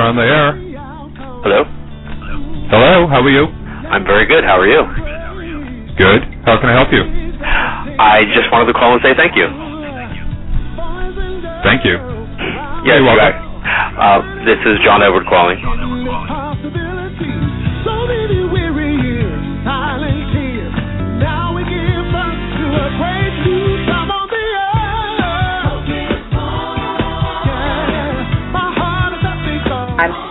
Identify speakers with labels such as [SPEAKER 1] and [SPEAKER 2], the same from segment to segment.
[SPEAKER 1] You're on the air.
[SPEAKER 2] Hello.
[SPEAKER 1] Hello. How are you?
[SPEAKER 2] I'm very good. How are you?
[SPEAKER 1] Good. How can I help you?
[SPEAKER 2] I just wanted to call and say thank you.
[SPEAKER 1] Thank you.
[SPEAKER 2] Yes,
[SPEAKER 1] You're welcome.
[SPEAKER 2] right. Uh, this is John Edward calling.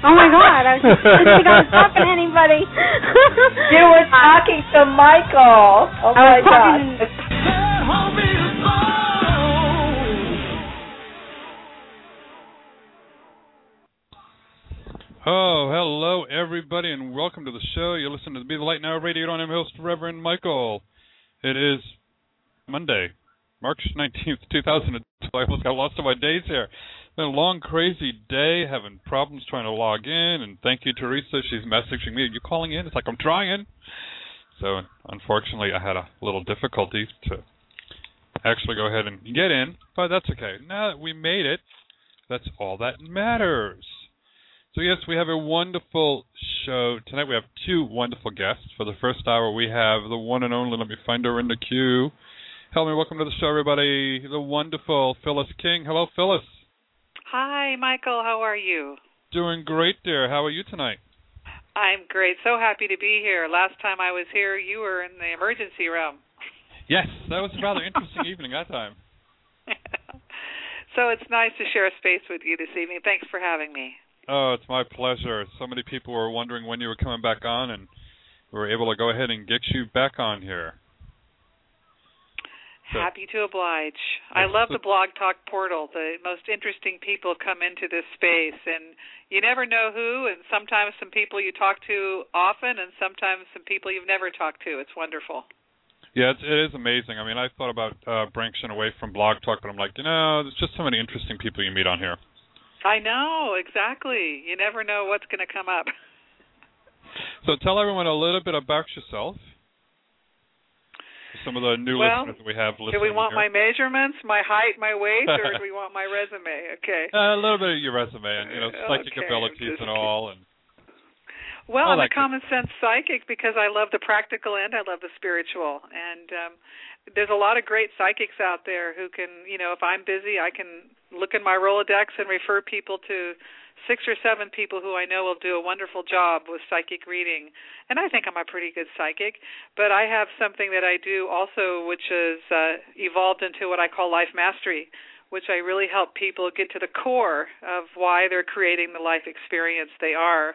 [SPEAKER 3] Oh my God! I was just didn't think I was talking to anybody.
[SPEAKER 4] You were talking to Michael. Oh
[SPEAKER 3] I
[SPEAKER 4] my
[SPEAKER 3] was talking.
[SPEAKER 4] God.
[SPEAKER 1] Oh, hello, everybody, and welcome to the show. You're listening to the Be the Light Now Radio. I'm your host, Reverend Michael. It is Monday, March 19th, 2012. I almost got lost in my days here. A long, crazy day, having problems trying to log in. And thank you, Teresa. She's messaging me. Are you calling in? It's like I'm trying. So, unfortunately, I had a little difficulty to actually go ahead and get in, but that's okay. Now that we made it, that's all that matters. So yes, we have a wonderful show tonight. We have two wonderful guests. For the first hour, we have the one and only. Let me find her in the queue. Help me welcome to the show, everybody. The wonderful Phyllis King. Hello, Phyllis.
[SPEAKER 5] Hi, Michael. How are you?
[SPEAKER 1] Doing great, dear. How are you tonight?
[SPEAKER 5] I'm great. So happy to be here. Last time I was here, you were in the emergency room.
[SPEAKER 1] Yes, that was a rather interesting evening that time.
[SPEAKER 5] so it's nice to share a space with you this evening. Thanks for having me.
[SPEAKER 1] Oh, it's my pleasure. So many people were wondering when you were coming back on, and we were able to go ahead and get you back on here.
[SPEAKER 5] Happy to oblige. I love the Blog Talk portal. The most interesting people come into this space, and you never know who. And sometimes some people you talk to often, and sometimes some people you've never talked to. It's wonderful.
[SPEAKER 1] Yeah, it's, it is amazing. I mean, I thought about uh, branching away from Blog Talk, but I'm like, you know, there's just so many interesting people you meet on here.
[SPEAKER 5] I know exactly. You never know what's going to come up.
[SPEAKER 1] So tell everyone a little bit about yourself. Some of the new
[SPEAKER 5] Well,
[SPEAKER 1] listeners that we have listening.
[SPEAKER 5] Do we want
[SPEAKER 1] here.
[SPEAKER 5] my measurements, my height, my weight, or do we want my resume? Okay.
[SPEAKER 1] Uh, a little bit of your resume and you know psychic
[SPEAKER 5] Okay,
[SPEAKER 1] abilities and all, and
[SPEAKER 5] Well,
[SPEAKER 1] I
[SPEAKER 5] I'm
[SPEAKER 1] like
[SPEAKER 5] a common sense psychic because I love the practical and I love the spiritual. And um there's a lot of great psychics out there who can, you know, if I'm busy, I can look in my Rolodex and refer people to six or seven people who I know will do a wonderful job with psychic reading. And I think I'm a pretty good psychic, but I have something that I do also which is uh evolved into what I call life mastery which I really help people get to the core of why they're creating the life experience they are.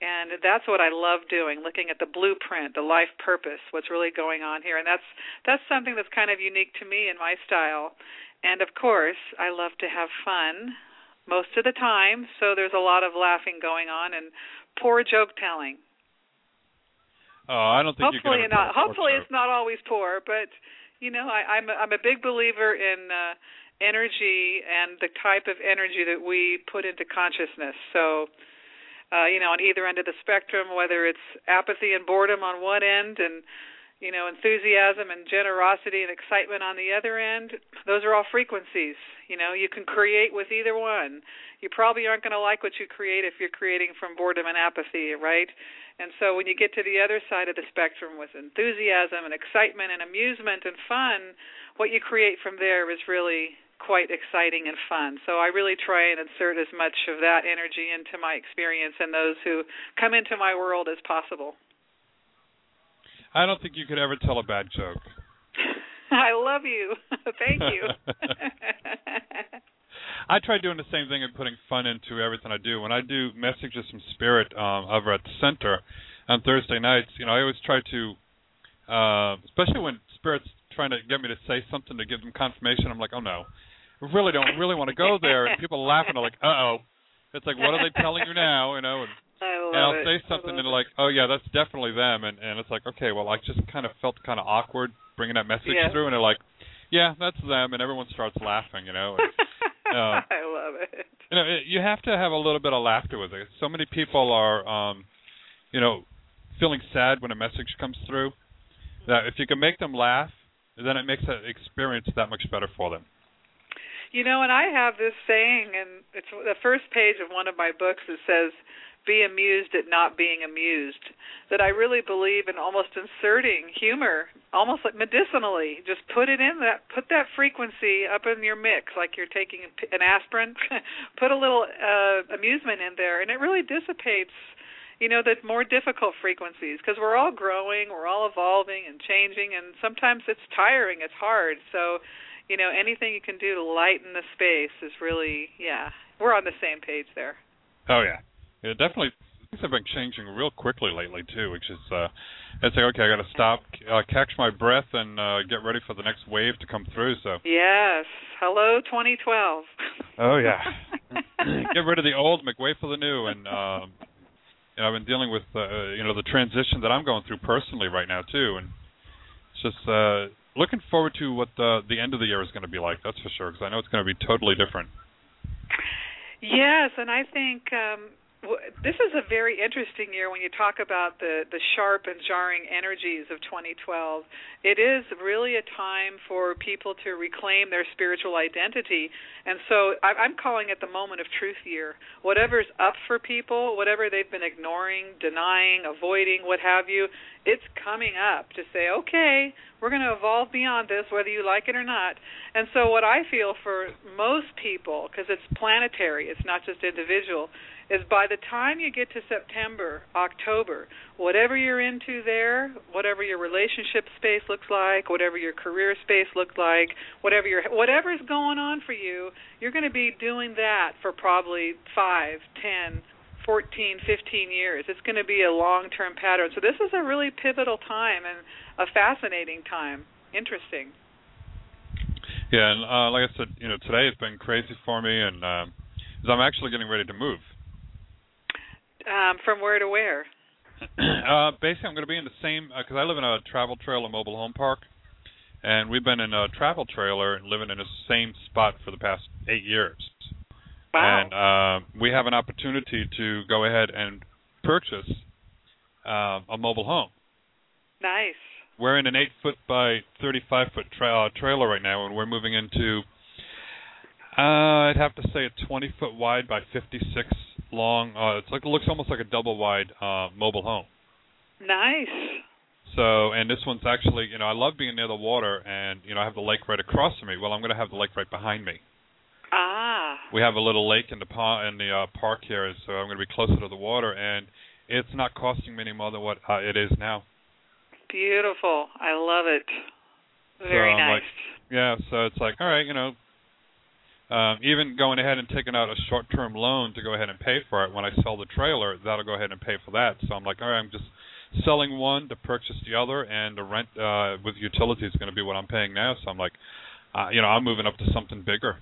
[SPEAKER 5] And that's what I love doing, looking at the blueprint, the life purpose, what's really going on here. And that's that's something that's kind of unique to me in my style. And of course, I love to have fun most of the time, so there's a lot of laughing going on and poor joke telling.
[SPEAKER 1] oh, I don't think
[SPEAKER 5] hopefully not hopefully
[SPEAKER 1] joke.
[SPEAKER 5] it's not always poor but you know i i'm a, i'm a big believer in uh energy and the type of energy that we put into consciousness so uh you know on either end of the spectrum whether it's apathy and boredom on one end and you know enthusiasm and generosity and excitement on the other end those are all frequencies you know you can create with either one you probably aren't going to like what you create if you're creating from boredom and apathy right and so when you get to the other side of the spectrum with enthusiasm and excitement and amusement and fun, what you create from there is really quite exciting and fun. So I really try and insert as much of that energy into my experience and those who come into my world as possible.
[SPEAKER 1] I don't think you could ever tell a bad joke.
[SPEAKER 5] I love you. Thank you.
[SPEAKER 1] I try doing the same thing and putting fun into everything I do. When I do messages from spirit um, over at the center on Thursday nights, you know, I always try to, uh, especially when spirit's trying to get me to say something to give them confirmation. I'm like, oh no, I really don't really want to go there. And people laughing and are like, uh oh. It's like, what are they telling you now? You know, and, and I'll
[SPEAKER 5] it.
[SPEAKER 1] say something and they're like, oh yeah, that's definitely them. And and it's like, okay, well, I just kind of felt kind of awkward bringing that message
[SPEAKER 5] Yeah.
[SPEAKER 1] through, and they're like, yeah, that's them, and everyone starts laughing. You know. And, uh,
[SPEAKER 5] I love it.
[SPEAKER 1] you know, it- you have to have a little bit of laughter with it. So many people are, um, you know, feeling sad when a message comes through. That if you can make them laugh, then it makes that experience that much better for them.
[SPEAKER 5] You know, and I have this saying, and it's the first page of one of my books It says, "Be amused at not being amused." That I really believe in almost inserting humor, almost like medicinally. Just put it in that, put that frequency up in your mix, like you're taking an aspirin. put a little uh, amusement in there, and it really dissipates. You know the more difficult frequencies because we're all growing, we're all evolving and changing, and sometimes it's tiring, it's hard. So you know anything you can do to lighten the space is really yeah we're on the same page there
[SPEAKER 1] Oh yeah, yeah, definitely. Things have been changing real quickly lately too, which is uh, it's like okay, I got to stop, uh, catch my breath, and uh, get ready for the next wave to come through. So.
[SPEAKER 5] yes hello 2012
[SPEAKER 1] Oh yeah. get rid of the old, make way for the new, and um, you know, I've been dealing with uh, you know the transition that I'm going through personally right now too, and it's just uh, looking forward to what the the end of the year is going to be like. That's for sure, because I know it's going to be totally different.
[SPEAKER 5] Yes, and I think um this is a very interesting year when you talk about the the sharp and jarring energies of 2012. It is really a time for people to reclaim their spiritual identity, and so I'm calling it the moment of truth year. Whatever's up for people, whatever they've been ignoring, denying, avoiding, what have you, it's coming up to say, okay, we're going to evolve beyond this, whether you like it or not. And so, what I feel for most people, because it's planetary, it's not just individual, is by the time you get to September, October, whatever you're into there, whatever your relationship space looks like, whatever your career space looks like, whatever your whatever's going on for you, you're going to be doing that for probably five, ten, 14, 15 years. It's going to be a long-term pattern. So this is a really pivotal time and a fascinating time. Interesting.
[SPEAKER 1] Yeah, and uh, like I said, you know, today has been crazy for me, and 'cause I'm actually getting ready to move.
[SPEAKER 5] Um, from where to where?
[SPEAKER 1] uh, basically, I'm going to be in the same because I live in a travel trailer mobile home park, and we've been in a travel trailer and living in the same spot for the past eight years.
[SPEAKER 5] Wow.
[SPEAKER 1] And uh, we have an opportunity to go ahead and purchase uh, a mobile home.
[SPEAKER 5] nice.
[SPEAKER 1] we're in an eight foot by thirty five foot tra- uh, trailer right now, and we're moving into. Uh, I'd have to say a twenty foot wide by fifty six long. Uh, it's like it looks almost like a double wide uh, mobile home.
[SPEAKER 5] Nice.
[SPEAKER 1] So, and this one's actually, you know, I love being near the water, and you know, I have the lake right across from me. Well, I'm going to have the lake right behind me.
[SPEAKER 5] Ah.
[SPEAKER 1] We have a little lake in the pond in the uh, park here, so I'm going to be closer to the water, and it's not costing me any more than what uh, it is now.
[SPEAKER 5] Beautiful. I love it. Very
[SPEAKER 1] So
[SPEAKER 5] nice.
[SPEAKER 1] like- Yeah, so it's like, all right, you know, um, even going ahead and taking out a short-term loan to go ahead and pay for it. When I sell the trailer, that'll go ahead and pay for that. So I'm like, all right, I'm just selling one to purchase the other, and the rent uh, with utilities is going to be what I'm paying now. So I'm like, uh, you know, I'm moving up to something bigger.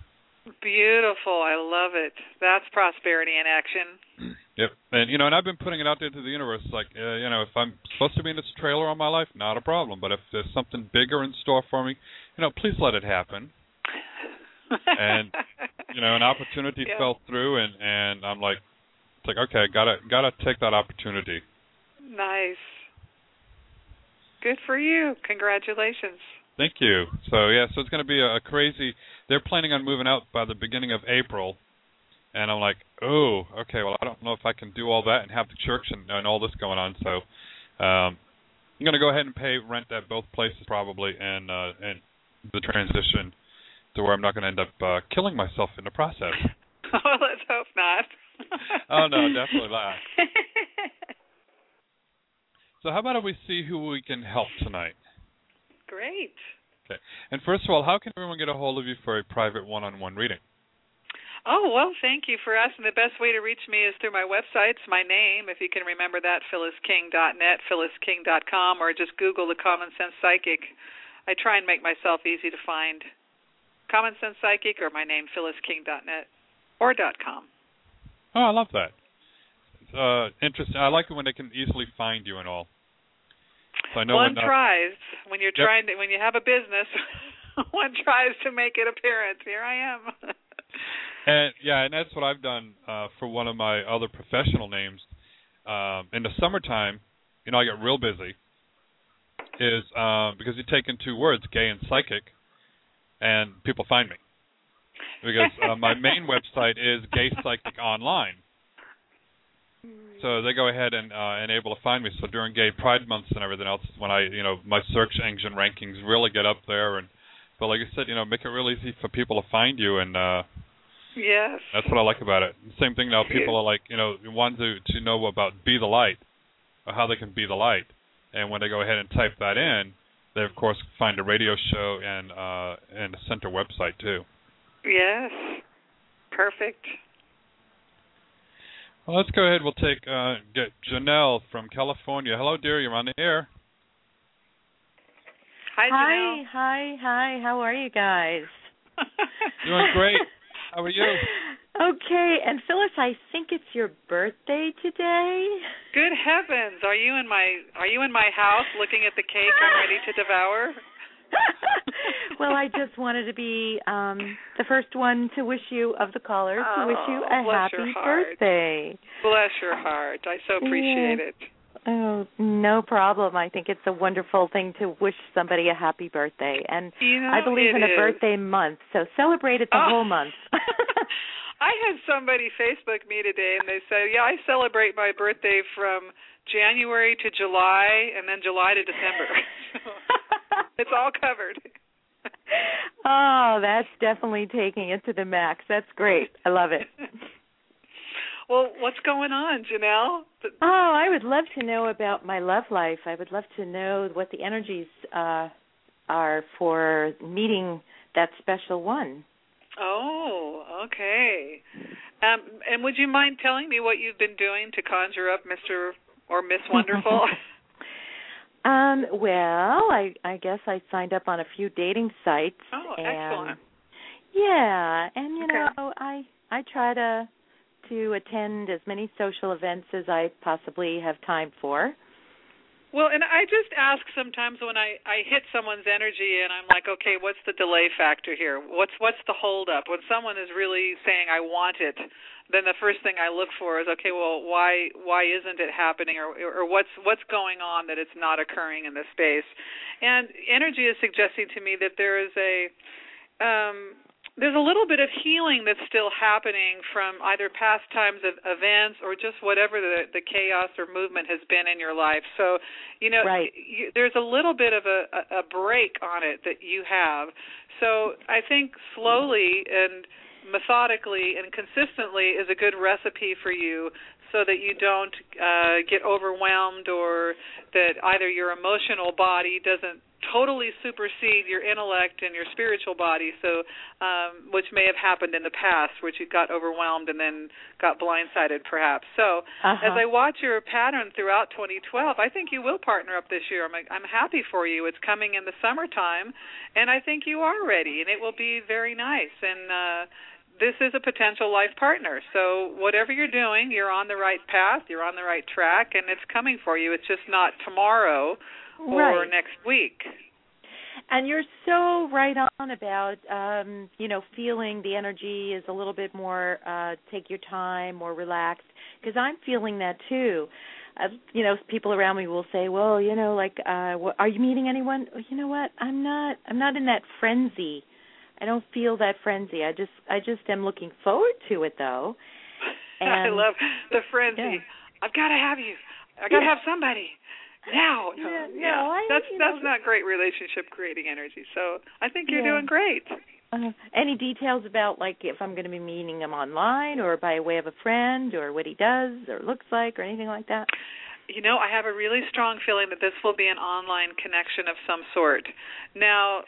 [SPEAKER 5] Beautiful. I love it. That's prosperity in action.
[SPEAKER 1] Yep, and you know, and I've been putting it out there to the universe, like, uh, you know, if I'm supposed to be in this trailer all my life, not a problem. But if there's something bigger in store for me, you know, please let it happen. And, You know, an opportunity
[SPEAKER 5] Yeah.
[SPEAKER 1] fell through, and and I'm like, it's like, okay, gotta gotta take that opportunity.
[SPEAKER 5] nice. Good for you. Congratulations.
[SPEAKER 1] Thank you. So yeah, so it's going to be a, a crazy. They're planning on moving out by the beginning of April, and I'm like, oh, okay. Well, I don't know if I can do all that and have the church and, and all this going on. So, um, I'm going to go ahead and pay rent at both places probably, and uh, and the transition to where I'm not going to end up uh, killing myself in the process.
[SPEAKER 5] oh, let's hope not.
[SPEAKER 1] oh no, definitely not. So how about if we see who we can help tonight?
[SPEAKER 5] Great.
[SPEAKER 1] Okay. And first of all, how can everyone get a hold of you for a private one-on-one reading?
[SPEAKER 5] Oh, well, thank you for asking. The best way to reach me is through my website. It's my name, if you can remember that, phyllisking.net, phyllisking.com, or just Google the Common Sense Psychic. I try and make myself easy to find. Common Sense Psychic or my name, phyllisking.net or .com.
[SPEAKER 1] Oh, I love that. It's, uh, interesting. I like it when they can easily find you and all. So I know
[SPEAKER 5] one
[SPEAKER 1] when, uh,
[SPEAKER 5] tries when you're
[SPEAKER 1] Yep.
[SPEAKER 5] trying to when you have a business. one tries to make it appearance. Here I am.
[SPEAKER 1] And yeah, and that's what I've done uh, for one of my other professional names. Um, in the summertime, you know, I get real busy. Is um, because you take in two words, gay and psychic, and people find me. Because uh, my main website is Gay Psychic Online. So they go ahead and uh, and able to find me. So during Gay Pride months and everything else, when I you know my search engine rankings really get up there, and but like I said, you know, make it real easy for people to find you, and uh,
[SPEAKER 5] yes.
[SPEAKER 1] that's what I like about it. Same thing now. People are like, you know, want to to know about be the light, or how they can be the light. And when they go ahead and type that in, they of course find a radio show and uh and a center website too.
[SPEAKER 5] Yes. Perfect.
[SPEAKER 1] Well, let's go ahead. We'll take uh get Janelle from California. Hello, dear. You're on the air.
[SPEAKER 5] Hi, Janelle.
[SPEAKER 3] Hi, hi, hi. How are you guys?
[SPEAKER 1] Doing great. How are you?
[SPEAKER 3] Okay, and Phyllis, I think it's your birthday today.
[SPEAKER 5] Good heavens! Are you in my Are you in my house looking at the cake I'm ready to devour?
[SPEAKER 3] well, I just wanted to be um the first one to wish you of the callers to wish you
[SPEAKER 5] Oh,
[SPEAKER 3] a happy birthday.
[SPEAKER 5] Bless your heart. I so appreciate it.
[SPEAKER 3] Oh, no problem. I think it's a wonderful thing to wish somebody a happy birthday. And
[SPEAKER 5] You know,
[SPEAKER 3] I believe in a
[SPEAKER 5] is.
[SPEAKER 3] birthday month, so celebrate it the
[SPEAKER 5] Oh.
[SPEAKER 3] whole month.
[SPEAKER 5] I had somebody Facebook me today, and they said, "Yeah, I celebrate my birthday from January to July, and then July to December. it's all covered."
[SPEAKER 3] oh, that's definitely taking it to the max. That's great. I love it.
[SPEAKER 5] well, what's going on, Janelle?
[SPEAKER 3] Oh, I would love to know about my love life. I would love to know what the energies uh are for meeting that special one.
[SPEAKER 5] Oh, okay. Um, and would you mind telling me what you've been doing to conjure up Mr. or Miss Wonderful?
[SPEAKER 3] Um, well, I I guess I signed up on a few dating sites
[SPEAKER 5] oh,
[SPEAKER 3] and
[SPEAKER 5] excellent.
[SPEAKER 3] yeah, and you
[SPEAKER 5] Okay.
[SPEAKER 3] know, I I try to to attend as many social events as I possibly have time for.
[SPEAKER 5] Well, and I just ask sometimes when I I hit someone's energy and I'm like, okay, what's the delay factor here? What's what's the hold up? When someone is really saying I want it, then the first thing I look for is okay, well, why why isn't it happening or or what's what's going on that it's not occurring in this space? And energy is suggesting to me that there is a um there's a little bit of healing that's still happening from either past times of events or just whatever the the chaos or movement has been in your life. So, you know,
[SPEAKER 3] right.
[SPEAKER 5] you, there's a little bit of a a break on it that you have. So, I think slowly and methodically and consistently is a good recipe for you so that you don't uh get overwhelmed or that either your emotional body doesn't totally supersede your intellect and your spiritual body. So um which may have happened in the past which you got overwhelmed and then got blindsided perhaps. So
[SPEAKER 3] uh-huh.
[SPEAKER 5] as i watch your pattern throughout 2012 i think you will partner up this year. I'm i'm happy for you. It's coming in the summertime and i think you are ready and it will be very nice. And uh this is a potential life partner. So whatever you're doing, you're on the right path, you're on the right track, and it's coming for you. It's just not tomorrow or next week.
[SPEAKER 3] And you're so right on about um, you know, feeling the energy is a little bit more uh take your time, more relaxed because I'm feeling that too. Uh, you know, people around me will say, "Well, you know, like uh what, are you meeting anyone?" You know what? I'm not I'm not in that frenzy. I don't feel that frenzy. I just I just am looking forward to it though. And,
[SPEAKER 5] I love the frenzy.
[SPEAKER 3] Yeah.
[SPEAKER 5] I've got to have you. I got to
[SPEAKER 3] Yeah.
[SPEAKER 5] have somebody. Now.
[SPEAKER 3] Yeah, no, I-
[SPEAKER 5] that's that's
[SPEAKER 3] know-
[SPEAKER 5] not great relationship creating energy. So I think you're
[SPEAKER 3] Yeah.
[SPEAKER 5] doing great.
[SPEAKER 3] Uh, any details about like if I'm going to be meeting him online or by way of a friend or what he does or looks like or anything like that?
[SPEAKER 5] You know, I have a really strong feeling that this will be an online connection of some sort. Now,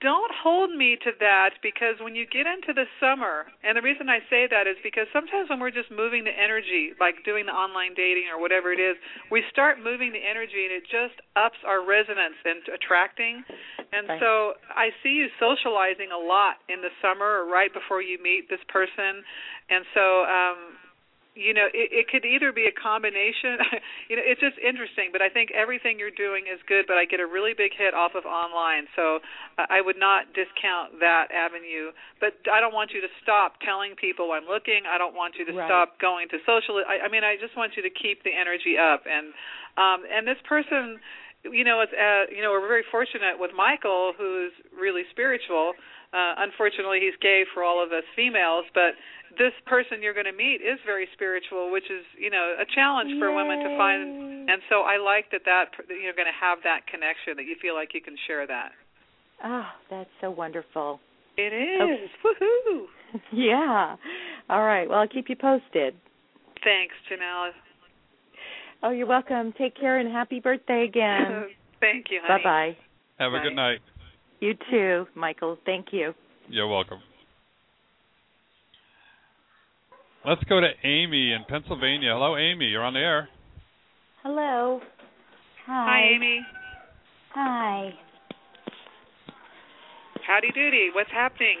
[SPEAKER 5] don't hold me to that because when you get into the summer, and the reason I say that is because sometimes when we're just moving the energy, like doing the online dating or whatever it is, we start moving the energy and it just ups our resonance and attracting. And
[SPEAKER 3] Right.
[SPEAKER 5] so I see you socializing a lot in the summer or right before you meet this person. And so um you know it, it could either be a combination you know it's just interesting but i think everything you're doing is good but i get a really big hit off of online so i would not discount that avenue. But i don't want you to stop telling people i'm looking. I don't want you to
[SPEAKER 3] Right.
[SPEAKER 5] stop going to social. I, I mean i just want you to keep the energy up. And um and this person you know it's uh you know we're very fortunate with michael who's really spiritual. Uh unfortunately he's gay for all of us females but this person you're going to meet is very spiritual, which is you know a challenge for women to find. And so I like that that that you're going to have that connection that you feel like you can share that.
[SPEAKER 3] Oh, that's so wonderful.
[SPEAKER 5] It is
[SPEAKER 3] Okay. Oh.
[SPEAKER 5] woohoo!
[SPEAKER 3] yeah. All right. Well, I'll keep you posted.
[SPEAKER 5] Thanks, Janelle.
[SPEAKER 3] Oh, you're welcome. Take care and happy birthday again.
[SPEAKER 5] Thank you, honey.
[SPEAKER 3] Bye-bye.
[SPEAKER 1] Have a
[SPEAKER 5] Bye.
[SPEAKER 1] good night.
[SPEAKER 3] You too, Michael. Thank you.
[SPEAKER 1] You're welcome. Let's go to Amy in Pennsylvania. Hello, Amy. You're on the air.
[SPEAKER 6] Hello. Hi.
[SPEAKER 5] Hi, Amy.
[SPEAKER 6] Hi.
[SPEAKER 5] Howdy doody. What's happening?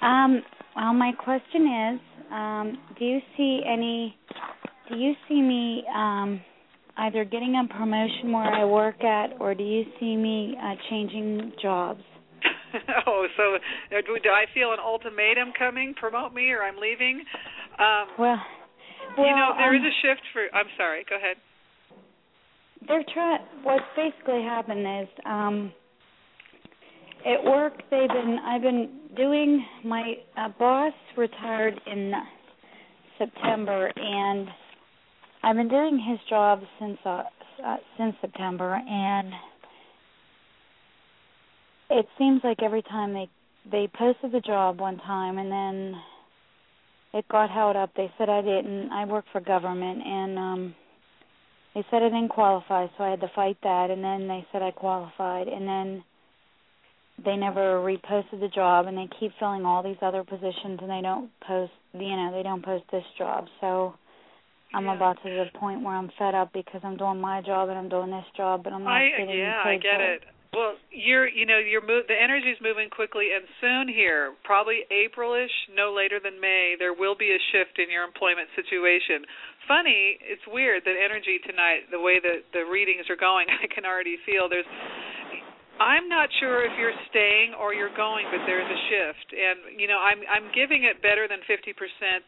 [SPEAKER 6] Um, well, my question is, um, do you see any? Do you see me um, either getting a promotion where I work at, or do you see me uh, changing jobs?
[SPEAKER 5] oh, so uh, do, do I feel an ultimatum coming? Promote me, or I'm leaving? Um,
[SPEAKER 6] Well, well,
[SPEAKER 5] you know, there is
[SPEAKER 6] um,
[SPEAKER 5] a shift for. I'm sorry. Go ahead.
[SPEAKER 6] they're trying. What's basically happened is, um, at work they've been. I've been doing. My uh, boss retired in September, and I've been doing his job since uh, uh, since September, and it seems like every time they they posted the job one time, and then it got held up. They said I didn't. I work for government, and um they said I didn't qualify, so I had to fight that. And then they said I qualified, and then they never reposted the job, and they keep filling all these other positions, and they don't post. You know, they don't post this job. So I'm
[SPEAKER 5] Yeah.
[SPEAKER 6] about to the point where I'm fed up because I'm doing my job and I'm doing this job, but I'm not
[SPEAKER 5] I
[SPEAKER 6] getting
[SPEAKER 5] yeah,
[SPEAKER 6] paid
[SPEAKER 5] I get
[SPEAKER 6] for
[SPEAKER 5] it. Well, you're you know you're mo- the energy's moving quickly, and soon here, probably Aprilish, no later than May, there will be a shift in your employment situation. Funny, it's weird that energy tonight, the way that the readings are going, I can already feel there's. I'm not sure if you're staying or you're going, but there's a shift, and you know I'm I'm giving it better than 50%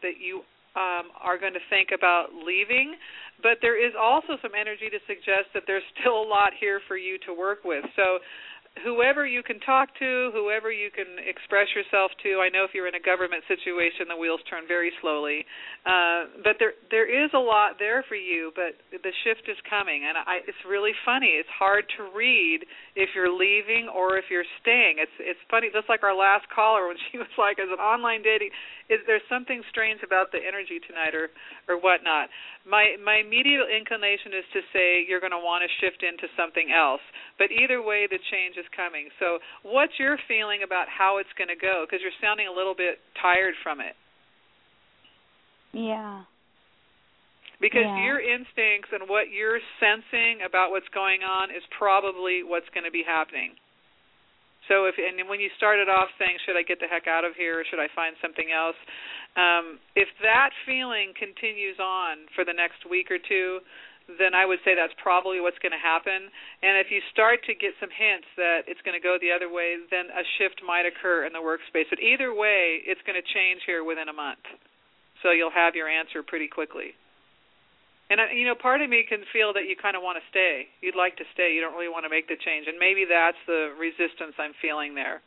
[SPEAKER 5] that you um, are going to think about leaving but there is also some energy to suggest that there's still a lot here for you to work with. So whoever you can talk to, whoever you can express yourself to. I know if you're in a government situation, the wheels turn very slowly, uh, but there there is a lot there for you. But the shift is coming, and I, it's really funny. It's hard to read if you're leaving or if you're staying. It's it's funny, just like our last caller when she was like, as an online dating, is there something strange about the energy tonight or or whatnot? My my immediate inclination is to say you're going to want to shift into something else. But either way, the change is coming. So, what's your feeling about how it's going to go? Because you're sounding a little bit tired from it.
[SPEAKER 6] Yeah.
[SPEAKER 5] Because
[SPEAKER 6] yeah.
[SPEAKER 5] your instincts and what you're sensing about what's going on is probably what's going to be happening. So if and when you started off saying, "Should I get the heck out of here, or should I find something else?" Um, if that feeling continues on for the next week or two, then I would say that's probably what's going to happen. And if you start to get some hints that it's going to go the other way, then a shift might occur in the workspace. But either way, it's going to change here within a month. So you'll have your answer pretty quickly. And uh, you know, part of me can feel that you kind of want to stay. You'd like to stay. You don't really want to make the change, and maybe that's the resistance I'm feeling there.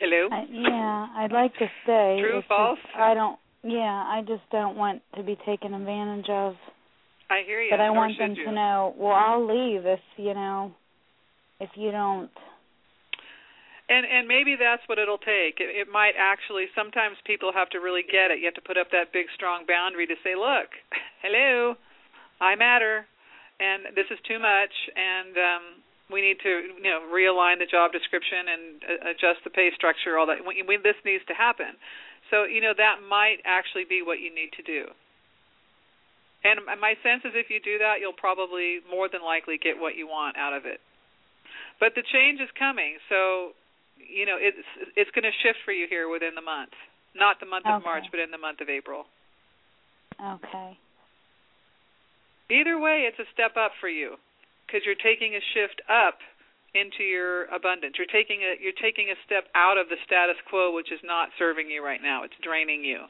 [SPEAKER 5] Hello.
[SPEAKER 6] I, yeah, I'd like to stay.
[SPEAKER 5] True,
[SPEAKER 6] it's
[SPEAKER 5] false.
[SPEAKER 6] Just, I don't. Yeah, I just don't want to be taken advantage of.
[SPEAKER 5] I hear you.
[SPEAKER 6] But I
[SPEAKER 5] Nor
[SPEAKER 6] want them
[SPEAKER 5] you.
[SPEAKER 6] to know. Well, I'll leave if you know, if you don't.
[SPEAKER 5] And and maybe that's what it'll take. It, it might actually. Sometimes people have to really get it. You have to put up that big, strong boundary to say, "Look, hello, I matter, and this is too much, and um, we need to, you know, realign the job description and uh, adjust the pay structure. All that. We, we, this needs to happen." So you know that might actually be what you need to do. And my sense is if you do that, you'll probably more than likely get what you want out of it. But the change is coming, so you know it's it's going to shift for you here within the month. Not the month of March, but in the month of April.
[SPEAKER 6] Okay.
[SPEAKER 5] Either way, it's a step up for you because you're taking a shift up into your abundance. You're taking a you're taking a step out of the status quo, which is not serving you right now. It's draining you.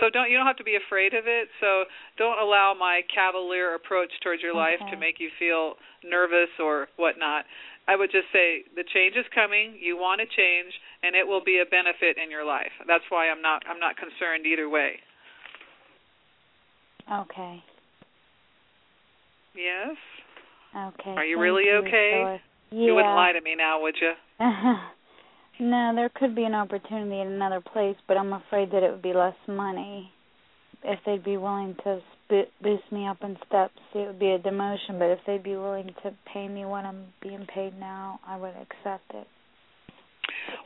[SPEAKER 5] So don't you don't have to be afraid of it. So don't allow my cavalier approach towards your life to make you feel nervous or whatnot. I would just say the change is coming. You want to change, and it will be a benefit in your life. That's why I'm not I'm not concerned either way.
[SPEAKER 6] Okay.
[SPEAKER 5] Yes.
[SPEAKER 6] Okay.
[SPEAKER 5] Are you really
[SPEAKER 6] you,
[SPEAKER 5] okay?
[SPEAKER 6] Yeah.
[SPEAKER 5] You wouldn't lie to me now, would you?
[SPEAKER 6] no, there could be an opportunity in another place, but I'm afraid that it would be less money. If they'd be willing to boost me up in steps, it would be a demotion. But if they'd be willing to pay me what I'm being paid now, I would accept it.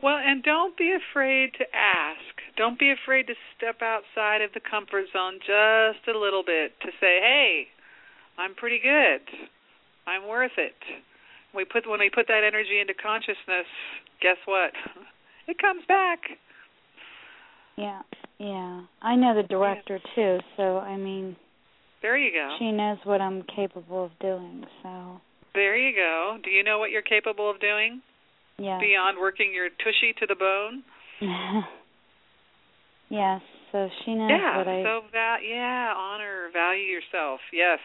[SPEAKER 5] Well, and don't be afraid to ask. Don't be afraid to step outside of the comfort zone just a little bit to say, "Hey, I'm pretty good. I'm worth it." We put when we put that energy into consciousness, guess what? It comes back.
[SPEAKER 6] Yeah, yeah. I know the director too, so I mean,
[SPEAKER 5] There you go.
[SPEAKER 6] she knows what I'm capable of doing. So,
[SPEAKER 5] There you go. Do you know what you're capable of doing
[SPEAKER 6] yeah.
[SPEAKER 5] beyond working your tushy to the bone?
[SPEAKER 6] yes. So she knows
[SPEAKER 5] yeah.
[SPEAKER 6] what I.
[SPEAKER 5] So that yeah, honor, value yourself. Yes.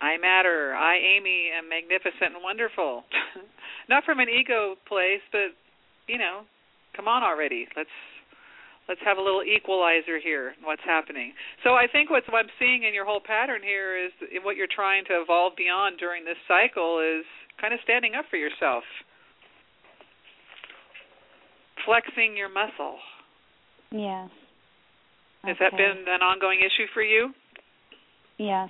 [SPEAKER 5] I matter. I, Amy, am magnificent and wonderful. Not from an ego place, but you know, come on already. Let's let's have a little equalizer here. What's happening? So I think what's what I'm seeing in your whole pattern here is what you're trying to evolve beyond during this cycle is kind of standing up for yourself, flexing your muscle.
[SPEAKER 6] Yes.
[SPEAKER 5] Has that been an ongoing issue for you?
[SPEAKER 6] Yes.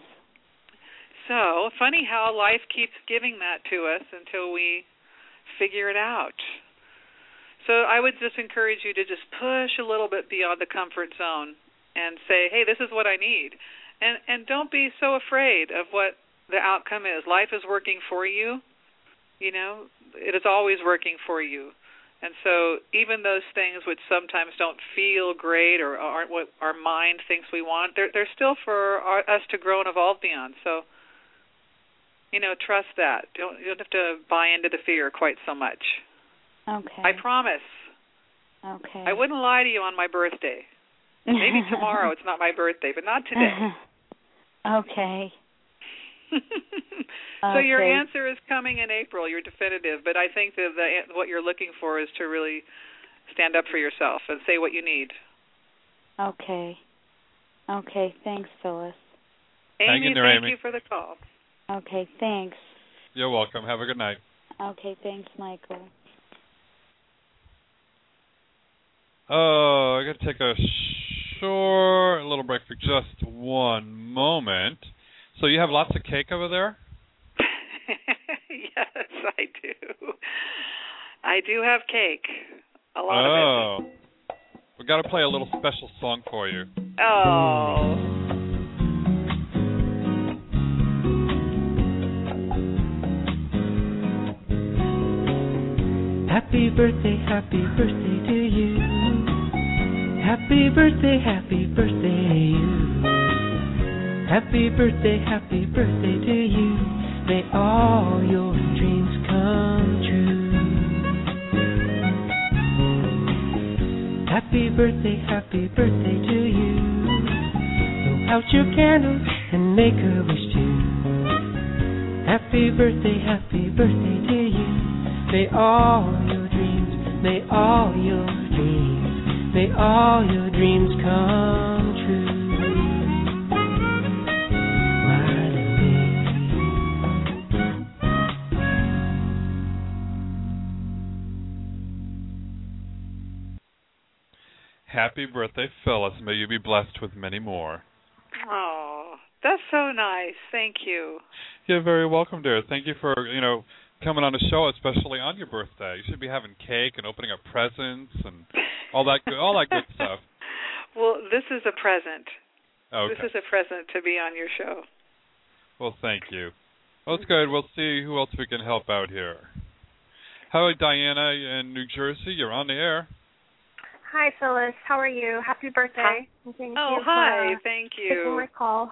[SPEAKER 5] So, funny how life keeps giving that to us until we figure it out. So, I would just encourage you to just push a little bit beyond the comfort zone and say, "Hey, this is what I need." and and don't be so afraid of what the outcome is. Life is working for you. You know, it is always working for you. And so even those things which sometimes don't feel great or aren't what our mind thinks we want, they're they're still for our, us to grow and evolve beyond. So you know, trust that. Don't you don't have to buy into the fear quite so much.
[SPEAKER 6] Okay.
[SPEAKER 5] I promise.
[SPEAKER 6] Okay.
[SPEAKER 5] I wouldn't lie to you on my birthday. Maybe tomorrow it's not my birthday, but not today.
[SPEAKER 6] okay.
[SPEAKER 5] so your answer is coming in April. You're definitive, but I think that the, what you're looking for is to really stand up for yourself and say what you need.
[SPEAKER 6] Okay. Okay. Thanks, Phyllis.
[SPEAKER 1] Hang
[SPEAKER 5] Amy,
[SPEAKER 1] in there,
[SPEAKER 5] thank
[SPEAKER 1] Amy.
[SPEAKER 5] you for the call.
[SPEAKER 6] Okay. Thanks.
[SPEAKER 1] You're welcome. Have a good night.
[SPEAKER 6] Okay. Thanks, Michael.
[SPEAKER 1] Oh, I got to take a short little break for just one moment. So you have lots of cake over there?
[SPEAKER 5] yes, I do. I do have cake. A lot
[SPEAKER 1] oh.
[SPEAKER 5] of it. Oh.
[SPEAKER 1] We got to play a little special song for you.
[SPEAKER 5] Oh.
[SPEAKER 7] Happy birthday, happy birthday to you. Happy birthday, happy birthday to you. Happy birthday, happy birthday to you. May all your dreams come true. Happy birthday, happy birthday to you. Blow out your candles and make a wish too. Happy birthday, happy birthday to you. May all your dreams, may all your dreams, may all your dreams come true.
[SPEAKER 1] Happy birthday, Phyllis. May you be blessed with many more.
[SPEAKER 5] Oh, that's so nice. Thank you.
[SPEAKER 1] You're very welcome, dear. Thank you for, you know, coming on the show, especially on your birthday. You should be having cake and opening up presents and all that good, all that good stuff.
[SPEAKER 5] Well, this is a present.
[SPEAKER 1] Okay.
[SPEAKER 5] This is a present to be on your show.
[SPEAKER 1] Well, thank you. Well, that's good. We'll see who else we can help out here. Hi, Diana in New Jersey. You're on the air.
[SPEAKER 8] Hi, Phyllis. How are you? Happy birthday. And Thank
[SPEAKER 5] Oh,
[SPEAKER 8] you
[SPEAKER 5] hi.
[SPEAKER 8] for
[SPEAKER 5] Thank
[SPEAKER 8] taking
[SPEAKER 5] you.
[SPEAKER 8] my call.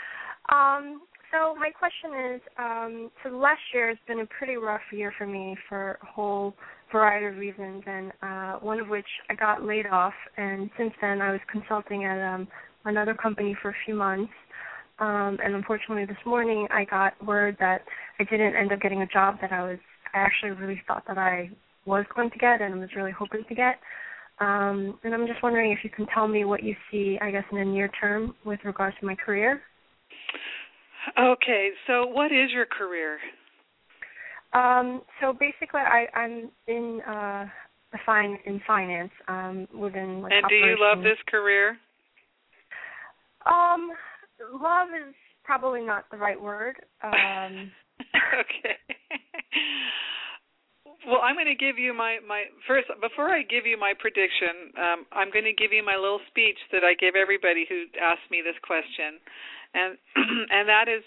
[SPEAKER 8] um, so my question is, um, so last year has been a pretty rough year for me for a whole variety of reasons, and uh, one of which I got laid off, and since then I was consulting at um, another company for a few months. Um, and unfortunately, this morning I got word that I didn't end up getting a job that I was I actually really thought that I was going to get and was really hoping to get. Um, and I'm just wondering if you can tell me what you see, I guess, in the near term with regards to my career.
[SPEAKER 5] Okay, so what is your career?
[SPEAKER 8] Um, so basically, I, I'm in uh, fine in finance um, within like
[SPEAKER 5] and do you love this career?
[SPEAKER 8] Um, love is probably not the right word. Um,
[SPEAKER 5] okay. Well, I'm going to give you my my first before I give you my prediction. Um, I'm going to give you my little speech that I give everybody who asks me this question, and and that is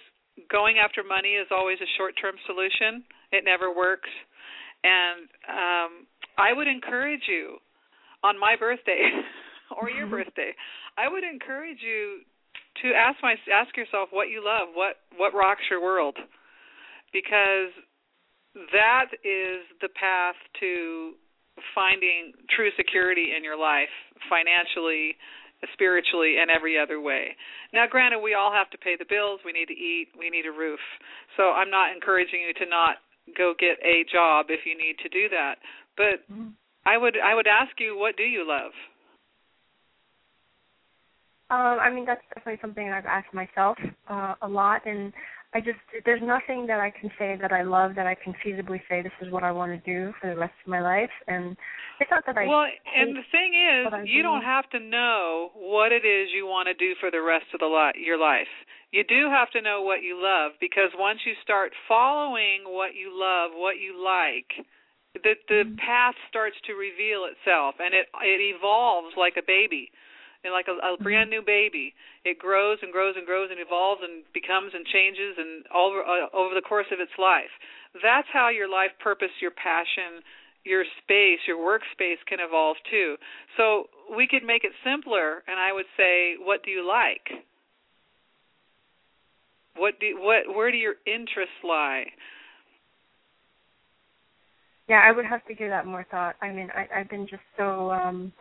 [SPEAKER 5] going after money is always a short-term solution. It never works, and um, I would encourage you on my birthday or your birthday. I would encourage you to ask my ask yourself what you love, what what rocks your world, because that is the path to finding true security in your life financially spiritually and every other way. Now granted we all have to pay the bills. We need to eat. We need a roof. So i'm not encouraging you to not go get a job if you need to do that. But i would i would ask you what do you love?
[SPEAKER 8] Um, I mean, that's definitely something I've asked myself uh, a lot, and I just there's nothing that I can say that I love that I can feasibly say this is what I want to do for the rest of my life. And it's not that I
[SPEAKER 5] well and the thing is you
[SPEAKER 8] do.
[SPEAKER 5] don't have to know what it is you want to do for the rest of the li- your life you do have to know what you love because once you start following what you love what you like the the mm. path starts to reveal itself and it it evolves like a baby like a, a brand new baby. It grows and grows and grows and evolves and becomes and changes and all over, uh, over the course of its life. That's how your life purpose, your passion, your space, your workspace can evolve too. So we could make it simpler, and I would say, what do you like? What do what where do your interests lie?
[SPEAKER 8] Yeah, I would have to give that more thought. I mean, I, I've been just so. um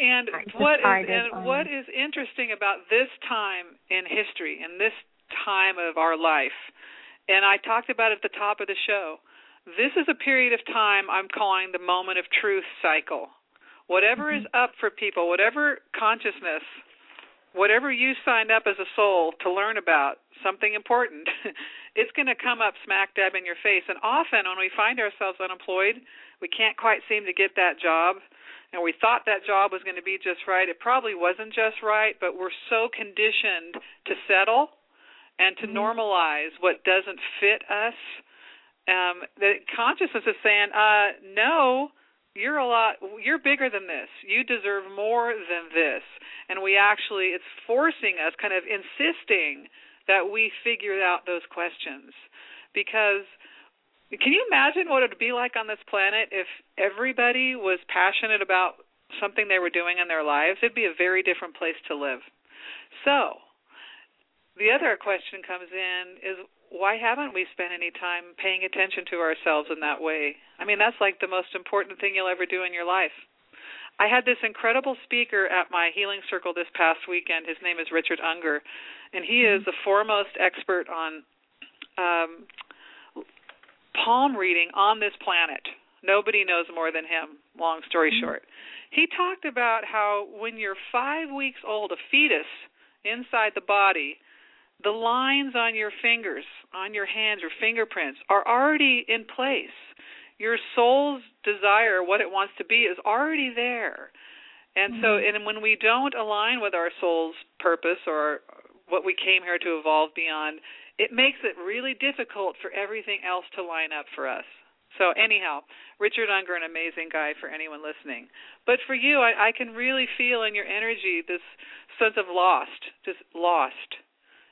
[SPEAKER 5] And what is and what is interesting about this time in history, in this time of our life, and I talked about it at the top of the show. This is a period of time I'm calling the moment of truth cycle. Whatever mm-hmm. is up for people, whatever consciousness, whatever you signed up as a soul to learn about, something important, it's going to come up smack dab in your face. And often when we find ourselves unemployed, we can't quite seem to get that job, and we thought that job was going to be just right. It probably wasn't just right, but we're so conditioned to settle and to mm-hmm. normalize what doesn't fit us. Um, the consciousness is saying, uh, no, you're a lot you're bigger than this you deserve more than this and we actually it's forcing us kind of insisting that we figured out those questions. Because can you imagine what it would be like on this planet if everybody was passionate about something they were doing in their lives? It'd be a very different place to live. So, the other question comes in is why haven't we spent any time paying attention to ourselves in that way? I mean, that's like the most important thing you'll ever do in your life. I had this incredible speaker at my healing circle this past weekend. His name is Richard Unger, and he is the foremost expert on um, palm reading on this planet. Nobody knows more than him. Long story mm-hmm. short, he talked about how when you're five weeks old, a fetus inside the body, the lines on your fingers, on your hands, your fingerprints are already in place your soul's desire, what it wants to be, is already there. And mm-hmm. so, and when we don't align with our soul's purpose or what we came here to evolve beyond, it makes it really difficult for everything else to line up for us. So, anyhow, Richard Unger, an amazing guy for anyone listening. But for you, I, I can really feel in your energy this sense of lost, just lost,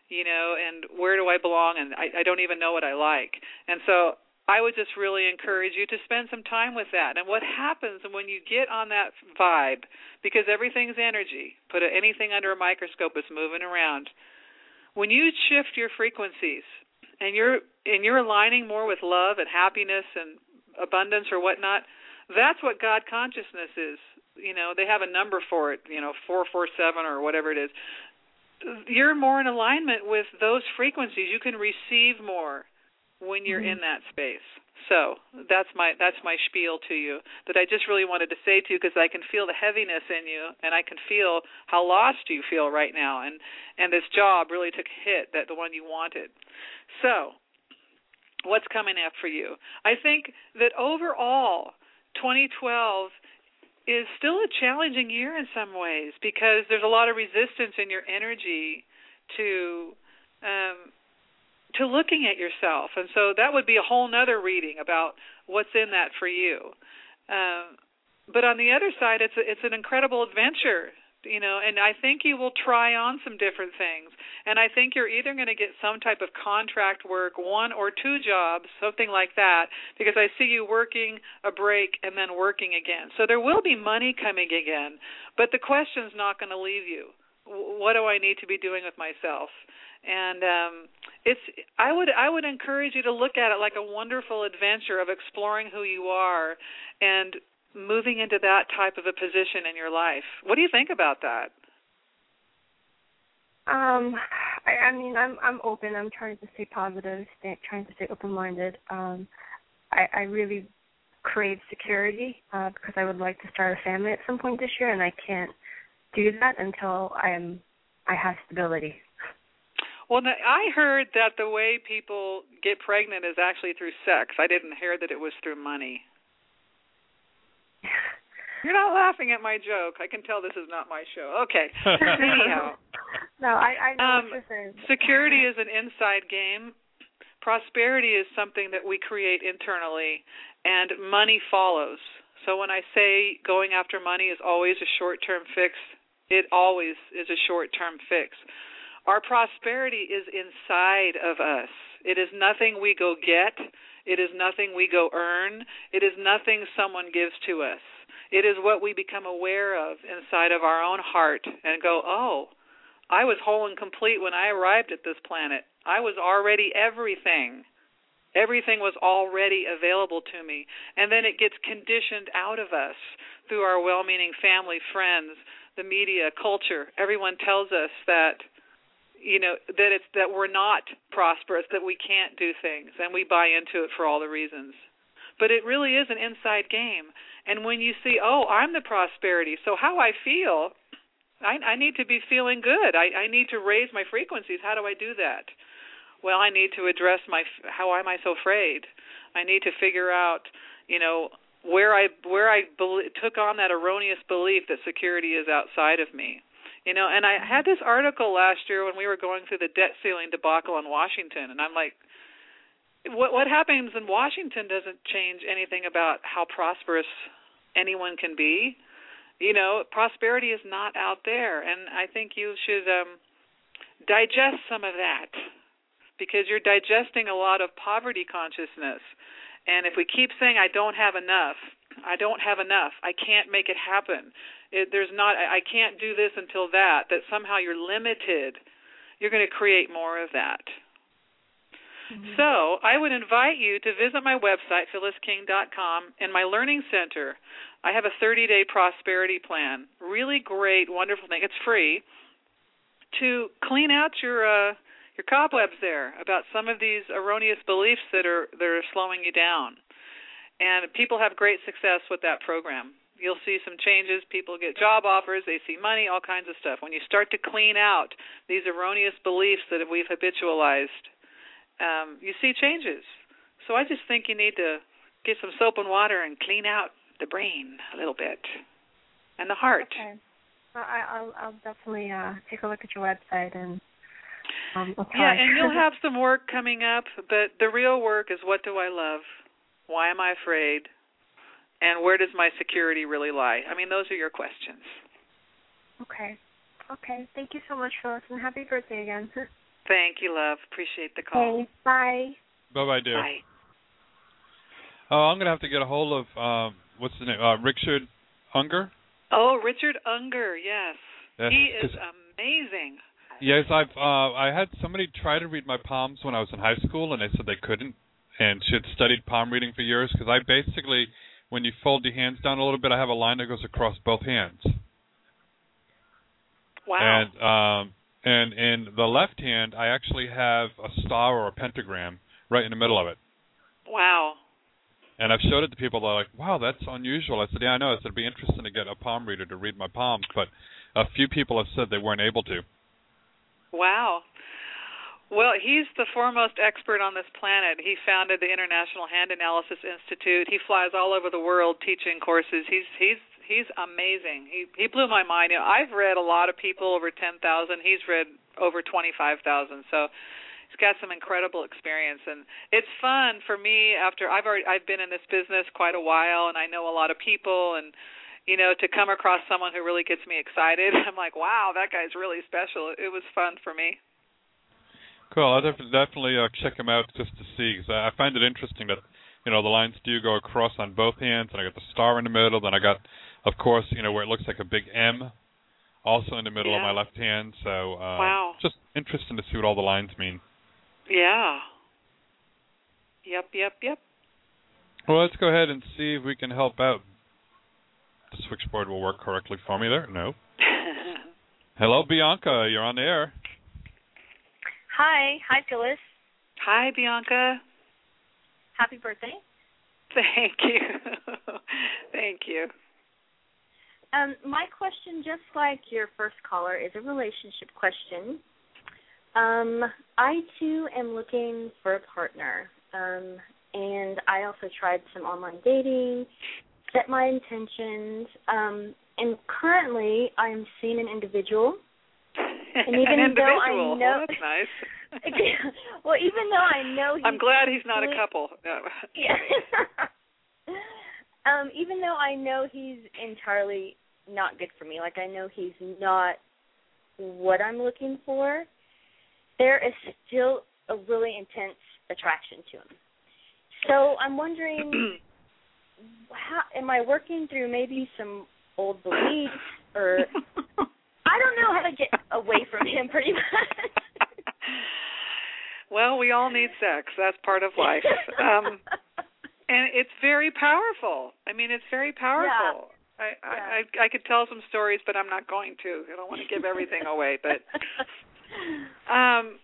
[SPEAKER 5] you know, and where do I belong? And I, I don't even know what I like. And so, I would just really encourage you to spend some time with that. And what happens when you get on that vibe, because everything's energy, put anything under a microscope, it's moving around. When you shift your frequencies and you're and you're aligning more with love and happiness and abundance or whatnot, that's what God consciousness is. You know, they have a number for it, you know, four four seven or whatever it is. You're more in alignment with those frequencies. You can receive more when you're mm-hmm. in that space. So that's my that's my spiel to you that I just really wanted to say to you because I can feel the heaviness in you and I can feel how lost you feel right now and and this job really took a hit that the one you wanted. So what's coming up for you? I think that overall 2012 is still a challenging year in some ways because there's a lot of resistance in your energy to um to looking at yourself. And so that would be a whole nother reading about what's in that for you. Um, but on the other side, it's a, it's an incredible adventure, you know. And I think you will try on some different things. And I think you're either going to get some type of contract work, one or two jobs, something like that, because I see you working a break and then working again. So there will be money coming again, but the question's not going to leave you. What do I need to be doing with myself? and um it's i would i would encourage you to look at it like a wonderful adventure of exploring who you are and moving into that type of a position in your life. What do you think about that?
[SPEAKER 8] Um i i mean i'm i'm open. I'm trying to stay positive stay, trying to stay open minded um i i really crave security uh because i would like to start a family at some point this year and i can't do that until i'm i have stability
[SPEAKER 5] well, I heard that the way people get pregnant is actually through sex. I didn't hear that it was through money. You're not laughing at my joke. I can tell this is not my show. Okay. Anyhow.
[SPEAKER 8] No, I, I know
[SPEAKER 5] um, what you're Security is an inside game. Prosperity is something that we create internally, and money follows. So when I say going after money is always a short-term fix, It always is a short-term fix. Our prosperity is inside of us. It is nothing we go get. It is nothing we go earn. It is nothing someone gives to us. It is what we become aware of inside of our own heart and go, oh, I was whole and complete when I arrived at this planet. I was already everything. Everything was already available to me. And then it gets conditioned out of us through our well meaning family, friends, the media, culture. Everyone tells us that you know that it's that we're not prosperous, that we can't do things, and we buy into it for all the reasons. But it really is an inside game. And when you see, oh, I'm the prosperity, so how I feel, I, I need to be feeling good. I, I need to raise my frequencies. How do I do that? Well, I need to address my how am I so afraid? I need to figure out, you know, where I where I be- took on that erroneous belief that security is outside of me. You know, and I had this article last year when we were going through the debt ceiling debacle in Washington, and I'm like, what what happens in Washington doesn't change anything about how prosperous anyone can be. You know, prosperity is not out there, and I think you should um digest some of that because you're digesting a lot of poverty consciousness. And if we keep saying I don't have enough, I don't have enough, I can't make it happen. It, there's not I can't do this until that that somehow you're limited. You're going to create more of that. Mm-hmm. So, I would invite you to visit my website phyllisking.com and my learning center. I have a 30-day prosperity plan. Really great, wonderful thing. It's free to clean out your uh your cobwebs there about some of these erroneous beliefs that are that are slowing you down. And people have great success with that program. You'll see some changes. People get job offers, they see money, all kinds of stuff. When you start to clean out these erroneous beliefs that we've habitualized, um, you see changes. So I just think you need to get some soap and water and clean out the brain a little bit and the heart.
[SPEAKER 8] Okay. I, will I'll definitely uh, take a look at your website and um,
[SPEAKER 5] yeah, and you'll have some work coming up, but the real work is what do I love? Why am I afraid? And where does my security really lie? I mean, those are your questions.
[SPEAKER 8] Okay. Okay. Thank you so much, Phyllis, and happy birthday again.
[SPEAKER 5] Thank you, love. Appreciate the call.
[SPEAKER 8] Okay. Bye.
[SPEAKER 1] Bye bye, dear.
[SPEAKER 5] Bye.
[SPEAKER 1] Oh, I'm gonna have to get a hold of um what's the name? Uh Richard Unger?
[SPEAKER 5] Oh, Richard Unger, yes.
[SPEAKER 1] Yeah,
[SPEAKER 5] he is amazing.
[SPEAKER 1] Yes, I've uh I had somebody try to read my palms when I was in high school and they said they couldn't and she had studied palm reading for years because I basically when you fold your hands down a little bit I have a line that goes across both hands.
[SPEAKER 5] Wow.
[SPEAKER 1] And um and in the left hand I actually have a star or a pentagram right in the middle of it.
[SPEAKER 5] Wow.
[SPEAKER 1] And I've showed it to people. They're like, "Wow, that's unusual." I said, "Yeah, I know." I said, "It'd be interesting to get a palm reader to read my palms," but a few people have said they weren't able to.
[SPEAKER 5] Wow. Well, he's the foremost expert on this planet. He founded the International Hand Analysis Institute. He flies all over the world teaching courses. He's he's he's amazing. He he blew my mind. You know, I've read a lot of people over 10,000. He's read over 25,000. So he's got some incredible experience and it's fun for me after I've already I've been in this business quite a while and I know a lot of people and you know, to come across someone who really gets me excited, I'm like, wow, that guy's really special. It was fun for me.
[SPEAKER 1] Cool. I'll def- definitely uh, check him out just to see because I find it interesting that you know the lines do go across on both hands, and I got the star in the middle. Then I got, of course, you know where it looks like a big M, also in the middle
[SPEAKER 5] yeah.
[SPEAKER 1] of my left hand. So uh,
[SPEAKER 5] wow,
[SPEAKER 1] just interesting to see what all the lines mean.
[SPEAKER 5] Yeah. Yep. Yep. Yep.
[SPEAKER 1] Well, let's go ahead and see if we can help out the switchboard will work correctly for me there. No. Hello, Bianca. You're on the air.
[SPEAKER 9] Hi. Hi, Phyllis.
[SPEAKER 5] Hi, Bianca.
[SPEAKER 9] Happy birthday.
[SPEAKER 5] Thank you. Thank you.
[SPEAKER 9] Um, my question, just like your first caller, is a relationship question. Um, I too am looking for a partner. Um, and I also tried some online dating set my intentions. Um, and currently, I'm seeing an individual. And even
[SPEAKER 5] an
[SPEAKER 9] though
[SPEAKER 5] individual.
[SPEAKER 9] I know,
[SPEAKER 5] well, that's nice.
[SPEAKER 9] well, even though I know, he's
[SPEAKER 5] I'm glad he's not a couple. No.
[SPEAKER 9] Yeah. um, even though I know he's entirely not good for me. Like I know he's not what I'm looking for. There is still a really intense attraction to him. So I'm wondering how am I working through maybe some old beliefs or I don't know how to get away from him pretty much.
[SPEAKER 5] well, we all need sex. That's part of life. Um and it's very powerful. I mean, it's very powerful.
[SPEAKER 9] Yeah.
[SPEAKER 5] I,
[SPEAKER 9] yeah.
[SPEAKER 5] I I could tell some stories, but I'm not going to. I don't want to give everything away. But um,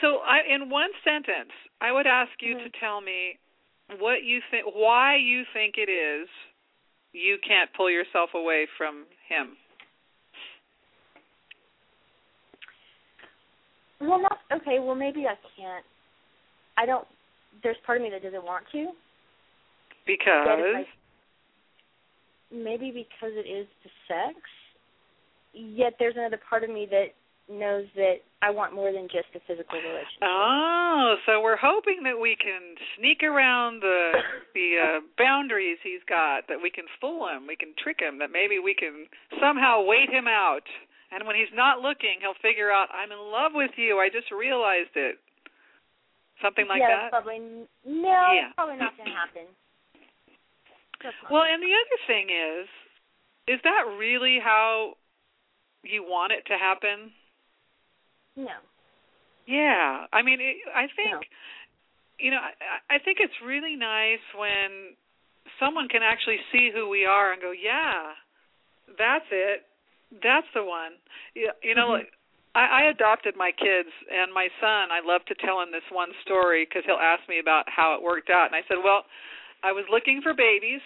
[SPEAKER 5] so I, in one sentence, I would ask you
[SPEAKER 9] mm-hmm.
[SPEAKER 5] to tell me what you think, why you think it is you can't pull yourself away from him.
[SPEAKER 9] Well, not okay. Well, maybe I can't. I don't. There's part of me that doesn't want to.
[SPEAKER 5] Because.
[SPEAKER 9] maybe because it is the sex. Yet there's another part of me that knows that I want more than just a physical relationship.
[SPEAKER 5] Oh, so we're hoping that we can sneak around the the uh, boundaries he's got, that we can fool him, we can trick him, that maybe we can somehow wait him out. And when he's not looking, he'll figure out I'm in love with you. I just realized it. Something like
[SPEAKER 9] yeah,
[SPEAKER 5] that.
[SPEAKER 9] probably no.
[SPEAKER 5] Yeah.
[SPEAKER 9] Probably not going to happen.
[SPEAKER 5] Well, and the other thing is, is that really how you want it to happen?
[SPEAKER 9] No.
[SPEAKER 5] Yeah, I mean, it, I think,
[SPEAKER 9] no.
[SPEAKER 5] you know, I, I think it's really nice when someone can actually see who we are and go, yeah, that's it, that's the one. You, you know,
[SPEAKER 9] mm-hmm.
[SPEAKER 5] like I, I adopted my kids, and my son. I love to tell him this one story because he'll ask me about how it worked out, and I said, well. I was looking for babies,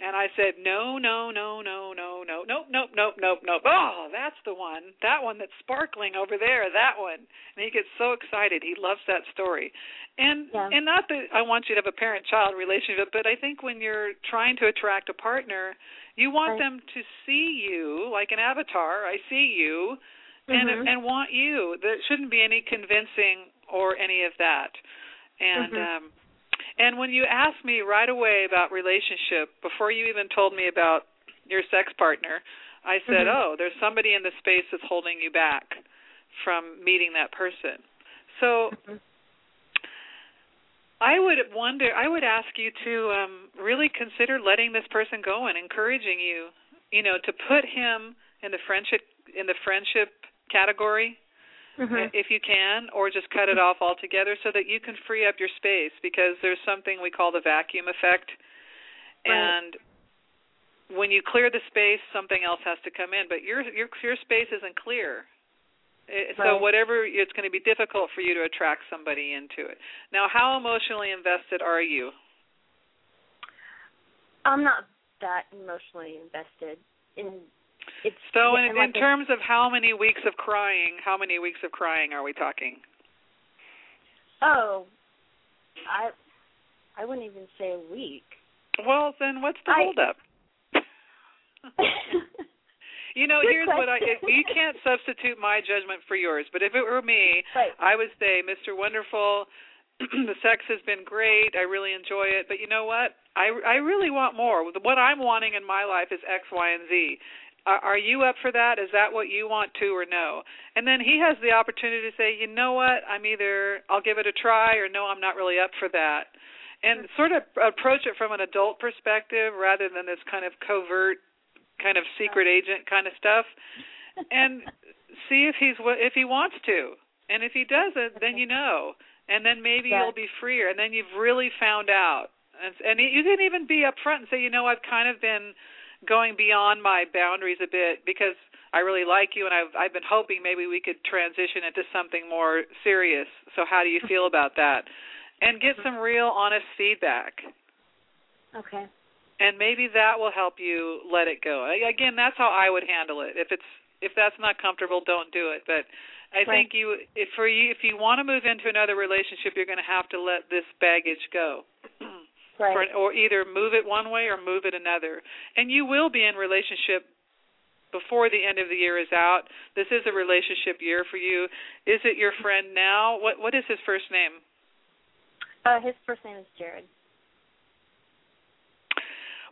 [SPEAKER 5] and I said, no, no, no, no, no, no, nope, nope, nope, nope, nope. Oh, that's the one. That one that's sparkling over there. That one. And he gets so excited. He loves that story. And
[SPEAKER 9] yeah.
[SPEAKER 5] and not that I want you to have a parent-child relationship, but I think when you're trying to attract a partner, you want
[SPEAKER 9] right.
[SPEAKER 5] them to see you like an avatar. I see you, and
[SPEAKER 9] mm-hmm.
[SPEAKER 5] and want you. There shouldn't be any convincing or any of that. And
[SPEAKER 9] mm-hmm.
[SPEAKER 5] um and when you asked me right away about relationship, before you even told me about your sex partner, I said,
[SPEAKER 9] mm-hmm.
[SPEAKER 5] "Oh, there's somebody in the space that's holding you back from meeting that person." So
[SPEAKER 9] mm-hmm.
[SPEAKER 5] I would wonder, I would ask you to um really consider letting this person go and encouraging you, you know, to put him in the friendship in the friendship category
[SPEAKER 9] mm-hmm.
[SPEAKER 5] if you can, or just cut it off altogether so that you can free up your space because there's something we call the vacuum effect.
[SPEAKER 9] Right.
[SPEAKER 5] And when you clear the space, something else has to come in, but your your your space isn't clear. It,
[SPEAKER 9] right.
[SPEAKER 5] So whatever it's going to be difficult for you to attract somebody into it. Now, how emotionally invested are you?
[SPEAKER 9] I'm not that emotionally invested in it's
[SPEAKER 5] so
[SPEAKER 9] yeah,
[SPEAKER 5] in,
[SPEAKER 9] like
[SPEAKER 5] in terms of how many weeks of crying, how many weeks of crying are we talking?
[SPEAKER 9] Oh, I I wouldn't even say a week.
[SPEAKER 5] Well, then what's the
[SPEAKER 9] I,
[SPEAKER 5] holdup? you know,
[SPEAKER 9] Good
[SPEAKER 5] here's what I
[SPEAKER 9] question.
[SPEAKER 5] you can't substitute my judgment for yours, but if it were me,
[SPEAKER 9] right.
[SPEAKER 5] I would say, Mr. Wonderful, the sex has been great. I really enjoy it, but you know what? I I really want more. What I'm wanting in my life is X, Y, and Z are you up for that? Is that what you want to or no? And then he has the opportunity to say, you know what, I'm either I'll give it a try or no, I'm not really up for that. And sort of approach it from an adult perspective rather than this kind of covert, kind of secret agent kind of stuff, and see if he's if he wants to. And if he doesn't, then you know. And then maybe you'll be freer. And then you've really found out. And, and you can even be upfront and say, you know, I've kind of been going beyond my boundaries a bit because I really like you and I've I've been hoping maybe we could transition into something more serious. So how do you feel about that? And get some real honest feedback.
[SPEAKER 9] Okay.
[SPEAKER 5] And maybe that will help you let it go. Again, that's how I would handle it. If it's if that's not comfortable, don't do it. But I
[SPEAKER 9] right.
[SPEAKER 5] think you if for you if you want to move into another relationship, you're going to have to let this baggage go.
[SPEAKER 9] Right.
[SPEAKER 5] For, or either move it one way or move it another. And you will be in relationship before the end of the year is out. This is a relationship year for you. Is it your friend now? What what is his first name?
[SPEAKER 9] Uh his first name is Jared.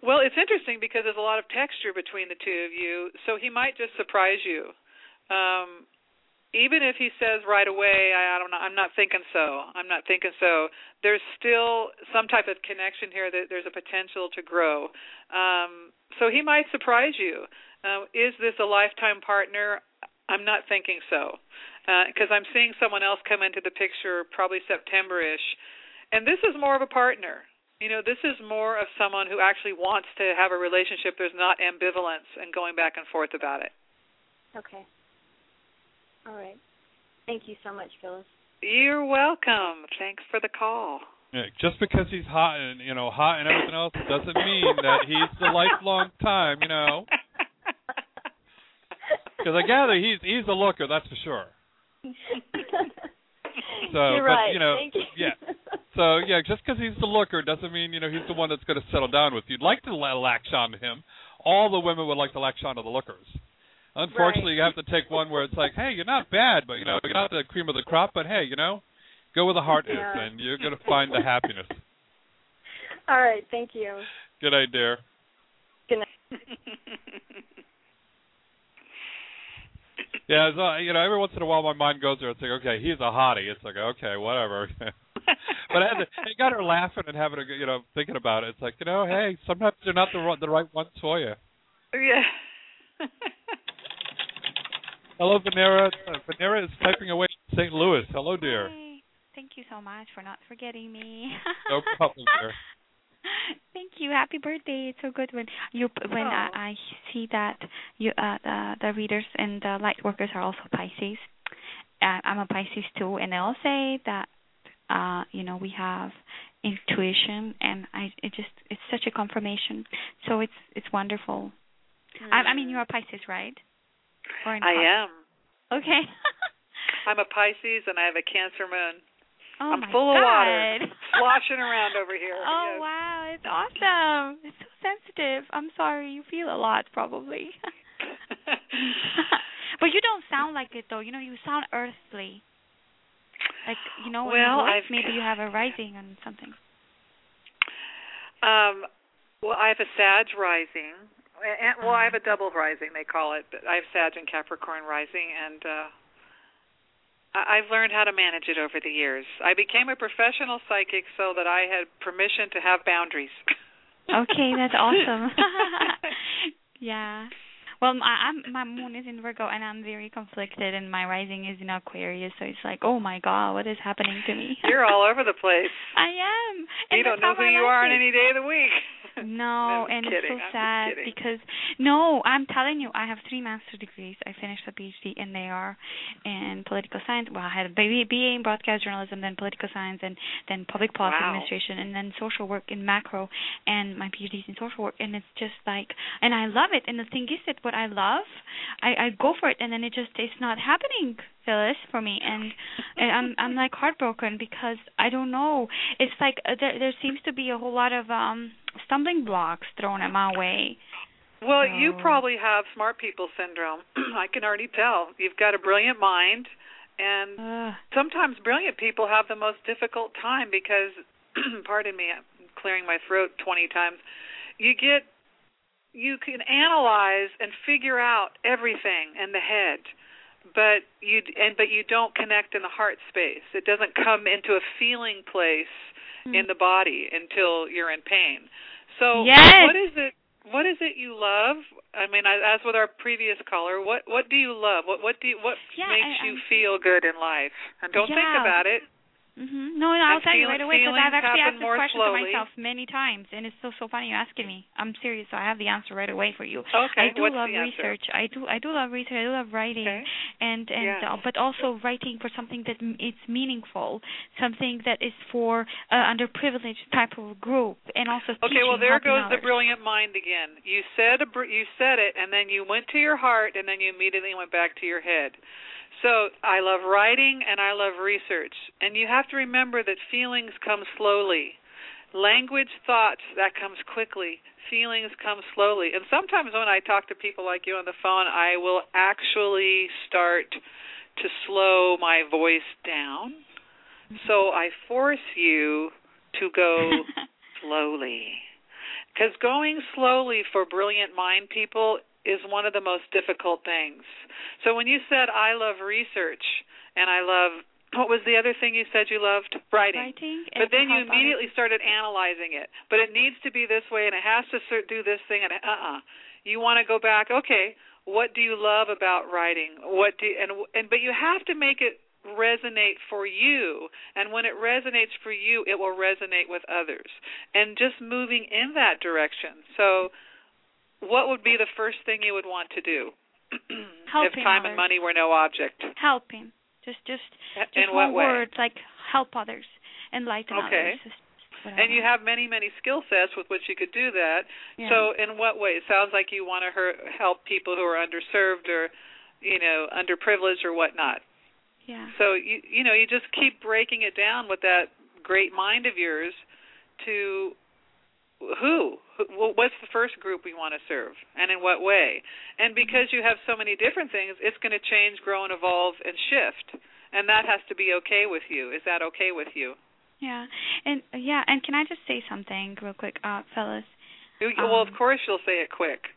[SPEAKER 5] Well, it's interesting because there's a lot of texture between the two of you, so he might just surprise you. Um, even if he says right away, I, I don't know, I'm not thinking so. I'm not thinking so. There's still some type of connection here that there's a potential to grow. Um, so he might surprise you. Uh, is this a lifetime partner? I'm not thinking so, because uh, I'm seeing someone else come into the picture probably September-ish, and this is more of a partner. You know, this is more of someone who actually wants to have a relationship. There's not ambivalence and going back and forth about it.
[SPEAKER 9] Okay. All right. Thank you so much, Phyllis.
[SPEAKER 5] You're welcome. Thanks for the call.
[SPEAKER 1] Yeah, just because he's hot and you know hot and everything else doesn't mean that he's the lifelong time. You know. Because I gather he's he's a looker, that's for sure. So,
[SPEAKER 9] You're
[SPEAKER 1] but,
[SPEAKER 9] right.
[SPEAKER 1] you know,
[SPEAKER 9] Thank you.
[SPEAKER 1] yeah. So yeah, just because he's the looker doesn't mean you know he's the one that's going to settle down with you. You'd like to la- latch on to him. All the women would like to latch on to the lookers. Unfortunately, you have to take one where it's like, hey, you're not bad, but you know, you're not the cream of the crop, but hey, you know, go where the heart is, and you're going to find the happiness.
[SPEAKER 9] All right. Thank you.
[SPEAKER 1] Good night, dear.
[SPEAKER 9] Good night.
[SPEAKER 1] Yeah, so, you know, every once in a while my mind goes there. It's like, okay, he's a hottie. It's like, okay, whatever. but I had to, it got her laughing and having a, you know, thinking about it. It's like, you know, hey, sometimes they're not the the right ones for you.
[SPEAKER 5] Yeah.
[SPEAKER 1] Hello, Vanera. Uh, Vanera is typing away in St. Louis. Hello, dear.
[SPEAKER 10] Hi. Thank you so much for not forgetting me.
[SPEAKER 1] No problem, dear.
[SPEAKER 10] Thank you. Happy birthday. It's so good when you when I,
[SPEAKER 5] Oh.
[SPEAKER 10] I see that you uh the the readers and the light workers are also Pisces. Uh, I'm a Pisces too, and they'll say that uh you know we have intuition, and I it just it's such a confirmation. So it's it's wonderful. I, I mean, you're a Pisces, right? Or in
[SPEAKER 5] I am.
[SPEAKER 10] Okay.
[SPEAKER 5] I'm a Pisces and I have a Cancer moon.
[SPEAKER 10] oh
[SPEAKER 5] I'm full
[SPEAKER 10] God.
[SPEAKER 5] of water, sloshing around over here.
[SPEAKER 10] Oh
[SPEAKER 5] Yes.
[SPEAKER 10] wow, it's awesome. It's so sensitive. I'm sorry, you feel a lot probably. but you don't sound like it though. You know, you sound earthly. Like you know,
[SPEAKER 5] Well,
[SPEAKER 10] voice, maybe you have a rising and something.
[SPEAKER 5] Um, well, I have a Sag rising, and well, I have a double rising. They call it. But I have Sag and Capricorn rising, and uh, I've learned how to manage it over the years. I became a professional psychic so that I had permission to have boundaries.
[SPEAKER 10] Okay, that's awesome. yeah. Well, I, I'm my moon is in Virgo and I'm very conflicted, and my rising is in Aquarius, so it's like, oh my god, what is happening to me?
[SPEAKER 5] You're all over the place.
[SPEAKER 10] I am.
[SPEAKER 5] You
[SPEAKER 10] And
[SPEAKER 5] don't know who
[SPEAKER 10] I
[SPEAKER 5] you
[SPEAKER 10] like
[SPEAKER 5] are on any day of the week.
[SPEAKER 10] No, and
[SPEAKER 5] kidding.
[SPEAKER 10] it's so
[SPEAKER 5] I'm
[SPEAKER 10] sad because no, I'm telling you, I have three master degrees. I finished a PhD and they are in political science. Well, I had a BA BA in broadcast journalism, then political science, and then public policy
[SPEAKER 5] Wow.
[SPEAKER 10] administration, and then social work in macro, and my PhD is in social work. And it's just like, and I love it. And the thing is that what I love, I I go for it, and then it just it's not happening. Phyllis for me and, and I'm I'm like heartbroken because I don't know. It's like uh, there there seems to be a whole lot of um stumbling blocks thrown in my way.
[SPEAKER 5] Well, you probably have smart people syndrome. I can already tell. You've got a brilliant mind, and
[SPEAKER 10] Ugh.
[SPEAKER 5] sometimes brilliant people have the most difficult time because, pardon me, I'm clearing my throat 20 times. You get, you can analyze and figure out everything in the head, but you and but you don't connect in the heart space. It doesn't come into a feeling place hmm. in the body until you're in pain. So
[SPEAKER 10] Yes.
[SPEAKER 5] what is it what is it you love? I mean, as with our previous caller, what what do you love? What what do you, what
[SPEAKER 10] Yeah,
[SPEAKER 5] makes
[SPEAKER 10] I-
[SPEAKER 5] you feel good in life? And don't think about it.
[SPEAKER 10] Mhm. No, no, I'll tell you right away because I've actually asked this question
[SPEAKER 5] slowly.
[SPEAKER 10] to myself many times, and it's so so funny you're asking me. I'm serious, so I have the answer right away for you.
[SPEAKER 5] Okay,
[SPEAKER 10] I do
[SPEAKER 5] what's
[SPEAKER 10] love research. I do I do love research. I do love writing,
[SPEAKER 5] Okay.
[SPEAKER 10] and and uh, but also writing for something that m- it's meaningful, something that is for uh, underprivileged type of group, and also
[SPEAKER 5] Okay, well there goes the brilliant mind again. You said a br- you said it and then you went to your heart and then you immediately went back to your head. So, I love writing and I love research. And you have to remember that feelings come slowly. Language, thoughts, that comes quickly. Feelings come slowly. And sometimes when I talk to people like you on the phone, I will actually start to slow my voice down. So I force you to go slowly. Because going slowly for brilliant mind people is one of the most difficult things. So when you said I love research and I love what was the other thing you said you loved? Writing.
[SPEAKER 10] Writing.
[SPEAKER 5] But then you immediately started analyzing it. But it needs to be this way and it has to do this thing and uh-uh. You want to go back, okay, what do you love about writing? What do and and but you have to make it resonate for you and when it resonates for you it will resonate with others and just moving in that direction so what would be the first thing you would want to do if time
[SPEAKER 10] others.
[SPEAKER 5] and money were no object
[SPEAKER 10] helping. Just just just
[SPEAKER 5] in
[SPEAKER 10] one
[SPEAKER 5] what way
[SPEAKER 10] word like help others, enlighten
[SPEAKER 5] Okay.
[SPEAKER 10] others.
[SPEAKER 5] And you have many many skill sets with which you could do that
[SPEAKER 10] Yeah.
[SPEAKER 5] so in what way it sounds like you want to help people who are underserved or you know underprivileged or whatnot
[SPEAKER 10] yeah.
[SPEAKER 5] so you you know you just keep breaking it down with that great mind of yours to who? Well, what's the first group we want to serve? And in what way? And because you have so many different things it's going to change grow and evolve and shift. And that has to be okay with you. Is that okay with you?
[SPEAKER 10] Yeah. And yeah, and can I just say something real quick, uh
[SPEAKER 5] Phyllis? Well of
[SPEAKER 10] Um,
[SPEAKER 5] course you'll say it quick.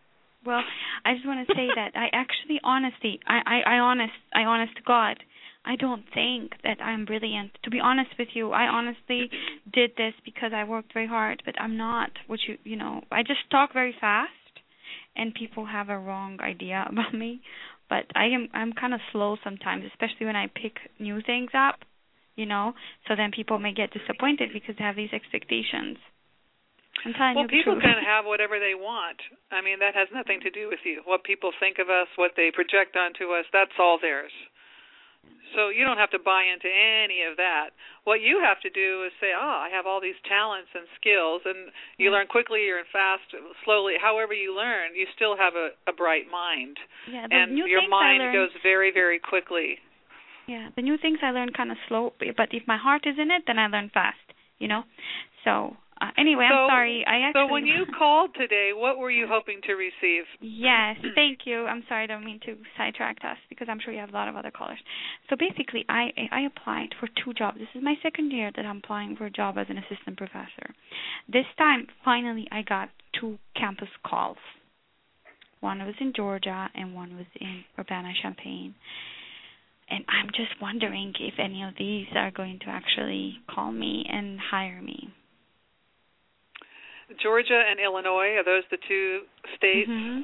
[SPEAKER 10] Well, I just want to say that I actually honestly I, I I honest I honest to God I don't think that I'm brilliant. To be honest with you, I honestly did this because I worked very hard, but I'm not. What you you know, I just talk very fast, and people have a wrong idea about me. But I am I'm kind of slow sometimes, especially when I pick new things up, you know. So then people may get disappointed because they have these expectations. I'm telling
[SPEAKER 5] well
[SPEAKER 10] you
[SPEAKER 5] people can have whatever they want i mean that has nothing to do with you what people think of us what they project onto us that's all theirs so you don't have to buy into any of that what you have to do is say oh i have all these talents and skills and you mm-hmm. learn quickly or in fast slowly however you learn you still have a, a bright mind
[SPEAKER 10] yeah, the
[SPEAKER 5] and
[SPEAKER 10] new
[SPEAKER 5] your mind
[SPEAKER 10] learned-
[SPEAKER 5] goes very very quickly
[SPEAKER 10] Yeah, the new things I learn kind of slow, but if my heart is in it, then I learn fast. You know. So uh, anyway,
[SPEAKER 5] So-
[SPEAKER 10] I'm sorry. I actually.
[SPEAKER 5] so when you called today what were you hoping to receive
[SPEAKER 10] Yes, thank you. I'm sorry, I don't mean to sidetrack us because I'm sure you have a lot of other callers. So basically, I I applied for two jobs. This is my second year that I'm applying for a job as an assistant professor. This time, finally, I got two campus calls. One was in Georgia and one was in Urbana-Champaign. And I'm just wondering if any of these are going to actually call me and hire me.
[SPEAKER 5] Georgia and illinois are those the two states
[SPEAKER 10] Mhm.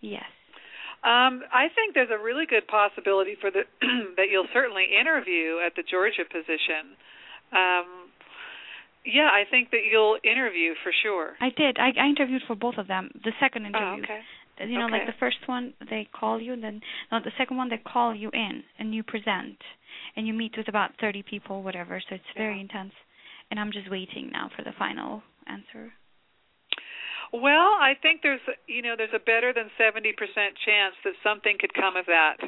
[SPEAKER 10] Yes.
[SPEAKER 5] Um, I think there's a really good possibility for the that you'll certainly interview at the Georgia position. Um, yeah, I think that you'll interview for sure.
[SPEAKER 10] I did. I, I interviewed for both of them. The second
[SPEAKER 5] Oh,
[SPEAKER 10] interview.
[SPEAKER 5] okay.
[SPEAKER 10] You know, like the first one, they call you, then no, the second one they call you in and you present, and you meet with about thirty people, whatever. So it's very intense, and I'm just waiting now for the final answer.
[SPEAKER 5] Well, I think there's you know there's a better than seventy percent chance that something could come of that.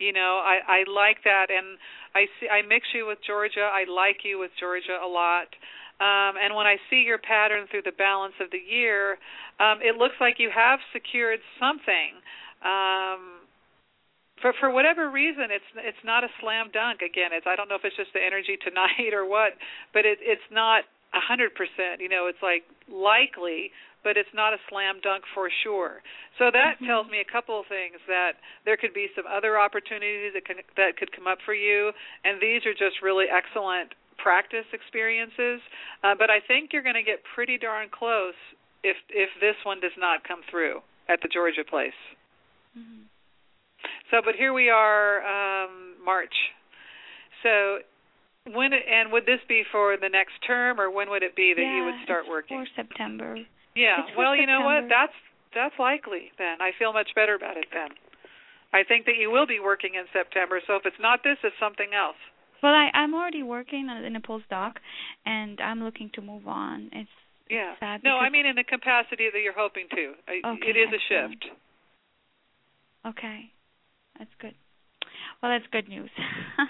[SPEAKER 5] You know, I I like that, and I see I mix you with Georgia. I like you with Georgia a lot. Um, and when I see your pattern through the balance of the year, um, it looks like you have secured something. Um, for for whatever reason, it's it's not a slam dunk. Again, it's I don't know if it's just the energy tonight or what, but it it's not a hundred percent. You know, it's like likely, but it's not a slam dunk for sure. So that tells me a couple of things that there could be some other opportunities that can that could come up for you, and these are just really excellent practice experiences. Uh, but I think you're going to get pretty darn close if if this one does not come through at the Georgia place. So, but here we are, um, March. So, when it, and would this be for the next term, or when would it be that
[SPEAKER 10] yeah,
[SPEAKER 5] you would start working?
[SPEAKER 10] for September.
[SPEAKER 5] Yeah.
[SPEAKER 10] For
[SPEAKER 5] Well, you know what? That's that's likely. Then I feel much better about it. Then I think that you will be working in September. So if it's not this, it's something else.
[SPEAKER 10] Well, I I'm already working in a postdoc, and I'm looking to move on. It's
[SPEAKER 5] Yeah.
[SPEAKER 10] sad
[SPEAKER 5] No, I mean in the capacity that you're hoping to.
[SPEAKER 10] Okay,
[SPEAKER 5] it is a shift.
[SPEAKER 10] okay, that's good. Well, that's good news.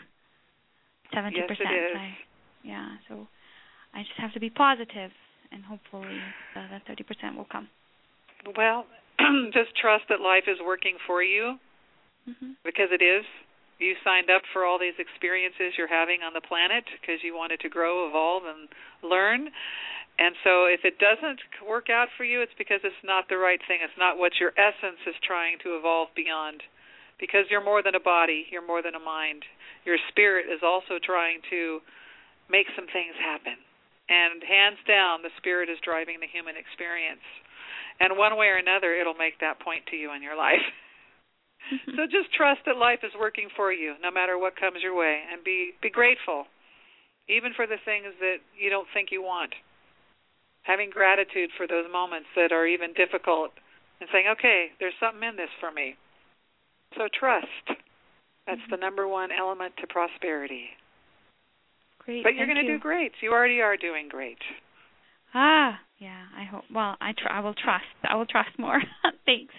[SPEAKER 10] Seventy
[SPEAKER 5] Yes,
[SPEAKER 10] percent. I, yeah. So I just have to be positive, and hopefully uh, that thirty percent will come.
[SPEAKER 5] Well, just trust that life is working for you
[SPEAKER 10] hmm
[SPEAKER 5] because it is. You signed up for all these experiences you're having on the planet because you wanted to grow, evolve, and learn. And so if it doesn't work out for you, it's because it's not the right thing. It's not what your essence is trying to evolve beyond. Because you're more than a body, you're more than a mind. Your spirit is also trying to make some things happen. And hands down, the spirit is driving the human experience. And one way or another, it'll make that point to you in your life. Mm-hmm. so just trust that life is working for you, no matter what comes your way, and be be grateful, even for the things that you don't think you want having gratitude for those moments that are even difficult and saying, okay, there's something in this for me. So trust. That's the number one element to prosperity.
[SPEAKER 10] Great.
[SPEAKER 5] But you're going to
[SPEAKER 10] you.
[SPEAKER 5] do great. You already are doing great.
[SPEAKER 10] Ah, yeah. I hope. Well, I tr- I will trust. I will trust more. Thanks.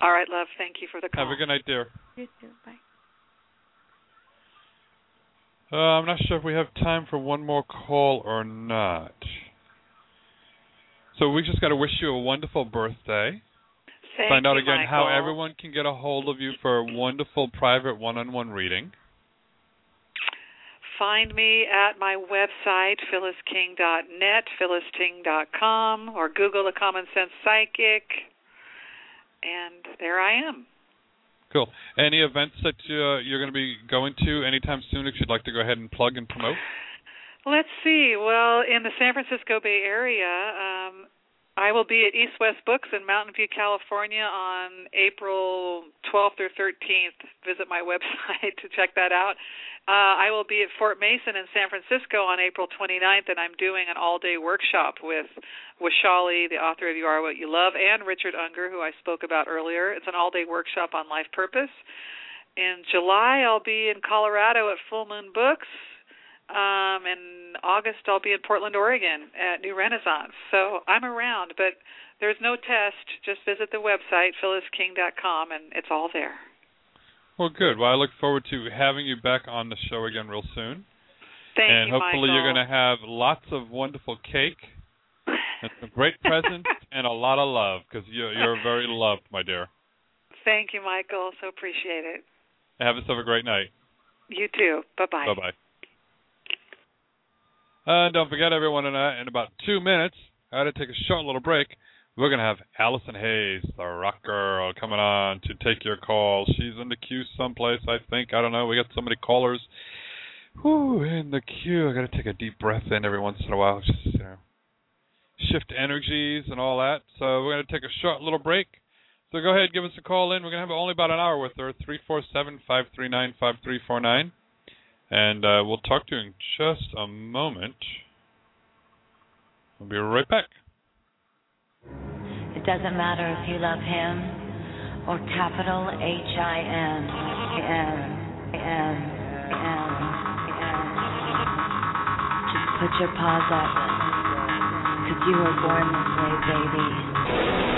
[SPEAKER 5] All right, love. Thank you for the call.
[SPEAKER 1] Have a good night, dear.
[SPEAKER 10] You too. Bye.
[SPEAKER 1] Uh, I'm not sure if we have time for one more call or not. So we just got to wish you a wonderful birthday.
[SPEAKER 5] Thank
[SPEAKER 1] Find out
[SPEAKER 5] you,
[SPEAKER 1] again how everyone can get a hold of you for a wonderful private one-on-one reading.
[SPEAKER 5] Find me at my website, phyllisking.net, phyllisking.com, or Google the Common Sense Psychic, and there I am.
[SPEAKER 1] Cool. Any events that uh, you're going to be going to anytime soon that you'd like to go ahead and plug and promote?
[SPEAKER 5] Let's see. Well, in the San Francisco Bay Area, um, I will be at East West Books in Mountain View, California on April 12th or 13th. Visit my website to check that out. Uh, I will be at Fort Mason in San Francisco on April 29th, and I'm doing an all-day workshop with Vaishali, the author of You Are What You Love, and Richard Unger, who I spoke about earlier. It's an all-day workshop on life purpose. In July, I'll be in Colorado at Full Moon Books. Um, in August, I'll be in Portland, Oregon at New Renaissance. So I'm around, but there's no test. Just visit the website, phyllisking.com, and it's all there.
[SPEAKER 1] Well, good. Well, I look forward to having you back on the show again real soon.
[SPEAKER 5] Thank you.
[SPEAKER 1] and
[SPEAKER 5] you,
[SPEAKER 1] hopefully you're going to have lots of wonderful cake and some great presents and a lot of love because you're, you're very loved, my dear.
[SPEAKER 5] Thank you, Michael. So appreciate it.
[SPEAKER 1] Have yourself a great night.
[SPEAKER 5] You too. Bye bye.
[SPEAKER 1] Bye bye. And don't forget, everyone, in, uh, in about two minutes, I had to take a short little break. We're going to have Allison Hayes, the rock girl, coming on to take your calls. She's in the queue someplace, I think. I don't know. We got so many callers. Whew, in the queue. I got to take a deep breath in every once in a while. Just, you know, shift energies and all that. So we're going to take a short little break. So go ahead, give us a call in. We're going to have only about an hour with her. Three four seven five three nine five three four nine, and uh, we'll talk to you in just a moment. We'll be right back.
[SPEAKER 11] It doesn't matter if you love him or capital H I N N N N N. Just put your paws up, cause you were born this way, baby.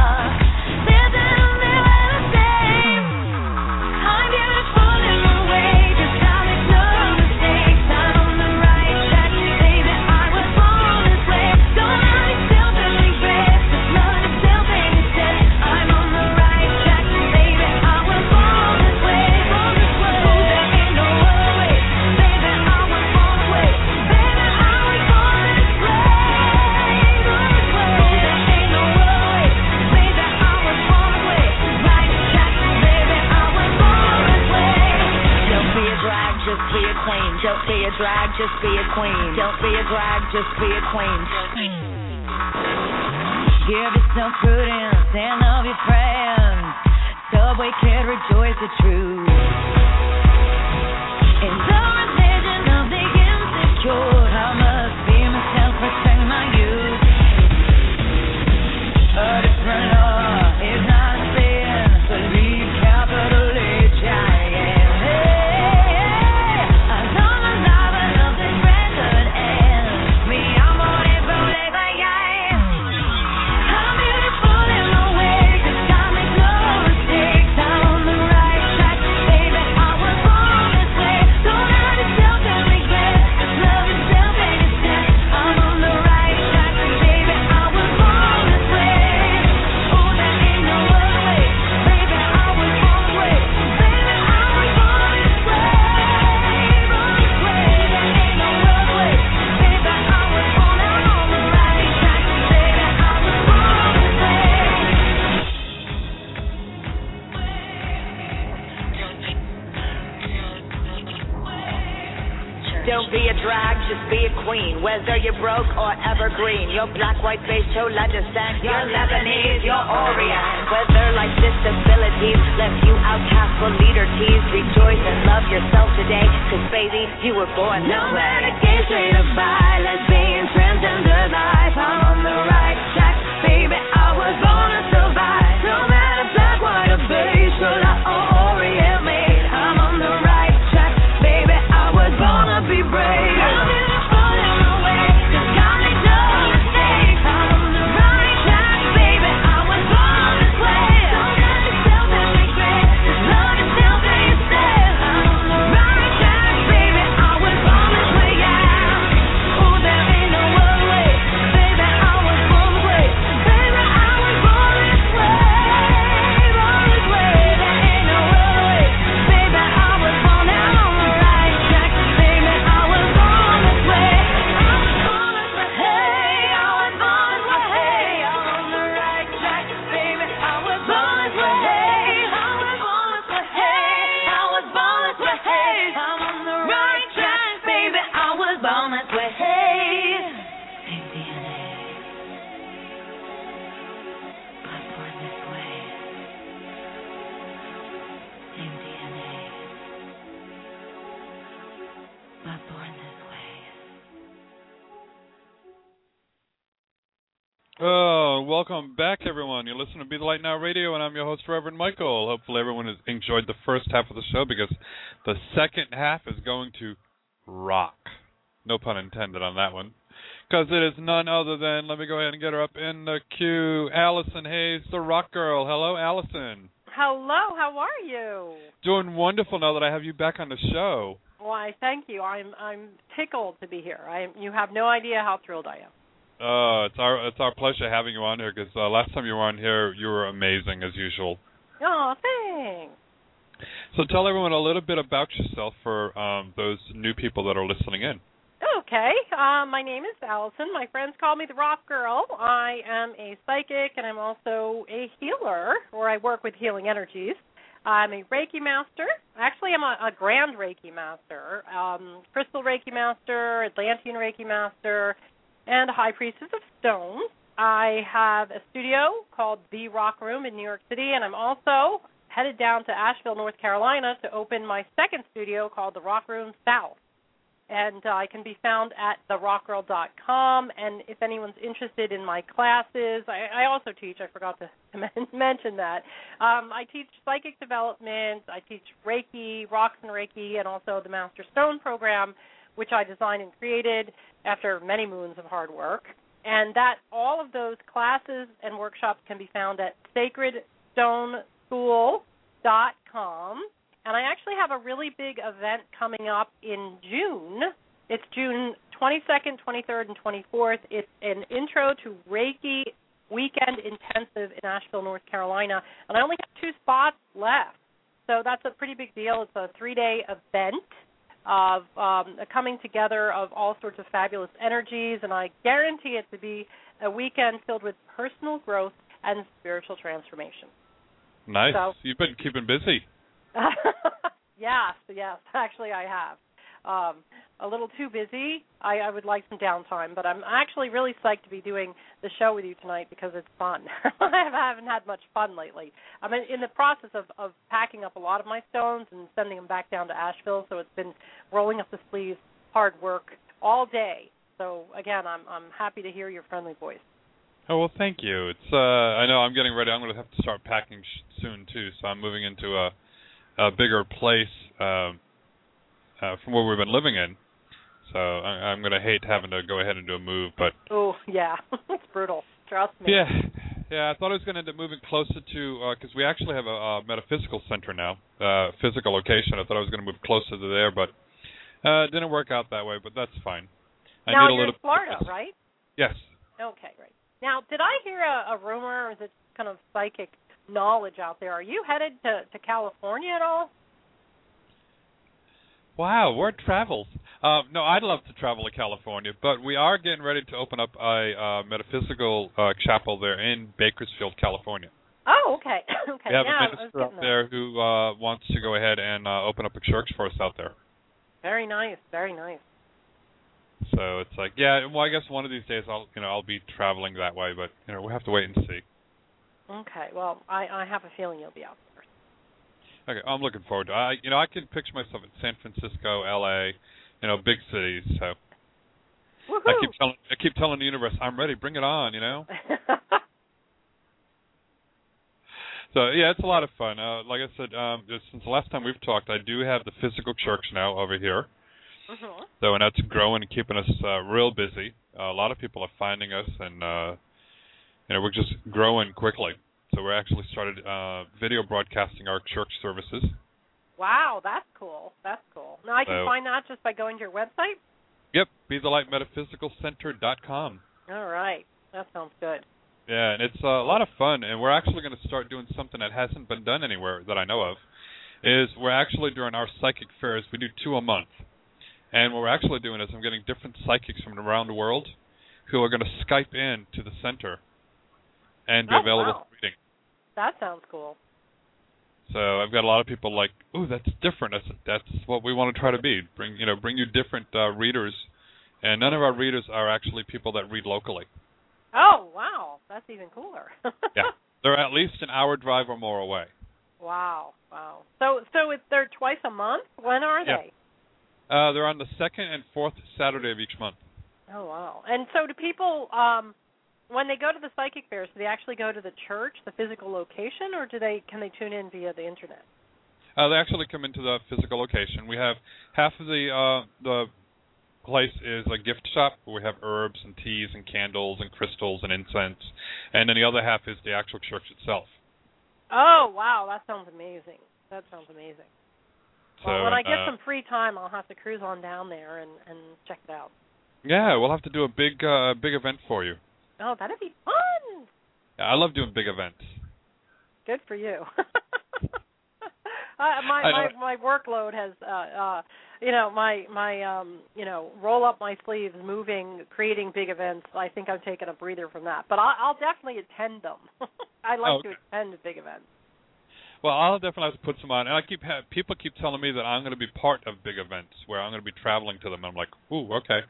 [SPEAKER 11] Don't be a drag, just be a queen. Don't be a drag, just be a queen. Give yourself prudence and love your friends. Subway kid, rejoice the truth. Chola
[SPEAKER 1] I'm your host, Reverend Michael. Hopefully, everyone has enjoyed the first half of the show because the second half is going to rock. No pun intended on that one. Because it is none other than, let me go ahead and get her up in the queue, Allison Hayes, the rock girl. Hello, Allison.
[SPEAKER 12] Hello, how are you?
[SPEAKER 1] Doing wonderful now that I have you back on the show.
[SPEAKER 12] Why, thank you. I'm I'm tickled to be here. I you have no idea how thrilled I am.
[SPEAKER 1] Uh, it's our it's our pleasure having you on here because uh, last time you were on here, you were amazing as usual.
[SPEAKER 12] Oh, thanks.
[SPEAKER 1] So tell everyone a little bit about yourself for um, those new people that are listening in.
[SPEAKER 12] Okay. Uh, my name is Allison. My friends call me the Rock Girl. I am a psychic and I'm also a healer, or I work with healing energies. I'm a Reiki master. Actually, I'm a, a Grand Reiki master, um, Crystal Reiki master, Atlantean Reiki master, and a High Priestess of Stone. I have a studio called The Rock Room in New York City, and I'm also headed down to Asheville, North Carolina to open my second studio called The Rock Room South and uh, I can be found at therockgirl.com. And if anyone's interested in my classes, I, I also teach. I forgot to, to mention that. Um, I teach psychic development. I teach Reiki, rocks and Reiki, and also the Master Stone program, which I designed and created after many moons of hard work. And that all of those classes and workshops can be found at sacredstoneschool.com. And I actually have a really big event coming up in June. It's June 22nd, 23rd, and 24th. It's an intro to Reiki weekend intensive in Asheville, North Carolina. And I only have two spots left. So that's a pretty big deal. It's a three day event of um, a coming together of all sorts of fabulous energies. And I guarantee it to be a weekend filled with personal growth and spiritual transformation.
[SPEAKER 1] Nice.
[SPEAKER 12] So-
[SPEAKER 1] You've been keeping busy.
[SPEAKER 12] yes, yes, actually I have. Um, a little too busy. I, I would like some downtime, but I'm actually really psyched to be doing the show with you tonight because it's fun. I haven't had much fun lately. I'm in, in the process of, of packing up a lot of my stones and sending them back down to Asheville, so it's been rolling up the sleeves, hard work all day. So again, I'm I'm happy to hear your friendly voice.
[SPEAKER 1] Oh well, thank you. It's uh, I know I'm getting ready. I'm going to have to start packing sh- soon too. So I'm moving into a a bigger place um, uh, from where we've been living in. So I, I'm going to hate having to go ahead and do a move, but
[SPEAKER 12] Oh yeah, it's brutal. Trust me.
[SPEAKER 1] yeah, yeah. I thought I was going to end up moving closer to because we actually have a, a metaphysical center now, uh, physical location. I thought I was going to move closer to there, but uh, it didn't work out that way. But that's fine. I
[SPEAKER 12] now
[SPEAKER 1] need a
[SPEAKER 12] you're
[SPEAKER 1] little.
[SPEAKER 12] in Florida, right?
[SPEAKER 1] Yes.
[SPEAKER 12] Okay, great. Now, did I hear a, a rumor, or is it kind of psychic knowledge out there? Are you headed to to California at all?
[SPEAKER 1] Wow, word travels. Uh, no, I'd love to travel to California, but we are getting ready to open up a uh, metaphysical uh, chapel there in Bakersfield, California.
[SPEAKER 12] Oh, okay, okay.
[SPEAKER 1] we have
[SPEAKER 12] yeah, I
[SPEAKER 1] a minister
[SPEAKER 12] getting
[SPEAKER 1] there who uh, wants to go ahead and uh, open up a church for us out there.
[SPEAKER 12] Very nice, very nice.
[SPEAKER 1] So it's like, yeah. Well, I guess one of these days I'll, you know, I'll be traveling that way, but you know, we'll have to wait and see.
[SPEAKER 12] Okay. Well, I I have a feeling you'll be out.
[SPEAKER 1] Okay, I'm looking forward to. it. I, you know, I can picture myself in San Francisco, L.A., you know, big cities. So I keep telling, I keep telling the universe, I'm ready. Bring it on. You know. So yeah, it's a lot of fun. Uh, like I said, um, just since the last time we've talked, I do have the physical church now over here.
[SPEAKER 12] Mhm.
[SPEAKER 1] So and that's growing and keeping us uh, real busy. Uh, a lot of people are finding us, and uh, you know we're just growing quickly. So we're actually started uh, video broadcasting our church services.
[SPEAKER 12] Wow, that's cool. That's cool. Now I can
[SPEAKER 1] So-
[SPEAKER 12] find that just by going to your website.
[SPEAKER 1] Yep, be the light metaphysical center dot com.
[SPEAKER 12] All right, that sounds good.
[SPEAKER 1] Yeah, and it's uh, a lot of fun, and we're actually going to start doing something that hasn't been done anywhere that I know of. Is we're actually during our psychic fairs, we do two a month, and what we're actually doing is I'm getting different psychics from around the world who are going to Skype in to the center and be
[SPEAKER 12] Oh,
[SPEAKER 1] available
[SPEAKER 12] wow.
[SPEAKER 1] for reading.
[SPEAKER 12] That sounds cool.
[SPEAKER 1] So I've got a lot of people like, "Ooh, that's different. That's that's what we want to try to be. Bring you know, bring you different uh, readers." And none of our readers are actually people that read locally.
[SPEAKER 12] Oh wow, that's even cooler.
[SPEAKER 1] Yeah, they're at least an hour drive or more away.
[SPEAKER 12] wow, wow. So so it's they're twice a month. When are
[SPEAKER 1] Yeah.
[SPEAKER 12] they?
[SPEAKER 1] Uh, they're on the second and fourth Saturday of each month.
[SPEAKER 12] Oh wow. And so do people um when they go to the psychic fairs, do they actually go to the church, the physical location, or do they can they tune in via the internet?
[SPEAKER 1] Uh, they actually come into the physical location. We have half of the uh, the place is a gift shop where we have herbs and teas and candles and crystals and incense, and then the other half is the actual church itself.
[SPEAKER 12] Oh wow, that sounds amazing. That sounds amazing.
[SPEAKER 1] So
[SPEAKER 12] well, when I get
[SPEAKER 1] uh,
[SPEAKER 12] some free time, I'll have to cruise on down there and and check it out.
[SPEAKER 1] yeah, we'll have to do a big uh, big event for you.
[SPEAKER 12] Oh, that'd be fun.
[SPEAKER 1] Yeah, I love doing big events.
[SPEAKER 12] Good for you. uh, my my my workload has uh uh you know my my um you know roll up my sleeves moving creating big events i think i'm taking a breather from that but i'll, I'll definitely attend them i like
[SPEAKER 1] Oh,
[SPEAKER 12] to attend big events
[SPEAKER 1] Well, I'll definitely have to put some on, and I keep ha- people keep telling me that I'm going to be part of big events where I'm going to be traveling to them. and I'm like, ooh, okay.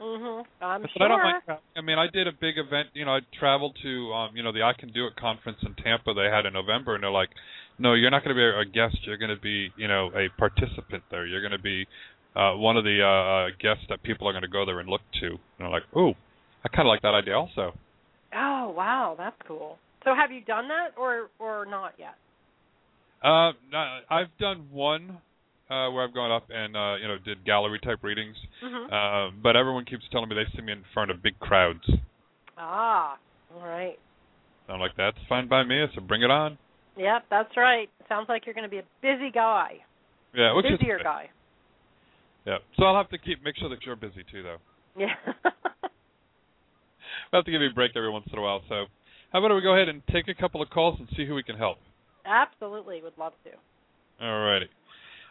[SPEAKER 12] Mhm i'm
[SPEAKER 1] But
[SPEAKER 12] sure
[SPEAKER 1] I don't mind. I mean, I did a big event. You know, I traveled to, um, you know, the I Can Do It conference in Tampa. They had in November, and they're like, "No, you're not going to be a guest. You're going to be, you know, a participant there. You're going to be uh, one of the uh, uh, guests that people are going to go there and look to." And I'm like, "Ooh, I kind of like that idea also."
[SPEAKER 12] oh wow that's cool so have you done that or or not yet
[SPEAKER 1] Uh, no, I've done one uh, where I've gone up and uh, you know did gallery type readings,
[SPEAKER 12] Mhm.
[SPEAKER 1] uh, but everyone keeps telling me they see me in front of big crowds.
[SPEAKER 12] ah all right
[SPEAKER 1] So I'm like, that's fine by me. So bring it on.
[SPEAKER 12] yep that's right sounds like you're going to be a busy guy
[SPEAKER 1] Yeah, which is
[SPEAKER 12] busier
[SPEAKER 1] good.
[SPEAKER 12] guy
[SPEAKER 1] Yeah. So I'll have to keep make sure that you're busy too, though.
[SPEAKER 12] yeah
[SPEAKER 1] I'll have to give you a break every once in a while. So how about we go ahead and take a couple of calls and see who we can help?
[SPEAKER 12] absolutely would love to
[SPEAKER 1] Alrighty.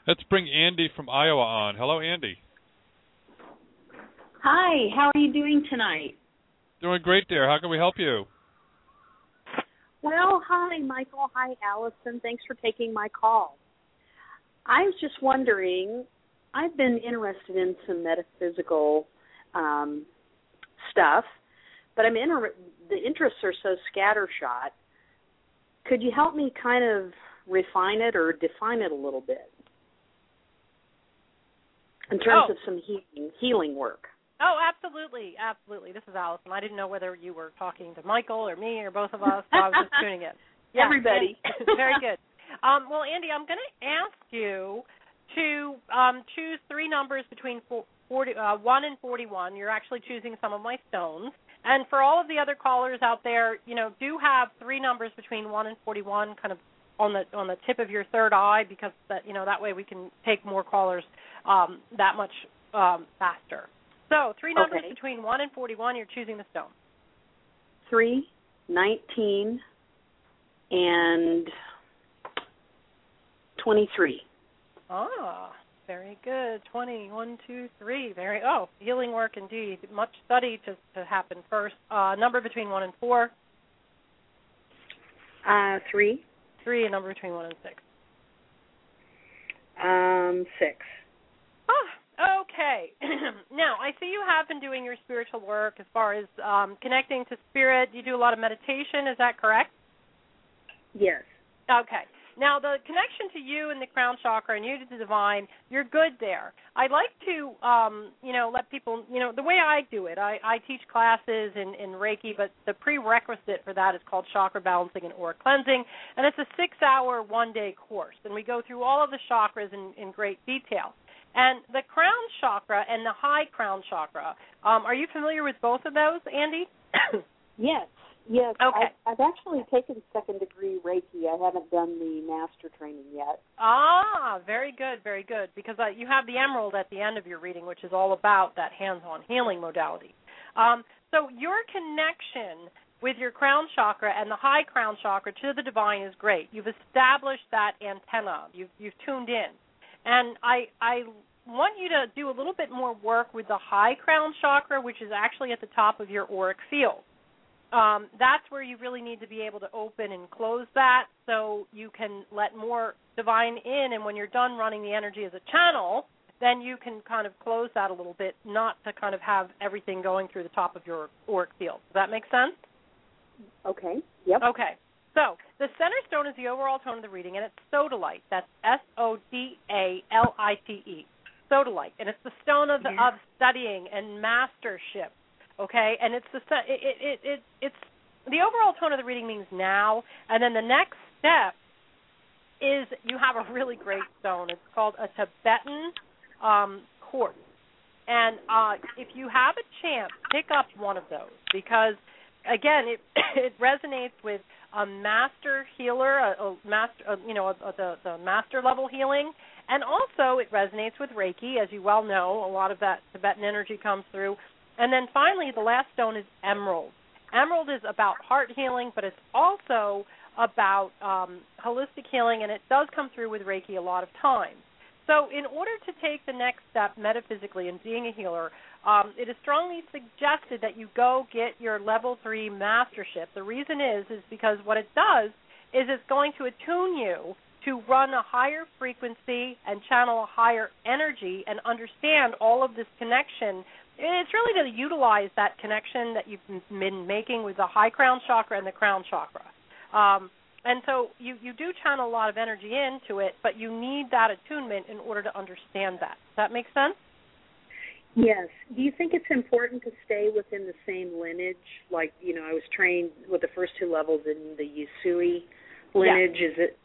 [SPEAKER 1] Let's bring Andy from Iowa on. Hello, Andy.
[SPEAKER 13] Hi, how are you doing tonight?
[SPEAKER 1] Doing great, dear. How can we help you?
[SPEAKER 13] Well, hi, Michael. Hi, Allison. Thanks for taking my call. I was just wondering, I've been interested in some metaphysical um, stuff, but I'm inter- the interests are so scattershot. Could you help me kind of refine it or define it a little bit in terms
[SPEAKER 12] Oh.
[SPEAKER 13] of some healing, healing work?
[SPEAKER 12] Oh, absolutely, absolutely. This is Allison. I didn't know whether you were talking to Michael or me or both of us, so I was just tuning in. Yeah,
[SPEAKER 13] Everybody.
[SPEAKER 12] very good. Um, well, Andy, I'm going to ask you to um, choose three numbers between four, 40, uh, 1 and 41. You're actually choosing some of my stones. And for all of the other callers out there, you know, do have three numbers between 1 and 41 kind of on the on the tip of your third eye because that you know that way we can take more callers um, that much um, faster. So three numbers
[SPEAKER 13] Okay.
[SPEAKER 12] between one and forty-one. You're choosing the stone.
[SPEAKER 13] Three, nineteen, and twenty-three.
[SPEAKER 12] Ah, very good. Twenty, one, two, three. Very. Oh, healing work indeed. Much study to to happen first. Uh, number between one and four.
[SPEAKER 13] Uh, three,
[SPEAKER 12] Three. A number between one and six.
[SPEAKER 13] um, six.
[SPEAKER 12] Ah, Okay. now, I see you have been doing your spiritual work as far as um, connecting to spirit. You do a lot of meditation. Is that correct?
[SPEAKER 13] Yes.
[SPEAKER 12] Okay. Now, the connection to you and the crown chakra and you to the divine, you're good there. I'd like to, um, you know, let people, you know, the way I do it, I, I teach classes in, in Reiki, but the prerequisite for that is called chakra balancing and aura cleansing, and it's a six-hour, one-day course, and we go through all of the chakras in, in great detail. And the crown chakra and the high crown chakra, um, are you familiar with both of those, Andy?
[SPEAKER 13] Yes. Yes.
[SPEAKER 12] Okay.
[SPEAKER 13] I, I've actually taken second degree Reiki. I haven't done the master training yet.
[SPEAKER 12] Ah, very good, very good. Because uh, you have the emerald at the end of your reading, which is all about that hands-on healing modality. Um, so your connection with your crown chakra and the high crown chakra to the divine is great. You've established that antenna. You've you've tuned in, and I I want you to do a little bit more work with the high crown chakra, which is actually at the top of your auric field um, that's where you really need to be able to open and close that so you can let more divine in. And when you're done running the energy as a channel then you can kind of close that a little bit not to kind of have everything going through the top of your auric field. Does that make sense?
[SPEAKER 13] Okay. Yep.
[SPEAKER 12] okay. So the center stone is the overall tone of the reading and it's sodalite. That's s o d a l i t e. Sodalite. And it's the stone of the,
[SPEAKER 13] Yeah.
[SPEAKER 12] of studying and mastership okay? And it's the it, it it it it's the overall tone of the reading means now and then the next step is you have a really great stone it's called a tibetan um quartz and uh if you have a chance pick up one of those because again it it resonates with a master healer a, a master a, you know a, a, the the master level healing and also it resonates with reiki as you well know a lot of that tibetan energy comes through and then finally, the last stone is emerald. Emerald is about heart healing, but it's also about um, holistic healing, and it does come through with Reiki a lot of times. So, in order to take the next step metaphysically in being a healer, um, it is strongly suggested that you go get your level three mastership. The reason is is because what it does is it's going to attune you to run a higher frequency and channel a higher energy and understand all of this connection it's really to utilize that connection that you've been making with the high crown chakra and the crown chakra. Um, and so you, you do channel a lot of energy into it, but you need that attunement in order to understand that. Does that make sense?
[SPEAKER 13] Yes. Do you think it's important to stay within the same lineage? Like, you know, I was trained with the first two levels in the Usui lineage. Is it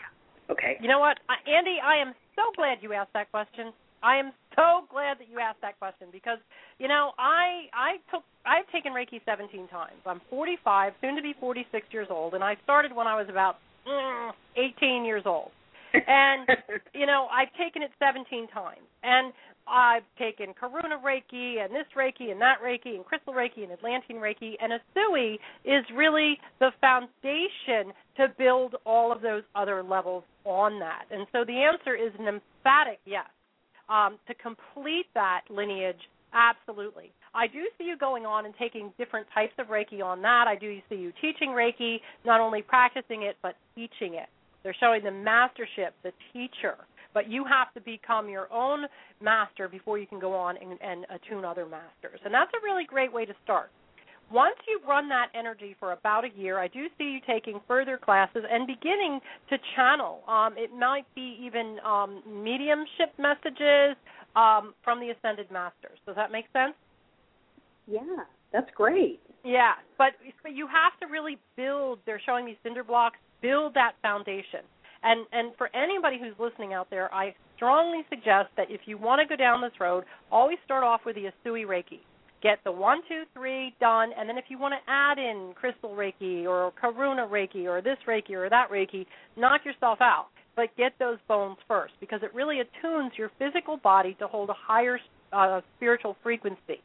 [SPEAKER 13] okay?
[SPEAKER 12] You know what, Andy? I am so glad you asked that question. I am so glad that you asked that question because you know I I took I've taken Reiki 17 times. I'm 45, soon to be 46 years old, and I started when I was about mm, 18 years old. And you know I've taken it 17 times, and I've taken Karuna Reiki and this Reiki and that Reiki and Crystal Reiki and Atlantean Reiki, and Usui is really the foundation to build all of those other levels on that. And so the answer is an emphatic yes. Um, to complete that lineage, absolutely. I do see you going on and taking different types of Reiki on that. I do see you teaching Reiki, not only practicing it, but teaching it. They're showing the mastership, the teacher. But you have to become your own master before you can go on and, and attune other masters. And that's a really great way to start. Once you've run that energy for about a year, I do see you taking further classes and beginning to channel. Um, it might be even um, mediumship messages um, from the ascended masters. Does that make sense?
[SPEAKER 13] Yeah, that's great.
[SPEAKER 12] Yeah, but but you have to really build. They're showing these cinder blocks. Build that foundation. And and for anybody who's listening out there, I strongly suggest that if you want to go down this road, always start off with the Usui Reiki. Get the one, two, three done, and then if you want to add in Crystal Reiki or Karuna Reiki or this Reiki or that Reiki, knock yourself out. But get those bones first because it really attunes your physical body to hold a higher uh, spiritual frequency.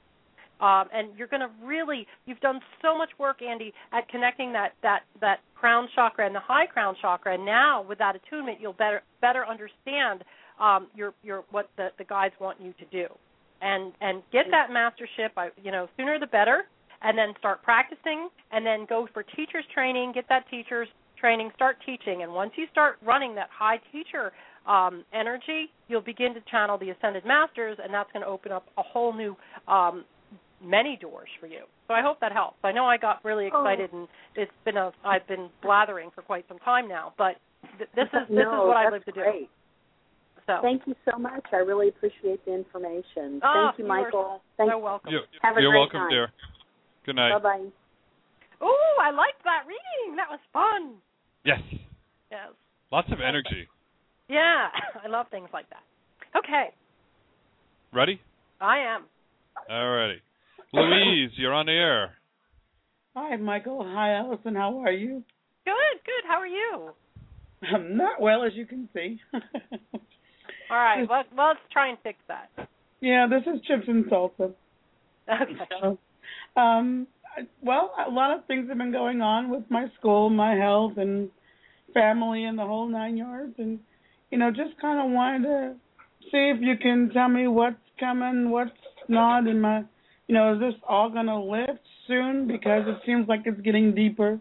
[SPEAKER 12] Um, and you're going to really you've done so much work andy at connecting that that that crown chakra and the high crown chakra and now with that attunement you'll better better understand um, your your what the the guides want you to do and and get that mastership I, you know sooner the better and then start practicing and then go for teachers training get that teachers training start teaching and once you start running that high teacher um, energy, you'll begin to channel the ascended masters, and that's going to open up a whole new um, many doors for you. So I hope that helps. I know I got really
[SPEAKER 13] Oh.
[SPEAKER 12] excited, and it's been a I've been blathering for quite some time now, but th- this is this
[SPEAKER 13] no,
[SPEAKER 12] is what I live to do.
[SPEAKER 13] Great.
[SPEAKER 12] So
[SPEAKER 13] Thank you so much. I really appreciate the information.
[SPEAKER 12] Ah,
[SPEAKER 13] Thank you, Michael.
[SPEAKER 12] you are
[SPEAKER 13] Michael. Thank
[SPEAKER 12] so welcome.
[SPEAKER 1] You,
[SPEAKER 13] Have a
[SPEAKER 1] you're
[SPEAKER 13] great
[SPEAKER 1] welcome,
[SPEAKER 13] time.
[SPEAKER 1] dear. Good night.
[SPEAKER 13] Bye bye.
[SPEAKER 12] Oh, I liked that reading. That was fun.
[SPEAKER 1] Yes.
[SPEAKER 12] Yes.
[SPEAKER 1] Lots of energy.
[SPEAKER 12] Yeah, I love things like that. Okay,
[SPEAKER 1] Ready?
[SPEAKER 12] I am.
[SPEAKER 1] All righty. Louise, you're on the air.
[SPEAKER 14] Hi, Michael. Hi, Allison. How are you?
[SPEAKER 12] Good, good. How are you?
[SPEAKER 14] I'm not well, as you can see.
[SPEAKER 12] All right, let, let's try and fix that.
[SPEAKER 14] yeah, this is chips and salsa.
[SPEAKER 12] Okay.
[SPEAKER 14] So, um, well, a lot of things have been going on with my school, my health, and family, and the whole nine yards. And you know, just kind of wanted to see if you can tell me what's coming, what's not, and my, you know, is this all going to lift soon? Because it seems like it's getting deeper.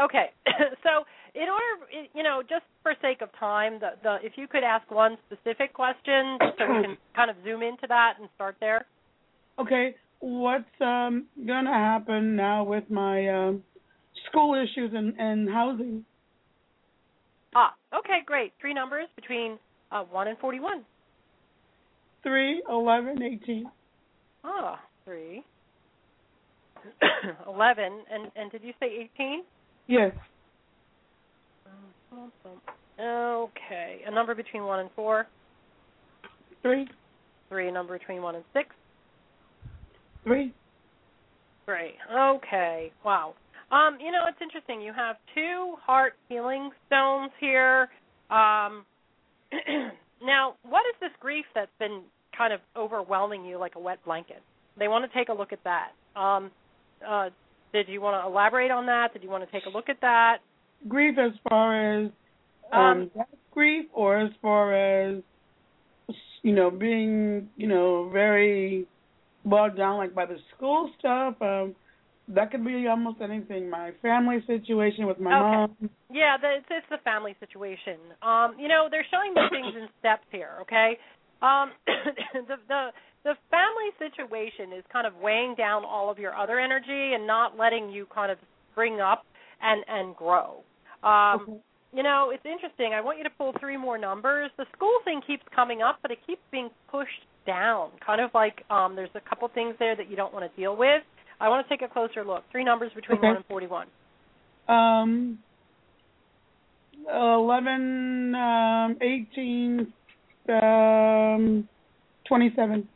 [SPEAKER 12] Okay, so in order, you know, just for sake of time, the, the if you could ask one specific question, so we can kind of zoom into that and start there.
[SPEAKER 14] Okay, what's um gonna happen now with my um school issues and, and housing?
[SPEAKER 12] Ah, okay, great. Three numbers between uh, one and forty-one.
[SPEAKER 14] Three, eleven, eighteen.
[SPEAKER 12] Ah, three. Eleven, and and did you say eighteen?
[SPEAKER 14] Yes.
[SPEAKER 12] Okay, a number between one and four.
[SPEAKER 14] Three.
[SPEAKER 12] Three, a number between one and six.
[SPEAKER 14] Three.
[SPEAKER 12] Great. Okay. Wow. Um, you know, it's interesting. You have two heart healing stones here. Um, now, what is this grief that's been kind of overwhelming you like a wet blanket? They want to take a look at that. Um, uh, did you want to elaborate on that? Did you want to take a look at that?
[SPEAKER 14] Grief as far as um,
[SPEAKER 12] Um,
[SPEAKER 14] death grief or as far as you know, being, you know, very bogged down like by the school stuff. Um that could be almost anything. My family situation with my
[SPEAKER 12] Okay.
[SPEAKER 14] mom.
[SPEAKER 12] Yeah, the, it's it's the family situation. Um, you know, they're showing me things in steps here. Okay, um, the the the family situation is kind of weighing down all of your other energy and not letting you kind of spring up and and grow. Um, you know, it's interesting. I want you to pull three more numbers. The school thing keeps coming up, but it keeps being pushed down. Kind of like um, there's a couple things there that you don't want to deal with. I want to take a closer look. Three numbers between
[SPEAKER 14] Okay.
[SPEAKER 12] one and forty-one.
[SPEAKER 14] Um, 11, um, 18, um, 27.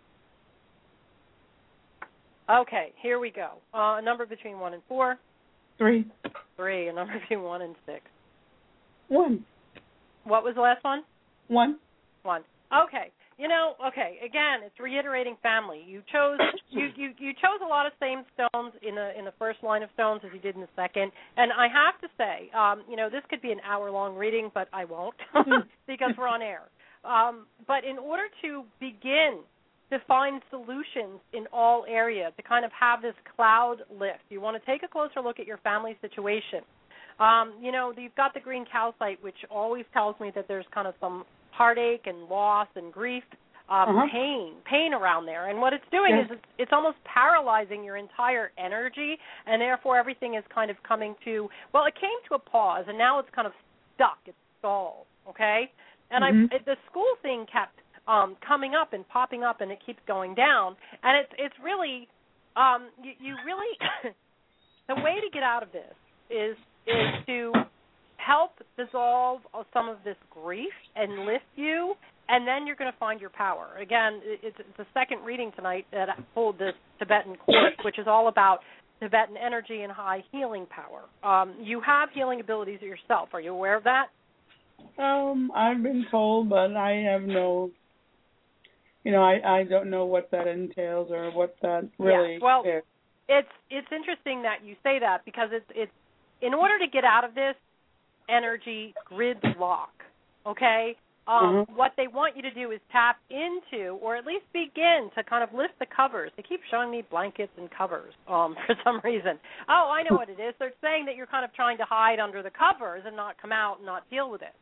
[SPEAKER 12] Okay, here we go. Uh, a number between one and four.
[SPEAKER 14] 3.
[SPEAKER 12] Three. A number between one and six.
[SPEAKER 14] 1.
[SPEAKER 12] What was the last one?
[SPEAKER 14] 1.
[SPEAKER 12] One. Okay. You know, okay. Again, it's reiterating family. You chose you you you chose a lot of same stones in the in the first line of stones as you did in the second. And I have to say, um, you know, this could be an hour long reading, but I won't because we're on air. Um, but in order to begin to find solutions in all areas, to kind of have this cloud lift, you want to take a closer look at your family situation. Um, you know, you've got the green calcite, which always tells me that there's kind of some heartache and loss and grief, um,
[SPEAKER 14] Uh-huh.
[SPEAKER 12] pain, pain around there. And what it's doing
[SPEAKER 14] Yeah.
[SPEAKER 12] is it's, it's almost paralyzing your entire energy, and therefore everything is kind of coming to well, it came to a pause, and now it's kind of stuck, it's stalled. Okay, and
[SPEAKER 14] Mhm.
[SPEAKER 12] I the school thing kept um, coming up and popping up, and it keeps going down, and it's it's really um, you, you really the way to get out of this is is to help dissolve some of this grief and lift you and then you're going to find your power. Again it's, it's the second reading tonight that I pulled this tibetan quartz which is all about tibetan energy and high healing power. Um, you have healing abilities yourself. Are you aware of that?
[SPEAKER 14] Um, I've been told, but I have no, you know, I I don't know what that entails or what that really
[SPEAKER 12] yeah. well
[SPEAKER 14] is.
[SPEAKER 12] it's it's interesting that you say that because it's it's in order to get out of this energy gridlock okay um,
[SPEAKER 14] Mhm.
[SPEAKER 12] what they want you to do is tap into or at least begin to kind of lift the covers they keep showing me blankets and covers um, for some reason oh i know what it is they're saying that you're kind of trying to hide under the covers and not come out and not deal with it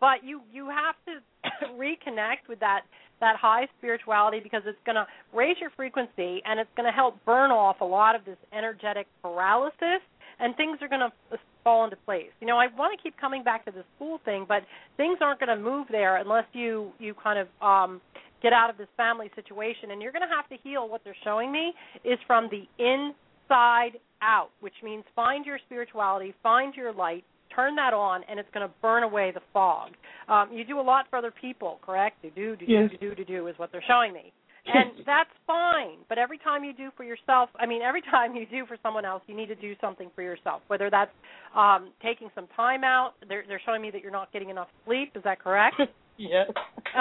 [SPEAKER 12] but you you have to reconnect with that that high spirituality because it's going to raise your frequency and it's going to help burn off a lot of this energetic paralysis and things are going to fall into place. You know, I want to keep coming back to the school thing, but things aren't going to move there unless you you kind of um get out of this family situation and you're going to have to heal what they're showing me is from the inside out, which means find your spirituality, find your light, turn that on and it's going to burn away the fog. Um you do a lot for other people, correct? You do do
[SPEAKER 14] Yes.
[SPEAKER 12] do do do do is what they're showing me. And that's fine, but every time you do for yourself, I mean every time you do for someone else, you need to do something for yourself. Whether that's um taking some time out, they're they're showing me that you're not getting enough sleep, is that correct?
[SPEAKER 14] yes.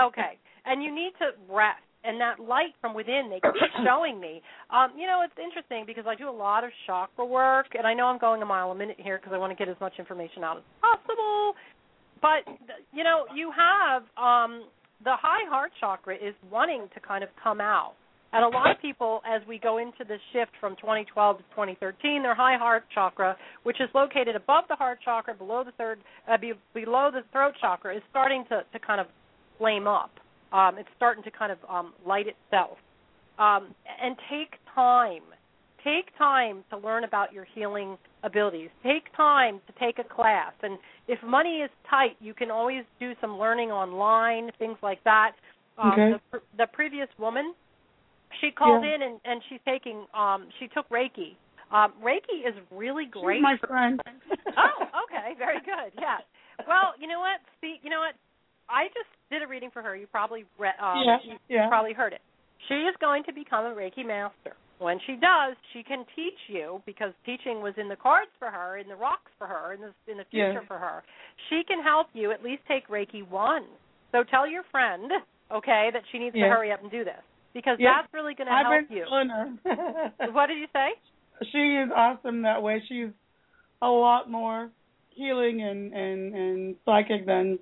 [SPEAKER 12] okay. And you need to rest. And that light from within they keep showing me. Um, you know, it's interesting because I do a lot of chakra work, and I know I'm going a mile a minute here because I want to get as much information out as possible. But you know, you have um, the high heart chakra is wanting to kind of come out. And a lot of people, as we go into this shift from 2012 to 2013, their high heart chakra, which is located above the heart chakra, below the third, uh, be, below the throat chakra, is starting to, to kind of flame up. Um, it's starting to kind of um, light itself. Um, and take time. Take time to learn about your healing abilities. Take time to take a class. And if money is tight, you can always do some learning online, things like that. Um,
[SPEAKER 14] Okay.
[SPEAKER 12] the, pr- the previous woman, she called
[SPEAKER 14] Yeah.
[SPEAKER 12] in and, and she's taking, um, she took Reiki. Um, Reiki is really great.
[SPEAKER 14] She's my friend.
[SPEAKER 12] oh, okay, very good. Yeah. Well, you know what? See, you know what? I just did a reading for her. You probably read. Um,
[SPEAKER 14] Yeah,
[SPEAKER 12] you,
[SPEAKER 14] yeah.
[SPEAKER 12] probably heard it. She is going to become a Reiki master. When she does, she can teach you because teaching was in the cards for her, in the rocks for her, in the in the future
[SPEAKER 14] Yeah.
[SPEAKER 12] for her. She can help you at least take Reiki one. So tell your friend, okay, that she needs
[SPEAKER 14] Yeah.
[SPEAKER 12] to hurry up and do this because
[SPEAKER 14] Yeah.
[SPEAKER 12] that's really going to
[SPEAKER 14] I've
[SPEAKER 12] help
[SPEAKER 14] been
[SPEAKER 12] you.
[SPEAKER 14] telling her.
[SPEAKER 12] What did you say?
[SPEAKER 14] she is awesome that way. She's a lot more healing and and and psychic than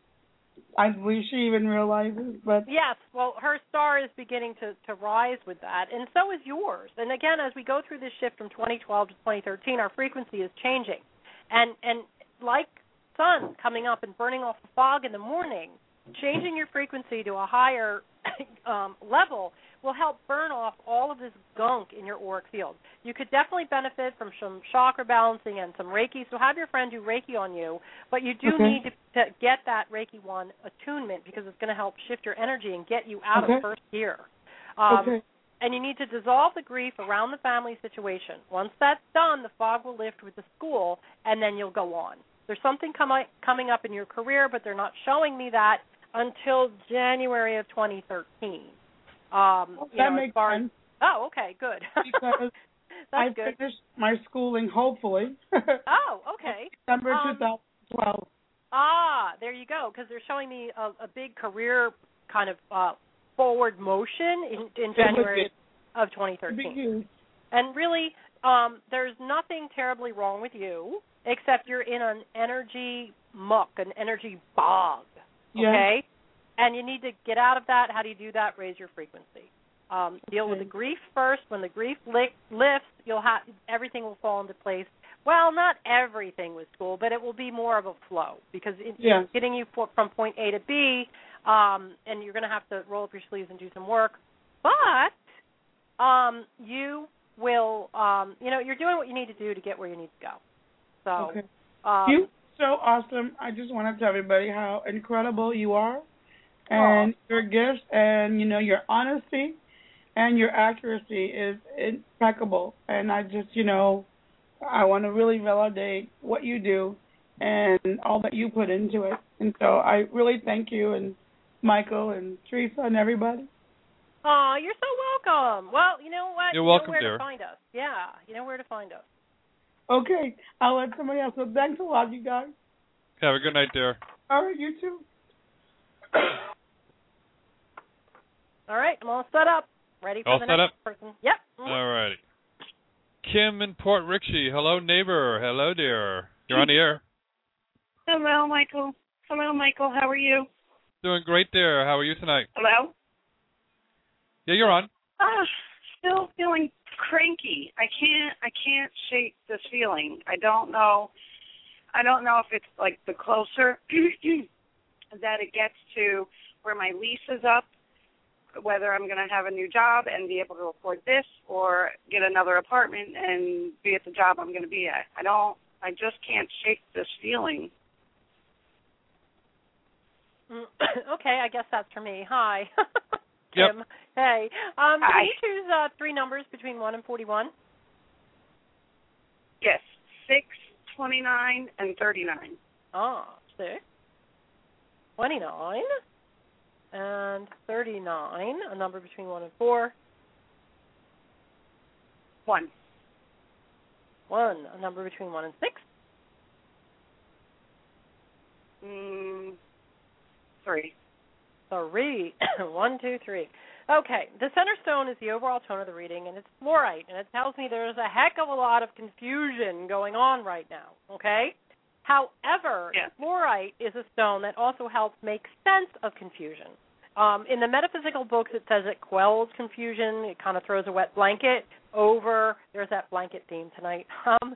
[SPEAKER 14] I believe she even realizes. But
[SPEAKER 12] Yes, well, her star is beginning to to rise with that, and so is yours. And again, as we go through this shift from 2012 to 2013, our frequency is changing, and and like sun coming up and burning off the fog in the morning, changing your frequency to a higher um, level will help burn off all of this gunk in your auric field. You could definitely benefit from some chakra balancing and some Reiki. So have your friend do Reiki on you, but you do
[SPEAKER 14] Okay.
[SPEAKER 12] need to, to get that Reiki one attunement because it's going to help shift your energy and get you out
[SPEAKER 14] Okay.
[SPEAKER 12] of first gear. Um,
[SPEAKER 14] okay.
[SPEAKER 12] and you need to dissolve the grief around the family situation. Once that's done, the fog will lift with the school, and then you'll go on. There's something com- coming up in your career, but they're not showing me that until January of 2013. Um, you
[SPEAKER 14] that
[SPEAKER 12] know,
[SPEAKER 14] makes
[SPEAKER 12] far
[SPEAKER 14] sense
[SPEAKER 12] oh, okay, good.
[SPEAKER 14] because I
[SPEAKER 12] good.
[SPEAKER 14] finished my schooling hopefully
[SPEAKER 12] Oh, okay.
[SPEAKER 14] December
[SPEAKER 12] Um,
[SPEAKER 14] 2012.
[SPEAKER 12] Ah, there you go. Because they're showing me a, a big career kind of uh, forward motion in, in January of 2013. And really, um, there's nothing terribly wrong with you, except you're in an energy muck, an energy bog.
[SPEAKER 14] Yeah.
[SPEAKER 12] Okay? And you need to get out of that. How do you do that? Raise your frequency. Um, deal with the grief first. When the grief li- lifts, you'll have everything will fall into place. Well, not everything with school, but it will be more of a flow because it,
[SPEAKER 14] Yeah.
[SPEAKER 12] it's getting you for, from point A to B, um, and you're going to have to roll up your sleeves and do some work. But um, you will, um, you know, you're doing what you need to do to get where you need to go. So,
[SPEAKER 14] Okay.
[SPEAKER 12] um,
[SPEAKER 14] you so awesome. I just want to tell everybody how incredible you are, and your gifts, and you know your honesty, and your accuracy is impeccable. And I just, you know, I want to really validate what you do and all that you put into it. And so I really thank you and Michael and Teresa and everybody.
[SPEAKER 12] Oh, you're so welcome. Well, you know what?
[SPEAKER 1] You're
[SPEAKER 12] you
[SPEAKER 1] welcome,
[SPEAKER 12] know where
[SPEAKER 1] dear.
[SPEAKER 12] to find us. Yeah, you know where to find us.
[SPEAKER 14] Okay, I'll let somebody else. So thanks a lot, you guys.
[SPEAKER 1] Have a good night, dear.
[SPEAKER 14] All right, you too.
[SPEAKER 12] All right, I'm all set up. Ready for
[SPEAKER 1] All
[SPEAKER 12] the
[SPEAKER 1] set
[SPEAKER 12] next
[SPEAKER 1] up?
[SPEAKER 12] person. Yep. Mhm.
[SPEAKER 1] All righty. Kim in Port Richey. Hello, neighbor. Hello, dear. You're on the air.
[SPEAKER 15] Hello, Michael. Hello, Michael. How are you?
[SPEAKER 1] Doing great, dear. How are you tonight?
[SPEAKER 15] Hello.
[SPEAKER 1] Yeah, you're on.
[SPEAKER 15] Ah, still feeling cranky. I can't. I can't shake this feeling. I don't know. I don't know if it's like the closer that it gets to where my lease is up, whether I'm going to have a new job and be able to afford this, or get another apartment and be at the job I'm going to be at. I don't. I just can't shake this feeling.
[SPEAKER 12] Mm, okay, I guess that's for me. Hi.
[SPEAKER 1] Yep.
[SPEAKER 12] Hey. Um, can
[SPEAKER 15] Hi.
[SPEAKER 12] you choose uh, three numbers between 1 and 41?
[SPEAKER 15] Yes, six, twenty-nine, and thirty-nine.
[SPEAKER 12] Ah, six, 29, and 39, a number between 1 and 4.
[SPEAKER 15] One.
[SPEAKER 12] 1, a number between 1 and 6.
[SPEAKER 15] Mm, three.
[SPEAKER 12] Three. One, two, three. Okay, the center stone is the overall tone of the reading, and it's fluorite, and it tells me there's a heck of a lot of confusion going on right now. Okay. However, fluorite is a stone that also helps make sense of confusion. Um, in the metaphysical books, it says it quells confusion. It kind of throws a wet blanket over. There's that blanket theme tonight. Um,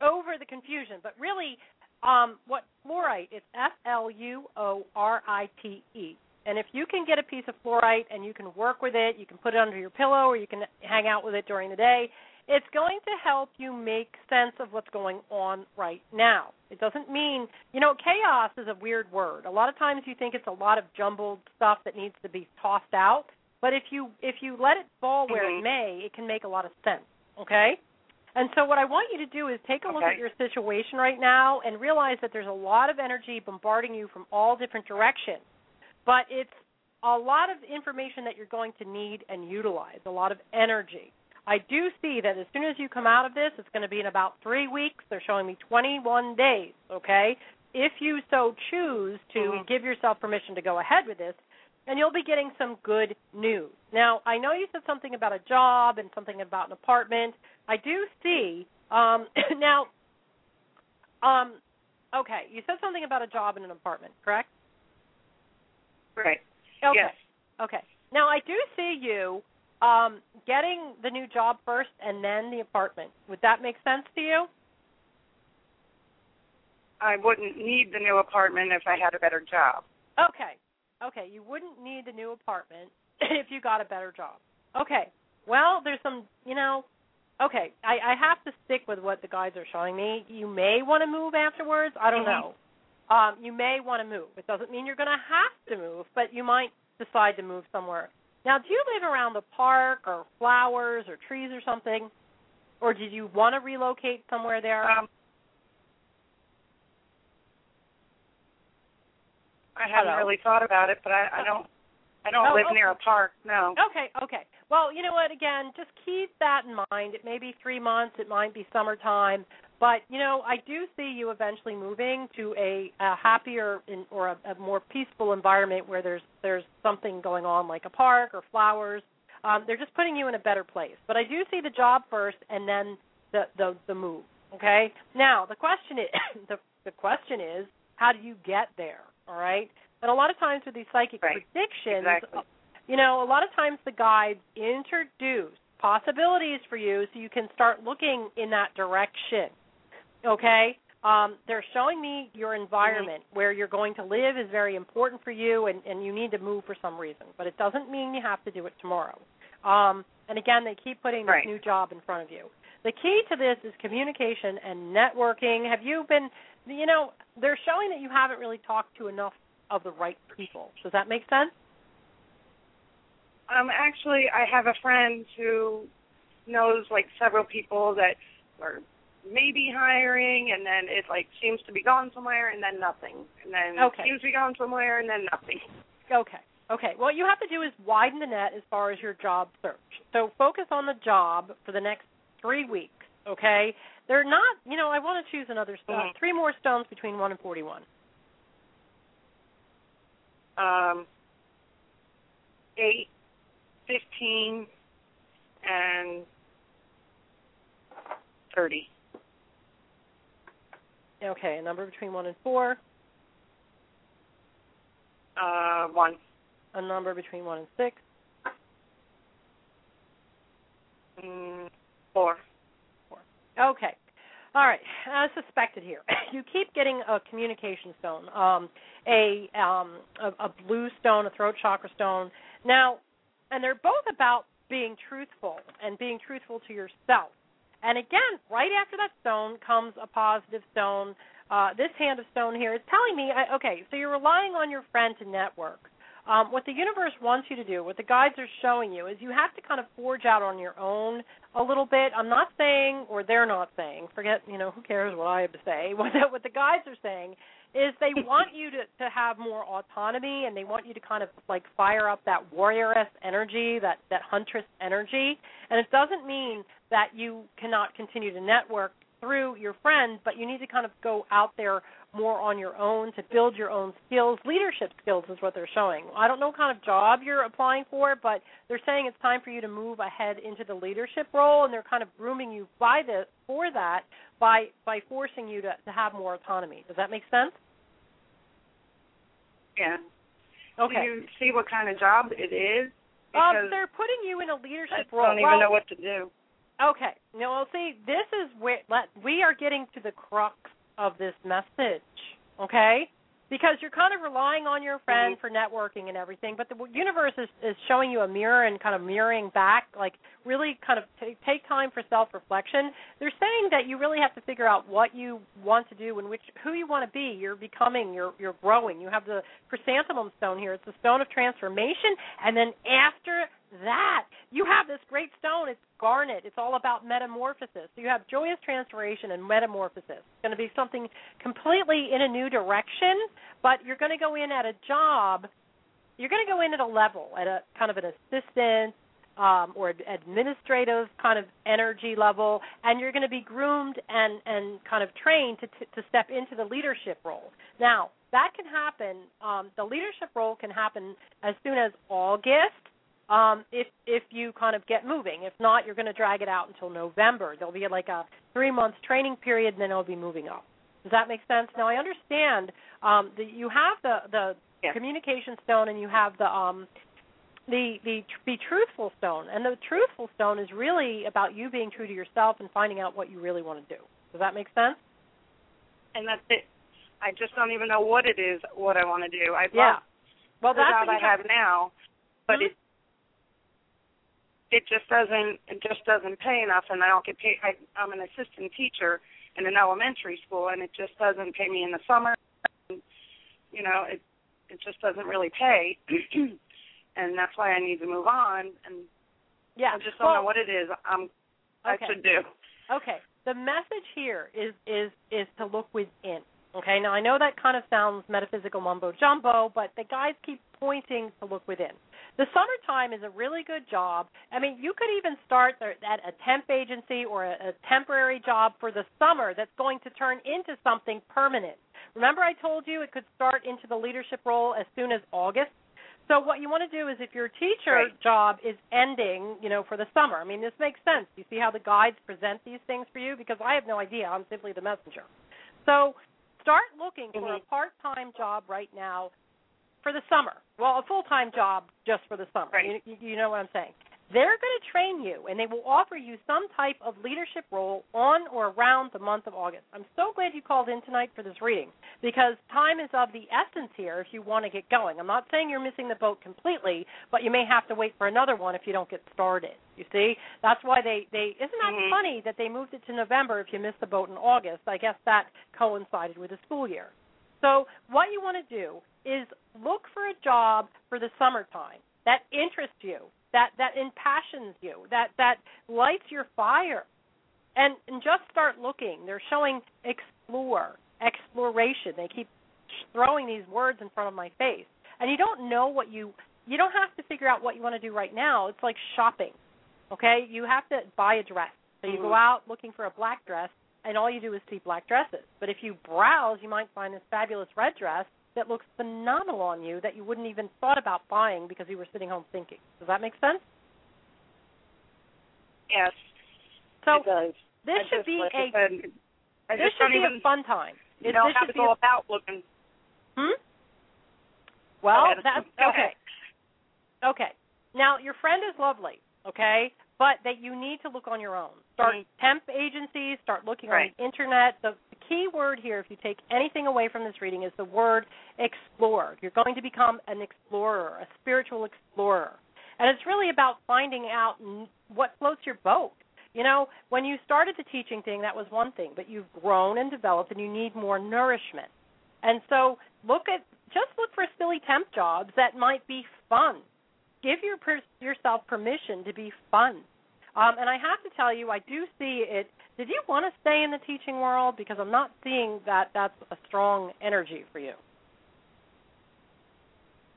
[SPEAKER 12] over the confusion, but really, um, what fluorite? It's F L U O R I T E. And if you can get a piece of fluorite and you can work with it, you can put it under your pillow or you can hang out with it during the day, it's going to help you make sense of what's going on right now. It doesn't mean, you know, chaos is a weird word. A lot of times you think it's a lot of jumbled stuff that needs to be tossed out, but if you if you let it fall where
[SPEAKER 15] Mhm.
[SPEAKER 12] it may, it can make a lot of sense, okay? And so what I want you to do is take a look at your situation right now and realize that there's a lot of energy bombarding you from all different directions. But it's a lot of information that you're going to need and utilize, a lot of energy. I do see that as soon as you come out of this, it's going to be in about three weeks. They're showing me 21 days, okay? If you so choose to
[SPEAKER 15] Mhm.
[SPEAKER 12] give yourself permission to go ahead with this, and you'll be getting some good news. Now, I know you said something about a job and something about an apartment. I do see. Um, now, um, okay, you said something about a job and an apartment, correct?
[SPEAKER 15] Right.
[SPEAKER 12] Okay.
[SPEAKER 15] Yes.
[SPEAKER 12] Okay. Now I do see you um getting the new job first and then the apartment. Would that make sense to you?
[SPEAKER 15] I wouldn't need the new apartment if I had a better job.
[SPEAKER 12] Okay. Okay, you wouldn't need the new apartment if you got a better job. Okay. Well, there's some, you know, okay, I I have to stick with what the guys are showing me. You may want to move afterwards. I don't
[SPEAKER 15] Mhm.
[SPEAKER 12] know. Um you may want to move. It doesn't mean you're going to have to move, but you might decide to move somewhere. Now, do you live around the park or flowers or trees or something? Or did you want to relocate somewhere there?
[SPEAKER 15] Um, I haven't
[SPEAKER 12] Hello?
[SPEAKER 15] really thought about it, but I, I don't. I don't
[SPEAKER 12] Oh,
[SPEAKER 15] live
[SPEAKER 12] okay.
[SPEAKER 15] near a park. No.
[SPEAKER 12] Okay, okay. Well, you know what? Again, just keep that in mind. It may be three months. It might be summertime. But you know, I do see you eventually moving to a, a happier in, or a, a more peaceful environment where there's there's something going on, like a park or flowers. Um, they're just putting you in a better place. But I do see the job first, and then the the, the move. Okay. Now the question is the the question is how do you get there? All right. And a lot of times with these psychic predictions,
[SPEAKER 15] Exactly.
[SPEAKER 12] you know, a lot of times the guides introduce possibilities for you so you can start looking in that direction. Okay? Um, they're showing me your environment where you're going to live is very important for you and, and you need to move for some reason. But it doesn't mean you have to do it tomorrow. Um, and again, they keep putting this
[SPEAKER 15] Right.
[SPEAKER 12] new job in front of you. The key to this is communication and networking. Have you been, you know, they're showing that you haven't really talked to enough of the right people. Does that make sense?
[SPEAKER 15] Um, actually, I have a friend who knows like several people that are maybe hiring, and then it like seems to be going somewhere, and then nothing, and then
[SPEAKER 12] Okay.
[SPEAKER 15] seems to be going somewhere, and then nothing.
[SPEAKER 12] Okay. Okay. What you have to do is widen the net as far as your job search. So focus on the job for the next three weeks. Okay. They're not. You know, I want to choose another stone.
[SPEAKER 15] Mhm.
[SPEAKER 12] Three more stones between one and forty-one.
[SPEAKER 15] Um, eight, fifteen, and thirty.
[SPEAKER 12] Okay. A number between one and four.
[SPEAKER 15] Uh, one.
[SPEAKER 12] A number between one and six.
[SPEAKER 15] Mm, four.
[SPEAKER 12] Okay. All right. As suspected here. you keep getting a communication stone, um, a, um, a a blue stone, a throat chakra stone. Now, and they're both about being truthful and being truthful to yourself. And again, right after that stone comes a positive stone. Uh, this hand of stone here is telling me, I- okay, so you're relying on your friend to network. Um, what the universe wants you to do, what the guides are showing you, is you have to kind of forge out on your own a little bit. I'm not saying, or they're not saying, forget, you know, who cares what I have to say. What the, what the guides are saying is they want you to to have more autonomy and they want you to kind of like fire up that warrioress energy, that that huntress energy. And it doesn't mean that you cannot continue to network through your friends, but you need to kind of go out there more on your own to build your own skills. Leadership skills is what they're showing. I don't know what kind of job you're applying for, but they're saying it's time for you to move ahead into the leadership role, and they're kind of grooming you by the for that by by forcing you to, to have more autonomy. Does that make sense?
[SPEAKER 15] Yeah.
[SPEAKER 12] Okay.
[SPEAKER 15] Do you see what kind of job it is?
[SPEAKER 12] Um,
[SPEAKER 15] Because
[SPEAKER 12] they're putting you in a leadership role.
[SPEAKER 15] I don't even
[SPEAKER 12] Well,
[SPEAKER 15] know what to do.
[SPEAKER 12] Okay. No, well, see, this is where let, we are getting to the crux of this message. Okay? Because you're kind of relying on your friend mm-hmm. for networking and everything, but the universe is, is showing you a mirror and kind of mirroring back, like really kind of t- take time for self-reflection. They're saying that you really have to figure out what you want to do and which who you want to be. You're becoming, you're you're growing. You have the chrysanthemum stone here. It's the stone of transformation, and then after that, you have this great stone. It's garnet. It's all about metamorphosis. So you have joyous transformation and metamorphosis. It's going to be something completely in a new direction, but you're going to go in at a job. You're going to go in at a level, at a kind of an assistant um, or administrative kind of energy level, and you're going to be groomed and and kind of trained to to step into the leadership role. Now that can happen. Um, the leadership role can happen as soon as August um, if if you kind of get moving. If not, you're going to drag it out until November. There'll be like a three month training period, and then it'll be moving up. Does that make sense? Now I understand um, that you have the the communication stone, and you have the um, the the tr- be truthful stone, and the truthful stone is really about you being true to yourself and finding out what you really want to do. Does that make sense?
[SPEAKER 15] And that's it. I just don't even know what it is, what I want to do. I
[SPEAKER 12] Yeah. Well,
[SPEAKER 15] the
[SPEAKER 12] that's
[SPEAKER 15] job
[SPEAKER 12] what
[SPEAKER 15] I
[SPEAKER 12] have-
[SPEAKER 15] have now, but
[SPEAKER 12] Mhm.
[SPEAKER 15] it it just doesn't it just doesn't pay enough, and I don't get paid. I, I'm an assistant teacher in an elementary school, and it just doesn't pay me in the summer. And, you know, it it just doesn't really pay, and that's why I need to move on. And
[SPEAKER 12] Yeah.
[SPEAKER 15] I just don't
[SPEAKER 12] Well,
[SPEAKER 15] know what it is. I'm I
[SPEAKER 12] Okay.
[SPEAKER 15] should do.
[SPEAKER 12] Okay. The message here is is is to look within. Okay. Now I know that kind of sounds metaphysical mumbo jumbo, but the guys keep pointing to look within. The summertime is a really good job. I mean, you could even start at a temp agency or a, a temporary job for the summer that's going to turn into something permanent. Remember, I told you it could start into the leadership role as soon as August. So what you want to do is if your teacher job is ending, you know, for the summer. I mean, this makes sense. You see how the guides present these things for you because I have no idea. I'm simply the messenger. So start looking for a mm-hmm. part-time job right now for the summer. Well, a full-time job just for the summer. You, you, you know what I'm saying? They're going to train you, and they will offer you some type of leadership role on or around the month of August. I'm so glad you called in tonight for this reading because time is of the essence here if you want to get going. I'm not saying you're missing the boat completely, but you may have to wait for another one if you don't get started. You see, that's why they they isn't that mm-hmm. funny that they moved it to November if you missed the boat in August. I guess that coincided with the school year. So what you want to do is look for a job for the summertime that interests you, that that impassions you, that that lights your fire, and and just start looking. They're showing explore, exploration. They keep throwing these words in front of my face, and you don't know what you you don't have to figure out what you want to do right now. It's like shopping. Okay, you have to buy a dress. So you go mm-hmm. out looking for a black dress, and all you do is see black dresses. But if you browse, you might find this fabulous red dress that looks phenomenal on you that you wouldn't even thought about buying because you were sitting home thinking. Does that make sense?
[SPEAKER 15] Yes.
[SPEAKER 12] So this
[SPEAKER 15] I
[SPEAKER 12] should be
[SPEAKER 15] like
[SPEAKER 12] a
[SPEAKER 15] said,
[SPEAKER 12] this should be
[SPEAKER 15] even
[SPEAKER 12] a fun time.
[SPEAKER 15] You know
[SPEAKER 12] this
[SPEAKER 15] how to go
[SPEAKER 12] a-
[SPEAKER 15] about looking.
[SPEAKER 12] Hmm? Well, that's okay. Okay. Now your friend is lovely, okay, but that you need to look on your own. Start temp agencies. Start looking
[SPEAKER 15] Right.
[SPEAKER 12] on the internet. The, the key word here, if you take anything away from this reading, is the word explore. You're going to become an explorer, a spiritual explorer. And it's really about finding out what floats your boat. You know, when you started the teaching thing, that was one thing, but you've grown and developed and you need more nourishment. And so look at just look for silly temp jobs that might be fun. Give your per- yourself permission to be fun. Um, and I have to tell you, I do see it. Did you want to stay in the teaching world? Because I'm not seeing that that's a strong energy for you.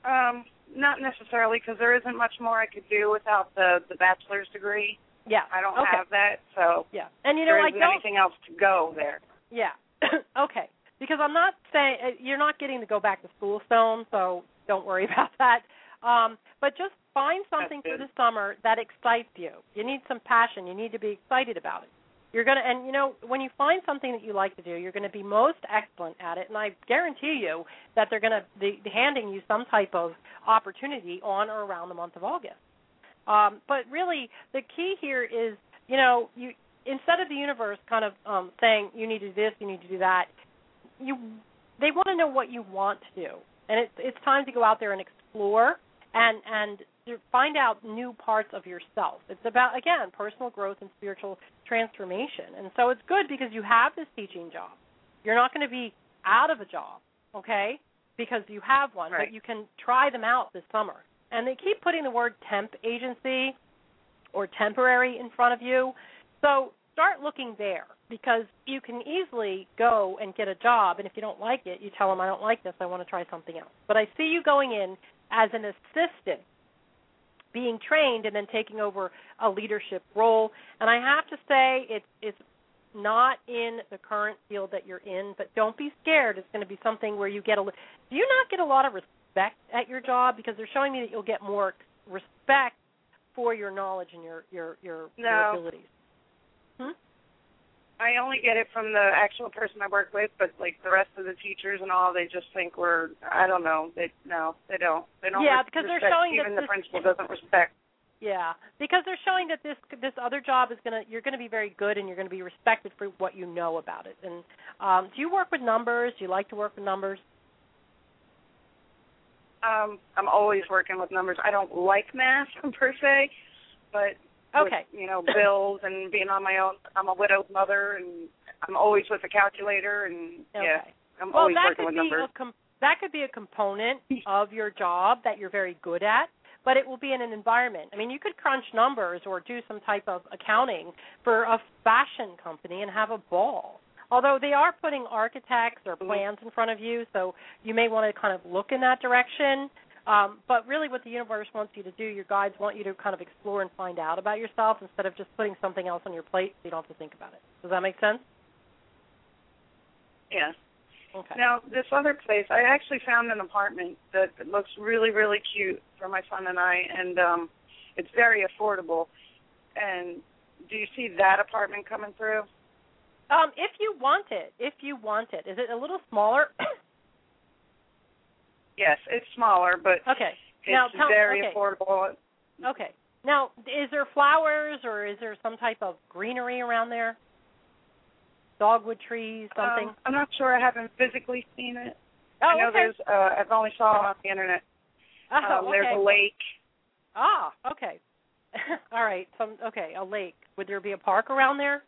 [SPEAKER 15] Um, not necessarily, because there isn't much more I could do without the the bachelor's degree.
[SPEAKER 12] Yeah,
[SPEAKER 15] I don't
[SPEAKER 12] okay.
[SPEAKER 15] have that, so
[SPEAKER 12] Yeah, and you know
[SPEAKER 15] there
[SPEAKER 12] I
[SPEAKER 15] isn't
[SPEAKER 12] don't.
[SPEAKER 15] anything else to go there.
[SPEAKER 12] Yeah. okay. Because I'm not saying uh, you're not getting to go back to school, Stone. So don't worry about that. Um, but just find something for the summer that excites you. You need some passion. You need to be excited about it. You're gonna, and you know, when you find something that you like to do, you're going to be most excellent at it. And I guarantee you that they're going to be handing you some type of opportunity on or around the month of August. Um, but really, the key here is, you know, you instead of the universe kind of um, saying you need to do this, you need to do that, you they want to know what you want to do, and it's it's time to go out there and explore and and to find out new parts of yourself. It's about again personal growth and spiritual transformation, and so it's good because you have this teaching job. You're not going to be out of a job, okay? Because you have one,
[SPEAKER 15] Right.
[SPEAKER 12] but you can try them out this summer. And they keep putting the word temp agency or temporary in front of you. So start looking there because you can easily go and get a job and if you don't like it, you tell them I don't like this, I want to try something else. But I see you going in as an assistant being trained and then taking over a leadership role. And I have to say it's it's not in the current field that you're in, but don't be scared. It's going to be something where you get a do you not get a lot of respect at your job because they're showing me that you'll get more respect for your knowledge and your your your, your abilities.
[SPEAKER 15] I only get it from the actual person I work with, but like the rest of the teachers and all, they just think we're I don't know. They no, they don't. They don't.
[SPEAKER 12] Yeah, because they're showing that
[SPEAKER 15] even the principal doesn't respect.
[SPEAKER 12] Yeah, because they're showing that this this other job is gonna you're gonna be very good and you're gonna be respected for what you know about it. And um, do you work with numbers? Do you like to work with numbers?
[SPEAKER 15] Um, I'm always working with numbers. I don't like math per se, but with,
[SPEAKER 12] Okay.
[SPEAKER 15] you know, bills and being on my own. I'm a widowed mother, and I'm always with a calculator, and yeah, I'm
[SPEAKER 12] well,
[SPEAKER 15] always working with numbers.
[SPEAKER 12] com- that could be a component of your job that you're very good at, but it will be in an environment. I mean, you could crunch numbers or do some type of accounting for a fashion company and have a ball. Although they are putting architects or
[SPEAKER 15] Mm-hmm.
[SPEAKER 12] plans in front of you, so you may want to kind of look in that direction. Um, but really, what the universe wants you to do, your guides want you to kind of explore and find out about yourself instead of just putting something else on your plate so you don't have to think about it. Does that make sense?
[SPEAKER 15] Yeah.
[SPEAKER 12] Okay.
[SPEAKER 15] Now, this other place, I actually found an apartment that looks really, really cute for my son and I, and um it's very affordable. And do you see that apartment coming through?
[SPEAKER 12] Um, if you want it, if you want it, is it a little smaller?
[SPEAKER 15] Yes, it's smaller, but
[SPEAKER 12] okay.
[SPEAKER 15] it's
[SPEAKER 12] now, tell,
[SPEAKER 15] very
[SPEAKER 12] okay.
[SPEAKER 15] affordable.
[SPEAKER 12] Okay. Now, is there flowers or is there some type of greenery around there? Dogwood trees, something?
[SPEAKER 15] Um, I'm not sure. I haven't physically seen it.
[SPEAKER 12] oh,
[SPEAKER 15] I know
[SPEAKER 12] okay.
[SPEAKER 15] there's. Uh, I've only saw it on the internet.
[SPEAKER 12] Oh,
[SPEAKER 15] um, There's
[SPEAKER 12] okay.
[SPEAKER 15] a lake.
[SPEAKER 12] Ah, okay. All right. Some okay, a lake. Would there be a park around there,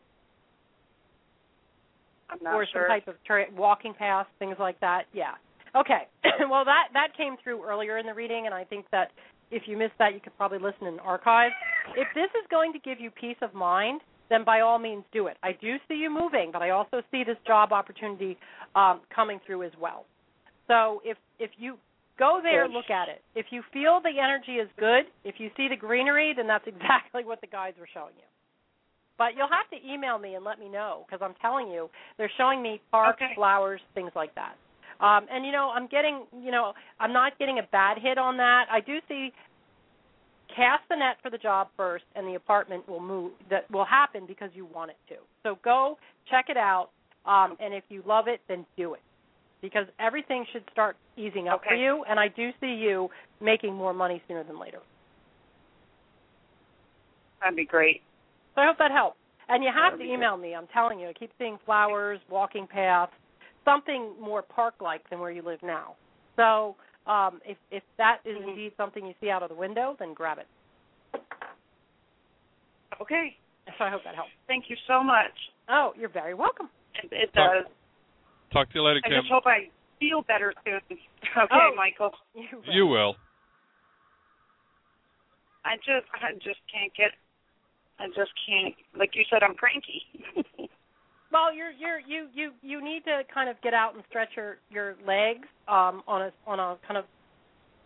[SPEAKER 15] I'm not
[SPEAKER 12] or
[SPEAKER 15] sure.
[SPEAKER 12] some type of tra- walking path, things like that? Yeah. Okay. well, that that came through earlier in the reading, and I think that if you missed that, you could probably listen in the archive. If this is going to give you peace of mind, then by all means do it. I do see you moving, but I also see this job opportunity um, coming through as well. So if if you go there, look at it. If you feel the energy is good, if you see the greenery, then that's exactly what the guides were showing you. But you'll have to email me and let me know because I'm telling you, they're showing me parks,
[SPEAKER 15] Okay.
[SPEAKER 12] flowers, things like that. Um, and you know, I'm getting, you know, I'm not getting a bad hit on that. I do see cast the net for the job first, and the apartment will move. That will happen because you want it to. So go check it out, um, and if you love it, then do it because everything should start easing up for you. And I do see you making more money sooner than later.
[SPEAKER 15] That'd be great.
[SPEAKER 12] So I hope that helps. And you have to email me. I'm telling you, I keep seeing flowers, walking paths, something more park-like than where you live now. So um, if if that is indeed something you see out of the window, then grab it.
[SPEAKER 15] Okay.
[SPEAKER 12] So I hope that helps.
[SPEAKER 15] Thank you so much.
[SPEAKER 12] Oh, you're very welcome.
[SPEAKER 15] It, it
[SPEAKER 1] Talk-
[SPEAKER 15] does.
[SPEAKER 1] Talk to you later, Kim.
[SPEAKER 15] I just hope I feel better soon. Okay,
[SPEAKER 12] Oh.
[SPEAKER 15] Michael.
[SPEAKER 1] You will.
[SPEAKER 15] I just I just can't get I just can't like you said I'm cranky.
[SPEAKER 12] Well, you're you're you you you need to kind of get out and stretch your your legs um on a on a kind of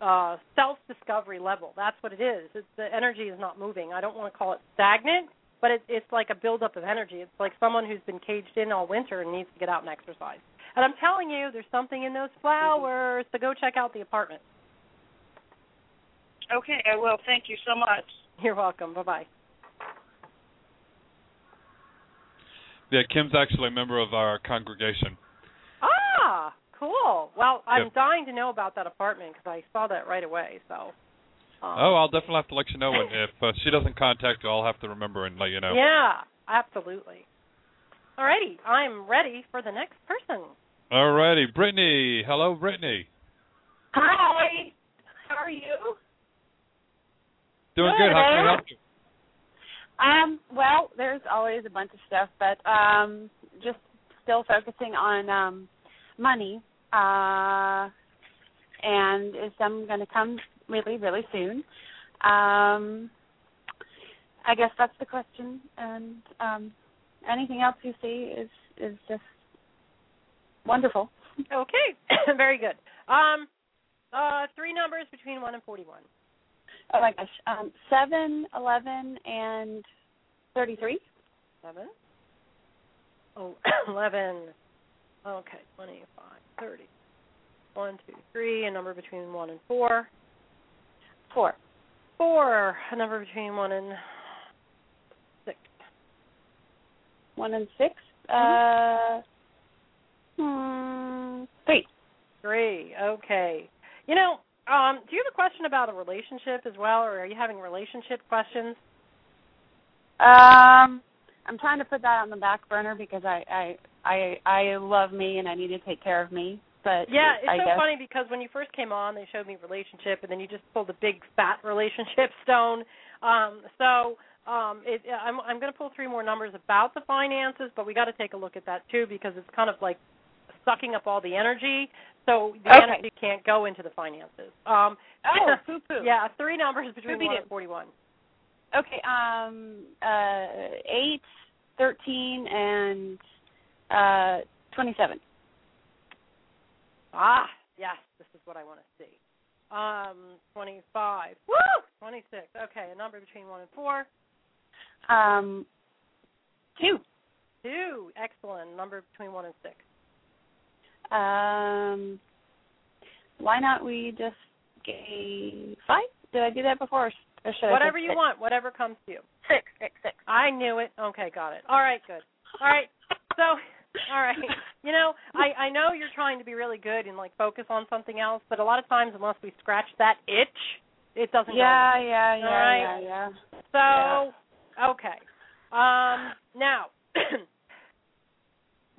[SPEAKER 12] uh self discovery level. That's what it is. It's the energy is not moving. I don't want to call it stagnant, but it, it's like a buildup of energy. It's like someone who's been caged in all winter and needs to get out and exercise. And I'm telling you, there's something in those flowers. So go check out the apartment.
[SPEAKER 15] okay, I will. Thank you so much.
[SPEAKER 12] You're welcome. Bye bye.
[SPEAKER 1] Yeah, Kim's actually a member of our congregation.
[SPEAKER 12] Ah, cool. Well, I'm
[SPEAKER 1] Yep.
[SPEAKER 12] dying to know about that apartment because I saw that right away. So. Um,
[SPEAKER 1] Oh, I'll definitely have to let you know when if uh, she doesn't contact you. I'll have to remember and let you know.
[SPEAKER 12] Yeah, absolutely. Alrighty, I'm ready for the next person.
[SPEAKER 1] Alrighty, Brittany. Hello, Brittany.
[SPEAKER 16] Hi. How are you?
[SPEAKER 1] Doing good. How can I help you?
[SPEAKER 16] Um, well, there's always a bunch of stuff, but um just still focusing on um money. Uh and is some gonna come really, really soon. Um I guess that's the question and um anything else you see is is just wonderful.
[SPEAKER 12] Okay, very good. Um, uh, three numbers between one and forty-one.
[SPEAKER 16] Oh my gosh. Um seven, eleven and thirty three.
[SPEAKER 12] Seven. Oh, eleven. Okay, twenty five. twenty-five, thirty. One, two, three. A number between one and four.
[SPEAKER 16] Four.
[SPEAKER 12] Four. A number between one and six.
[SPEAKER 16] One and 6 Uh, hmm, three.
[SPEAKER 12] Three. Okay. You know, um, do you have a question about a relationship as well, or are you having relationship questions?
[SPEAKER 16] Um, I'm trying to put that on the back burner because I I I I love me and I need to take care of me. But
[SPEAKER 12] Yeah, it's
[SPEAKER 16] I
[SPEAKER 12] so
[SPEAKER 16] guess,
[SPEAKER 12] funny because when you first came on, they showed me relationship, and then you just pulled a big fat relationship stone. Um, so um, it, I'm I'm going to pull three more numbers about the finances, but we got to take a look at that too because it's kind of like sucking up all the energy. So the
[SPEAKER 16] Okay.
[SPEAKER 12] energy can't go into the finances. Um,
[SPEAKER 16] Oh, poo-poo.
[SPEAKER 12] yeah, three numbers between
[SPEAKER 16] Poopy
[SPEAKER 12] one and forty-one.
[SPEAKER 16] Okay. Um. Uh. Eight, thirteen, and uh twenty-seven.
[SPEAKER 12] Ah, yes, this is what I want to see. Um, 25. Woo! 26. Okay, a number between 1 and 4.
[SPEAKER 16] Um. Two.
[SPEAKER 12] 2. Excellent. Number between 1 and 6.
[SPEAKER 16] Um. Why not we just get five? Did I do that before, or, or should I?
[SPEAKER 12] Whatever you
[SPEAKER 16] six?
[SPEAKER 12] want, whatever comes to you.
[SPEAKER 16] Six, six, six.
[SPEAKER 12] I knew it. Okay, got it. All right, good. All right. So, all right. You know, I I know you're trying to be really good and like focus on something else, but a lot of times unless we scratch that itch, it doesn't
[SPEAKER 16] Yeah,
[SPEAKER 12] go.
[SPEAKER 16] yeah, yeah,
[SPEAKER 12] All right.
[SPEAKER 16] yeah, yeah.
[SPEAKER 12] So, okay. Um, now,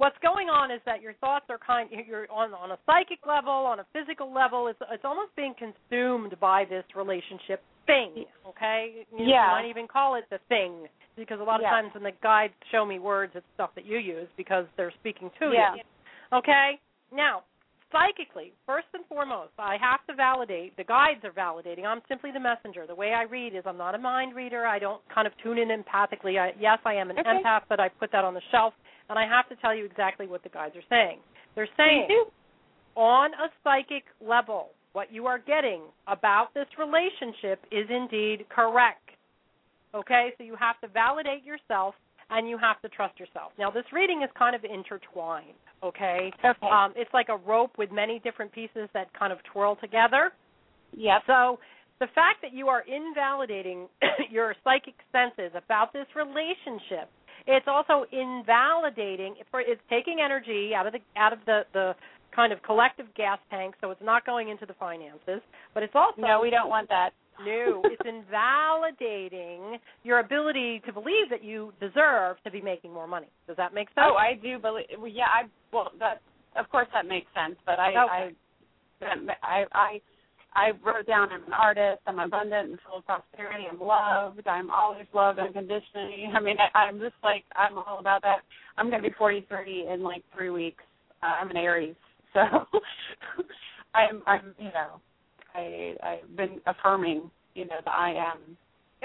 [SPEAKER 12] what's going on is that your thoughts are kind. You're on on a psychic level, on a physical level. It's it's almost being consumed by this relationship thing. Okay. You,
[SPEAKER 16] Yeah.
[SPEAKER 12] You might even call it the thing because a lot of
[SPEAKER 16] Yeah.
[SPEAKER 12] times when the guides show me words, it's stuff that you use because they're speaking to
[SPEAKER 16] Yeah.
[SPEAKER 12] you. Okay. Now, psychically, first and foremost, I have to validate. The guides are validating. I'm simply the messenger. The way I read is I'm not a mind reader. I don't kind of tune in empathically. I, yes, I am an
[SPEAKER 16] Okay.
[SPEAKER 12] empath, but I put that on the shelf, and I have to tell you exactly what the guides are saying. They're saying on a psychic level, what you are getting about this relationship is indeed correct. Okay, so you have to validate yourself and you have to trust yourself. Now, this reading is kind of intertwined. Okay,
[SPEAKER 16] Okay.
[SPEAKER 12] um, it's like a rope with many different pieces that kind of twirl together.
[SPEAKER 16] Yep.
[SPEAKER 12] So the fact that you are invalidating your psychic senses about this relationship, it's also invalidating for it's taking energy out of the out of the the kind of collective gas tank, so it's not going into the finances. But it's also
[SPEAKER 16] No, we don't want that.
[SPEAKER 12] No, it's invalidating your ability to believe that you deserve to be making more money. Does that make sense?
[SPEAKER 16] Oh, I do believe. Well, yeah, I well that of course that makes sense, but I
[SPEAKER 12] Okay.
[SPEAKER 16] I I I I wrote down I'm an artist. I'm abundant and full of prosperity. I'm loved. I'm always loved unconditionally. I mean, I, I'm just like I'm all about that. I'm gonna be 43 in like three weeks. Uh, I'm an Aries, so I'm I'm you know I I've been affirming you know the I am.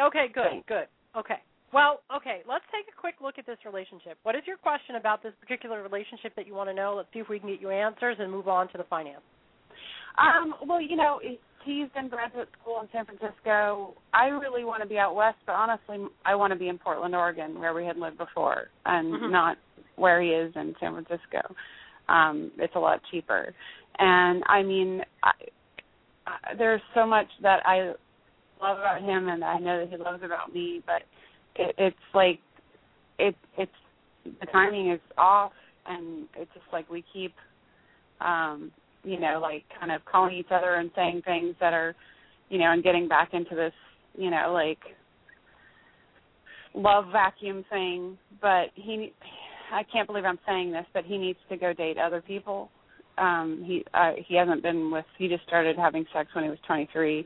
[SPEAKER 12] Okay, good,
[SPEAKER 16] thing.
[SPEAKER 12] good. Okay. Well, okay, let's take a quick look at this relationship. What is your question about this particular relationship that you want to know? Let's see if we can get you answers and move on to the finance.
[SPEAKER 16] Um, well, you know, he's in graduate school in San Francisco. I really want to be out west, but honestly, I want to be in Portland, Oregon, where we had lived before, and
[SPEAKER 12] Mhm.
[SPEAKER 16] not where he is in San Francisco. Um, it's a lot cheaper, and I mean, I, I, there's so much that I love about him, and I know that he loves about me, but it, it's like it it's the timing is off, and it's just like we keep um you know, like kind of calling each other and saying things that are, you know, and getting back into this, you know, like love vacuum thing. But he, I can't believe I'm saying this, but he needs to go date other people. Um, he uh, he hasn't been with. He just started having sex when he was 23.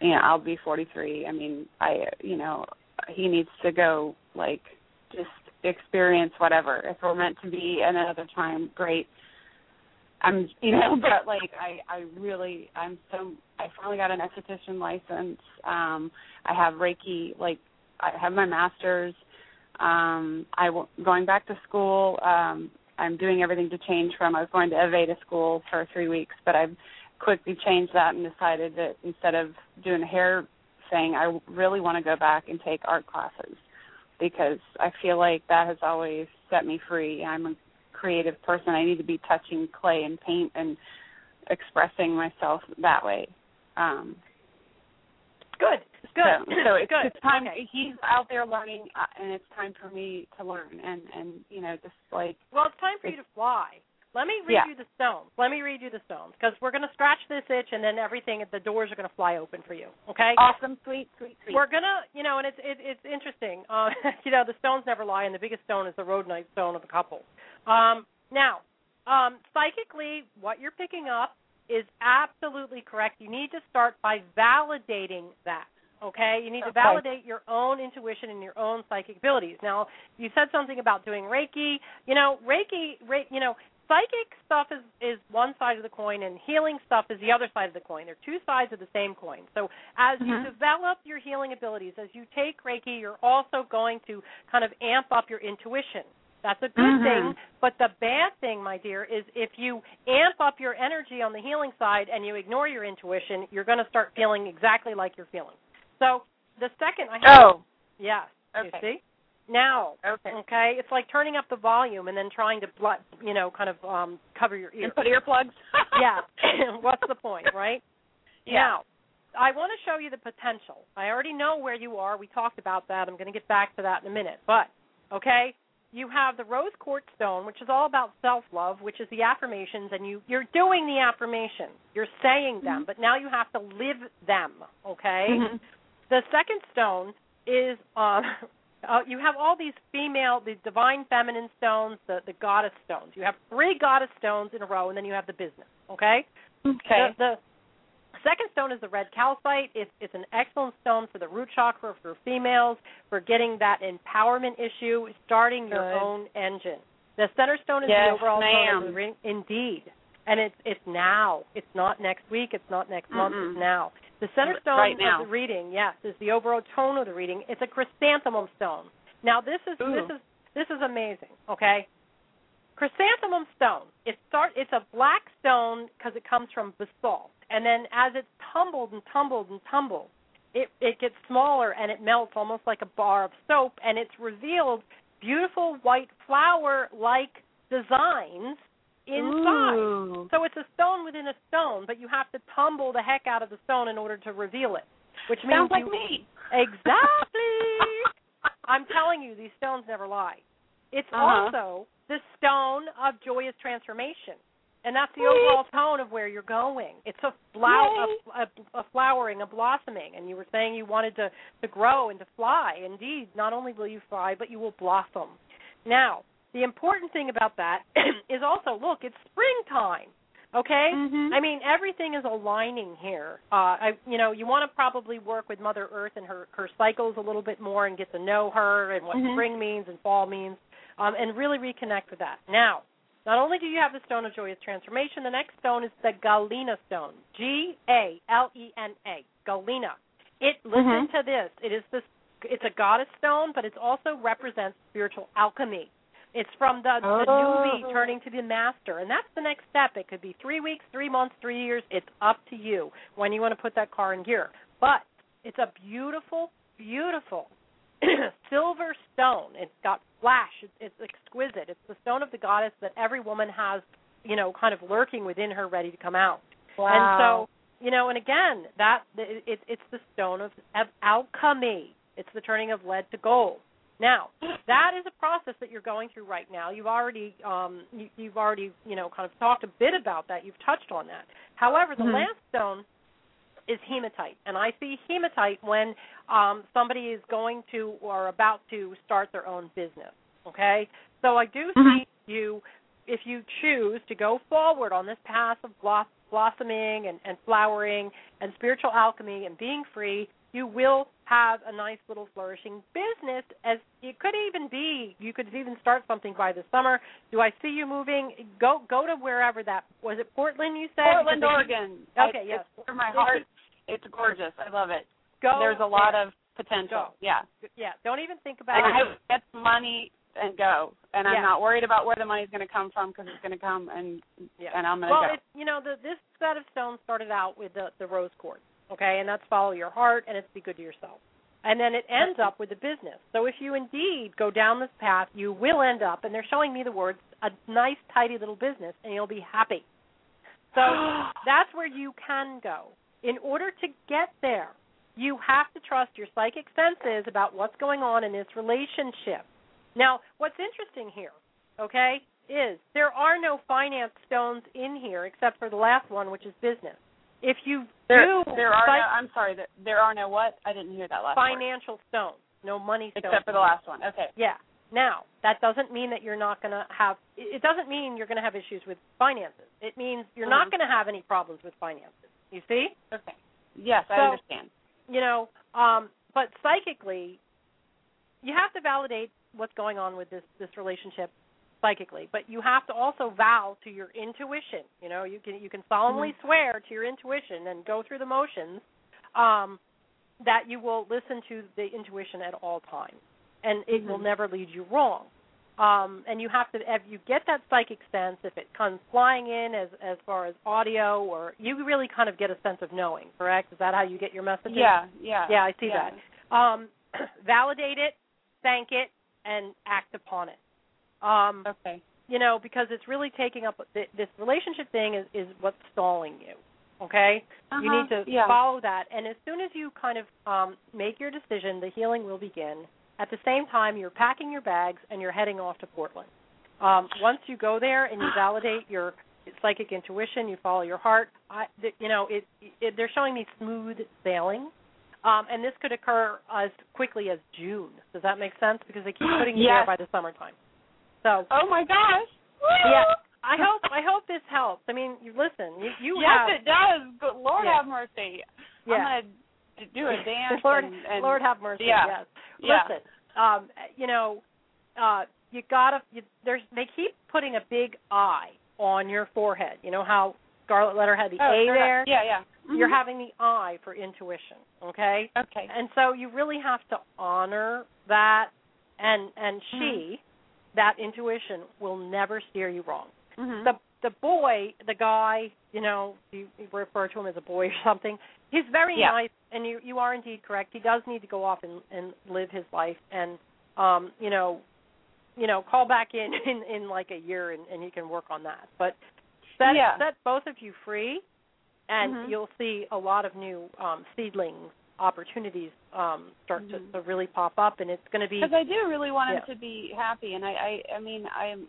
[SPEAKER 16] You know, I'll be 43. I mean, I, you know, he needs to go like just experience whatever. If we're meant to be another time, great. I'm you know, but like I I really I'm so I finally got an esthetician license. Um I have Reiki like I have my masters. Um I w- going back to school. Um I'm doing everything to change from I was going to Aveda school for 3 weeks, but I've quickly changed that and decided that instead of doing a hair thing, I really want to go back and take art classes because I feel like that has always set me free. I'm creative person. I need to be touching clay and paint and expressing myself that way. Um,
[SPEAKER 12] Good, good,
[SPEAKER 16] So, so it's,
[SPEAKER 12] good.
[SPEAKER 16] it's time.
[SPEAKER 12] Okay.
[SPEAKER 16] He's out there learning, uh, and it's time for me to learn. And and you know, just like
[SPEAKER 12] Well, it's time for you to fly. Let me read
[SPEAKER 16] Yeah.
[SPEAKER 12] you the stones. Let me read you the stones because we're going to scratch this itch, and then everything, the doors are going to fly open for you. Okay?
[SPEAKER 16] awesome, sweet, sweet, sweet.
[SPEAKER 12] We're gonna, you know, and it's it, it's interesting. Uh, you know, the stones never lie, and the biggest stone is the rhodonite stone of the couple. Um, now, um, psychically, what you're picking up is absolutely correct. You need to start by validating that. Okay, you need to validate your own intuition and your own psychic abilities. Now, you said something about doing Reiki. You know, Reiki, Re- you know, psychic stuff is is one side of the coin, and healing stuff is the other side of the coin. They're two sides of the same coin. So, as you
[SPEAKER 16] Mhm.
[SPEAKER 12] develop your healing abilities, as you take Reiki, you're also going to kind of amp up your intuition. That's a good
[SPEAKER 16] Mhm.
[SPEAKER 12] thing, but the bad thing, my dear, is if you amp up your energy on the healing side and you ignore your intuition, you're going to start feeling exactly like you're feeling. So, the second I have
[SPEAKER 16] oh,
[SPEAKER 12] Yes.
[SPEAKER 16] Okay.
[SPEAKER 12] You see? Now.
[SPEAKER 16] Okay.
[SPEAKER 12] Okay. It's like turning up the volume and then trying to, bl- you know, kind of um cover your ears.
[SPEAKER 16] and put earplugs.
[SPEAKER 12] yeah. What's the point, right?
[SPEAKER 16] Yeah.
[SPEAKER 12] Now, I want to show you the potential. I already know where you are. We talked about that. I'm going to get back to that in a minute. But okay, you have the rose quartz stone, which is all about self-love, which is the affirmations, and you you're doing the affirmations. You're saying them, but now you have to live them. Okay.
[SPEAKER 16] Mhm.
[SPEAKER 12] The second stone is um, uh, you have all these female, the divine feminine stones, the the goddess stones. You have three goddess stones in a row, and then you have the business. Okay.
[SPEAKER 16] Okay.
[SPEAKER 12] The, the second stone is the red calcite. It's it's an excellent stone for the root chakra for females for getting that empowerment issue, starting your own engine. The center stone is
[SPEAKER 16] Yes,
[SPEAKER 12] the overall
[SPEAKER 16] ma'am.
[SPEAKER 12] ring. Indeed. And it's it's now. It's not next week. It's not next month.
[SPEAKER 16] Mm-mm.
[SPEAKER 12] It's now. The center stone
[SPEAKER 16] Right
[SPEAKER 12] of the reading, yes, is the overall tone of the reading. It's a chrysanthemum stone. Now this is
[SPEAKER 16] Ooh.
[SPEAKER 12] this is this is amazing. Okay, chrysanthemum stone. It start. It's a black stone because it comes from basalt, and then as it's tumbled and tumbled and tumbled, it it gets smaller and it melts almost like a bar of soap, and it's revealed beautiful white flower-like designs inside.
[SPEAKER 16] Ooh.
[SPEAKER 12] So it's a stone within a stone, but you have to tumble the heck out of the stone in order to reveal it. Which means
[SPEAKER 16] Sounds like
[SPEAKER 12] you,
[SPEAKER 16] me.
[SPEAKER 12] Exactly. I'm telling you, these stones never lie. It's
[SPEAKER 16] Uh-huh.
[SPEAKER 12] also the stone of joyous transformation. and that's the overall tone of where you're going. It's a flower, a, a, a flowering, a blossoming, and you were saying you wanted to to grow and to fly. Indeed, not only will you fly, but you will blossom. Now, the important thing about that is also look, it's springtime. Okay? I mean, everything is aligning here. Uh I you know, you want to probably work with Mother Earth and her her cycles a little bit more and get to know her and what
[SPEAKER 17] Mhm.
[SPEAKER 12] spring means and fall means um and really reconnect with that. Now, not only do you have the stone of joyous transformation, the next stone is the Galena stone. G A L E N A. Galena. It listen to this. It is this it's a goddess stone, but it also represents spiritual alchemy. It's from the, the newbie
[SPEAKER 17] Oh.
[SPEAKER 12] turning to the master, and that's the next step. It could be three weeks, three months, three years. It's up to you when you want to put that car in gear. But it's a beautiful, beautiful silver stone. It's got flash. It's, it's exquisite. It's the stone of the goddess that every woman has, you know, kind of lurking within her, ready to come out.
[SPEAKER 16] Wow.
[SPEAKER 12] And so, you know, and again, that it, it, it's the stone of, of alchemy. It's the turning of lead to gold. Now, that is a process that you're going through right now. You've already, um, you, you've already, you know, kind of talked a bit about that. You've touched on that. However, the
[SPEAKER 17] Mhm.
[SPEAKER 12] last stone is hematite, and I see hematite when um, somebody is going to or about to start their own business. Okay, so I do see you if you choose to go forward on this path of blossoming and, and flowering and spiritual alchemy and being free, you will have a nice little flourishing business. As it could even be, you could even start something by the summer. Do I see you moving? Go go to wherever that was. It Portland, you said?
[SPEAKER 16] Portland, Oregon.
[SPEAKER 12] Okay,
[SPEAKER 16] it's,
[SPEAKER 12] yes.
[SPEAKER 16] It's where my heart. It's gorgeous. I love it.
[SPEAKER 12] Go
[SPEAKER 16] There's a lot of potential.
[SPEAKER 12] Go.
[SPEAKER 16] Yeah.
[SPEAKER 12] Yeah. Don't even think about
[SPEAKER 16] And
[SPEAKER 12] it.
[SPEAKER 16] I get the money and go, and
[SPEAKER 12] Yeah.
[SPEAKER 16] I'm not worried about where the money's going to come from because it's going to come, and
[SPEAKER 12] Yeah.
[SPEAKER 16] and I'm going to
[SPEAKER 12] well,
[SPEAKER 16] go.
[SPEAKER 12] it's you know the, this set of stones started out with the the rose quartz, okay, and that's follow your heart and it's be good to yourself, and then it ends up with the business. So if you indeed go down this path, you will end up, and they're showing me the words, a nice tidy little business, and you'll be happy. So that's where you can go. In order to get there, you have to trust your psychic senses about what's going on in this relationship. Now, what's interesting here, okay, is there are no finance stones in here except for the last one, which is business. If you
[SPEAKER 16] There,
[SPEAKER 12] do
[SPEAKER 16] there are. No, I'm sorry. There, there are no what? I didn't hear that last word.
[SPEAKER 12] financial stones, no money stones.
[SPEAKER 16] Except for the last one. Okay.
[SPEAKER 12] Yeah. Now, that doesn't mean that you're not going to have it doesn't mean you're going to have issues with finances. It means you're not
[SPEAKER 16] Mhm.
[SPEAKER 12] going to have any problems with finances. You see?
[SPEAKER 16] Okay. Yes, I
[SPEAKER 12] So-
[SPEAKER 16] understand.
[SPEAKER 12] You know, um but psychically you have to validate what's going on with this this relationship psychically, but you have to also vow to your intuition. You know, you can you can solemnly swear to your intuition and go through the motions um that you will listen to the intuition at all times and it will
[SPEAKER 16] Mhm.
[SPEAKER 12] never lead you wrong. Um, and you have to, if you get that psychic sense, if it comes flying in as as far as audio, or you really kind of get a sense of knowing. Correct? Is that how you get your messages?
[SPEAKER 16] Yeah, yeah.
[SPEAKER 12] Yeah, I see
[SPEAKER 16] yeah.
[SPEAKER 12] that. Um, validate it, thank it, and act upon it. Um,
[SPEAKER 16] okay.
[SPEAKER 12] You know, because it's really taking up th- this relationship thing is is what's stalling you. Okay, you
[SPEAKER 16] Uh-huh, You
[SPEAKER 12] need to
[SPEAKER 16] yeah.
[SPEAKER 12] follow that, and as soon as you kind of um, make your decision, the healing will begin. At the same time, you're packing your bags and you're heading off to Portland. Um, once you go there and you validate your psychic intuition, you follow your heart. I, th- you know, it, it, they're showing me smooth sailing, um, and this could occur as quickly as June. Does that make sense? Because they keep putting you
[SPEAKER 16] Yes.
[SPEAKER 12] there by the summertime. So.
[SPEAKER 16] Oh my gosh.
[SPEAKER 12] Yeah. I hope I hope this helps. I mean, you listen. You, you
[SPEAKER 16] yes,
[SPEAKER 12] have
[SPEAKER 16] it does. Good Lord
[SPEAKER 12] Yeah.
[SPEAKER 16] have mercy.
[SPEAKER 12] Yeah.
[SPEAKER 16] I'm gonna do a dance.
[SPEAKER 12] Lord,
[SPEAKER 16] and, and
[SPEAKER 12] Lord have mercy.
[SPEAKER 16] Yeah.
[SPEAKER 12] Yes.
[SPEAKER 16] Yeah.
[SPEAKER 12] Listen, um, you know, uh, you gotta. You, there's they keep putting a big I on your forehead. You know how Scarlet Letter had the
[SPEAKER 16] Oh,
[SPEAKER 12] A there.
[SPEAKER 16] Yeah, yeah.
[SPEAKER 12] You're
[SPEAKER 16] Mhm.
[SPEAKER 12] having the I for intuition. Okay.
[SPEAKER 16] Okay.
[SPEAKER 12] And so you really have to honor that, and and
[SPEAKER 16] Mm-hmm.
[SPEAKER 12] That intuition will never steer you wrong
[SPEAKER 16] Mhm.
[SPEAKER 12] the the boy, the guy, you know, you, you refer to him as a boy or something. He's very
[SPEAKER 16] Yeah.
[SPEAKER 12] nice, and you you are indeed correct. He does need to go off and and live his life, and um, you know, you know, call back in in in like a year, and and you can work on that. But set
[SPEAKER 16] Yeah.
[SPEAKER 12] set both of you free, and
[SPEAKER 16] Mhm.
[SPEAKER 12] you'll see a lot of new um seedlings opportunities um start
[SPEAKER 16] Mhm.
[SPEAKER 12] to, to really pop up, and it's going to be
[SPEAKER 16] Because I do really want him to be happy, and I, I, I mean, I'm,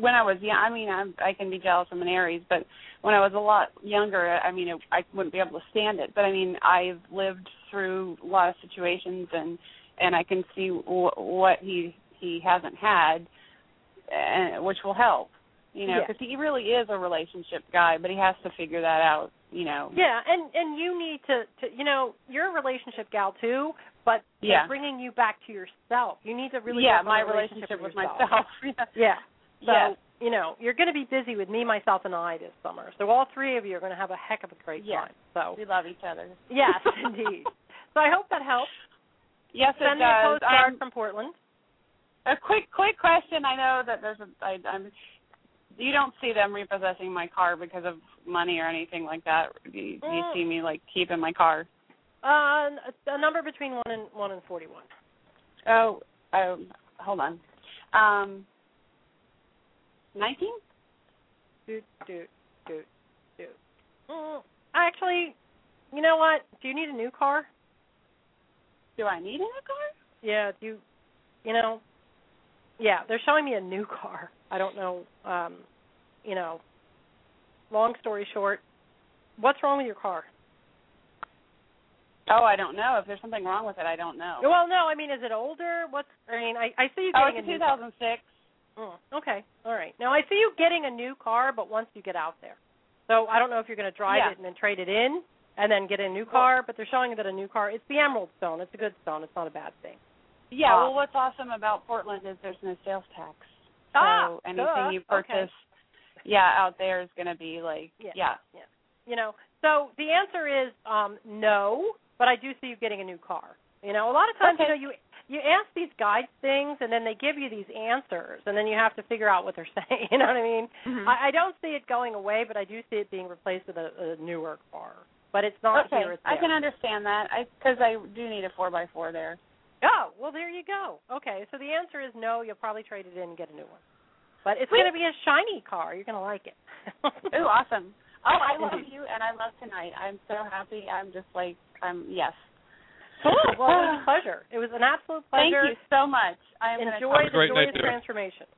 [SPEAKER 16] when I was young, I mean, I'm, I can be jealous from an Aries, but when I was a lot younger, I mean, it, I wouldn't be able to stand it. But I mean, I've lived through a lot of situations, and and I can see w- what he he hasn't had, and which will help, you know,
[SPEAKER 12] Yeah.
[SPEAKER 16] because he really is a relationship guy, but he has to figure that out, you know.
[SPEAKER 12] Yeah, and and you need to to you know you're a relationship gal too, but
[SPEAKER 16] Yeah.
[SPEAKER 12] bringing you back to yourself. You need to really
[SPEAKER 16] yeah, my
[SPEAKER 12] the
[SPEAKER 16] relationship,
[SPEAKER 12] with
[SPEAKER 16] with myself.
[SPEAKER 12] Yeah. So
[SPEAKER 16] Yes.
[SPEAKER 12] you know you're going to be busy with me, myself, and I this summer. So all three of you are going to have a heck of a great
[SPEAKER 16] Yeah.
[SPEAKER 12] time. So
[SPEAKER 16] we love each other.
[SPEAKER 12] yes, indeed. So I hope that helps.
[SPEAKER 16] Yes,
[SPEAKER 12] Send
[SPEAKER 16] it
[SPEAKER 12] me a
[SPEAKER 16] does.
[SPEAKER 12] postcard
[SPEAKER 16] Um,
[SPEAKER 12] from Portland.
[SPEAKER 16] A quick, quick question. I know that there's a. I, I'm. You don't see them repossessing my car because of money or anything like that. Do you, do you
[SPEAKER 12] Mm.
[SPEAKER 16] see me like keeping my car?
[SPEAKER 12] Uh, a number between one and one and forty-one.
[SPEAKER 16] Oh, oh, hold on. Um, nineteen.
[SPEAKER 12] Doot doot doot doot. Mm, actually, you know what? Do you need a new car?
[SPEAKER 16] Do I need a new car?
[SPEAKER 12] Yeah. Do you? You know. Yeah, they're showing me a new car. I don't know. Um, you know. Long story short, what's wrong with your car?
[SPEAKER 16] Oh, I don't know. If there's something wrong with it, I don't know.
[SPEAKER 12] Well, no. I mean, is it older? What's? I mean, I I see you
[SPEAKER 16] Oh,
[SPEAKER 12] getting
[SPEAKER 16] it's a
[SPEAKER 12] a new car.
[SPEAKER 16] 2006.
[SPEAKER 12] Mm, okay. All right. Now I see you getting a new car, but once you get out there. So I don't know if you're going to drive
[SPEAKER 16] Yeah.
[SPEAKER 12] it and then trade it in and then get a new car, but they're showing that a new car, it's the emerald stone. It's a good stone. It's not a bad thing.
[SPEAKER 16] Yeah. Well, what's awesome about Portland is there's no sales tax. So
[SPEAKER 12] Ah,
[SPEAKER 16] anything
[SPEAKER 12] duh.
[SPEAKER 16] you
[SPEAKER 12] Okay.
[SPEAKER 16] purchase, yeah, out there is going to be like,
[SPEAKER 12] Yeah.
[SPEAKER 16] yeah.
[SPEAKER 12] Yeah. You know, so the answer is um no, but I do see you getting a new car. You know, a lot of times
[SPEAKER 16] Okay.
[SPEAKER 12] you know you you ask these guide things and then they give you these answers and then you have to figure out what they're saying. You know what I mean?
[SPEAKER 16] Mhm.
[SPEAKER 12] I, I don't see it going away, but I do see it being replaced with a, a newer car. But it's not
[SPEAKER 16] okay,
[SPEAKER 12] here. It's
[SPEAKER 16] I can understand that. I because I do need a four by four there.
[SPEAKER 12] Oh, well, there you go. Okay, so the answer is no. You'll probably trade it in and get a new one. But it's going to be a shiny car. You're going to like it.
[SPEAKER 16] Ooh, awesome. Oh, I love you and I love tonight. I'm so happy. I'm just like I'm yes.
[SPEAKER 12] Cool. Well, it was a pleasure. It was an absolute pleasure.
[SPEAKER 16] Thank
[SPEAKER 12] pleasure.
[SPEAKER 16] you so much. I'm
[SPEAKER 12] Enjoy the
[SPEAKER 1] great night,
[SPEAKER 12] joyous transformation.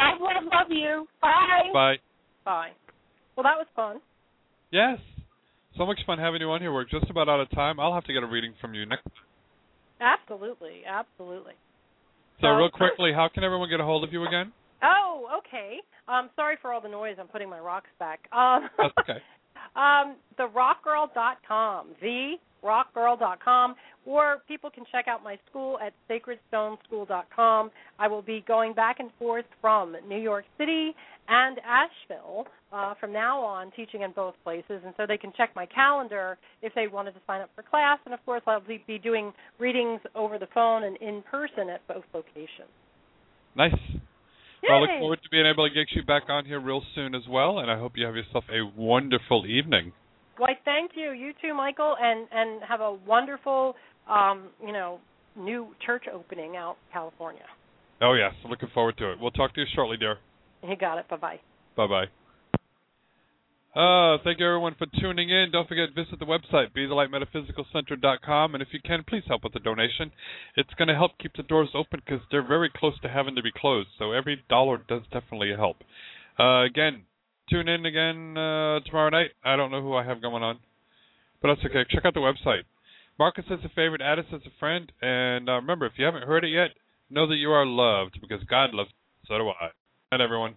[SPEAKER 16] I love, love you. Bye.
[SPEAKER 1] Bye.
[SPEAKER 12] Bye. Well, that was fun.
[SPEAKER 1] Yes. So much fun having you on here. We're just about out of time. I'll have to get a reading from you next.
[SPEAKER 12] Absolutely, absolutely.
[SPEAKER 1] So, real quickly, how can everyone get a hold of you again?
[SPEAKER 12] Oh, okay. Um, sorry for all the noise. I'm putting my rocks back. Um,
[SPEAKER 1] That's okay.
[SPEAKER 12] um, therockgirl.com, therockgirl.com, or people can check out my school at sacredstoneschool.com. I will be going back and forth from New York City and Asheville uh, from now on, teaching in both places, and so they can check my calendar if they wanted to sign up for class. And of course, I'll be be doing readings over the phone and in person at both locations.
[SPEAKER 1] Nice. Well, I look forward to being able to get you back on here real soon as well, and I hope you have yourself a wonderful evening.
[SPEAKER 12] Why, thank you. You too, Michael, and and have a wonderful, um, you know, new church opening out in California.
[SPEAKER 1] Oh, yes. Looking forward to it. We'll talk to you shortly, dear.
[SPEAKER 12] You got it. Bye bye.
[SPEAKER 1] Bye bye. Uh, thank you everyone for tuning in. Don't forget visit the website bethelightmetaphysicalcenter.com and if you can please help with the donation. It's going to help keep the doors open because they're very close to having to be closed. So every dollar does definitely help. Uh, again, tune in again uh, tomorrow night. I don't know who I have going on, but that's okay. Check out the website. Mark us as a favorite, add us as a friend, and uh, remember if you haven't heard it yet, know that you are loved because God loves. you. So do I. And everyone.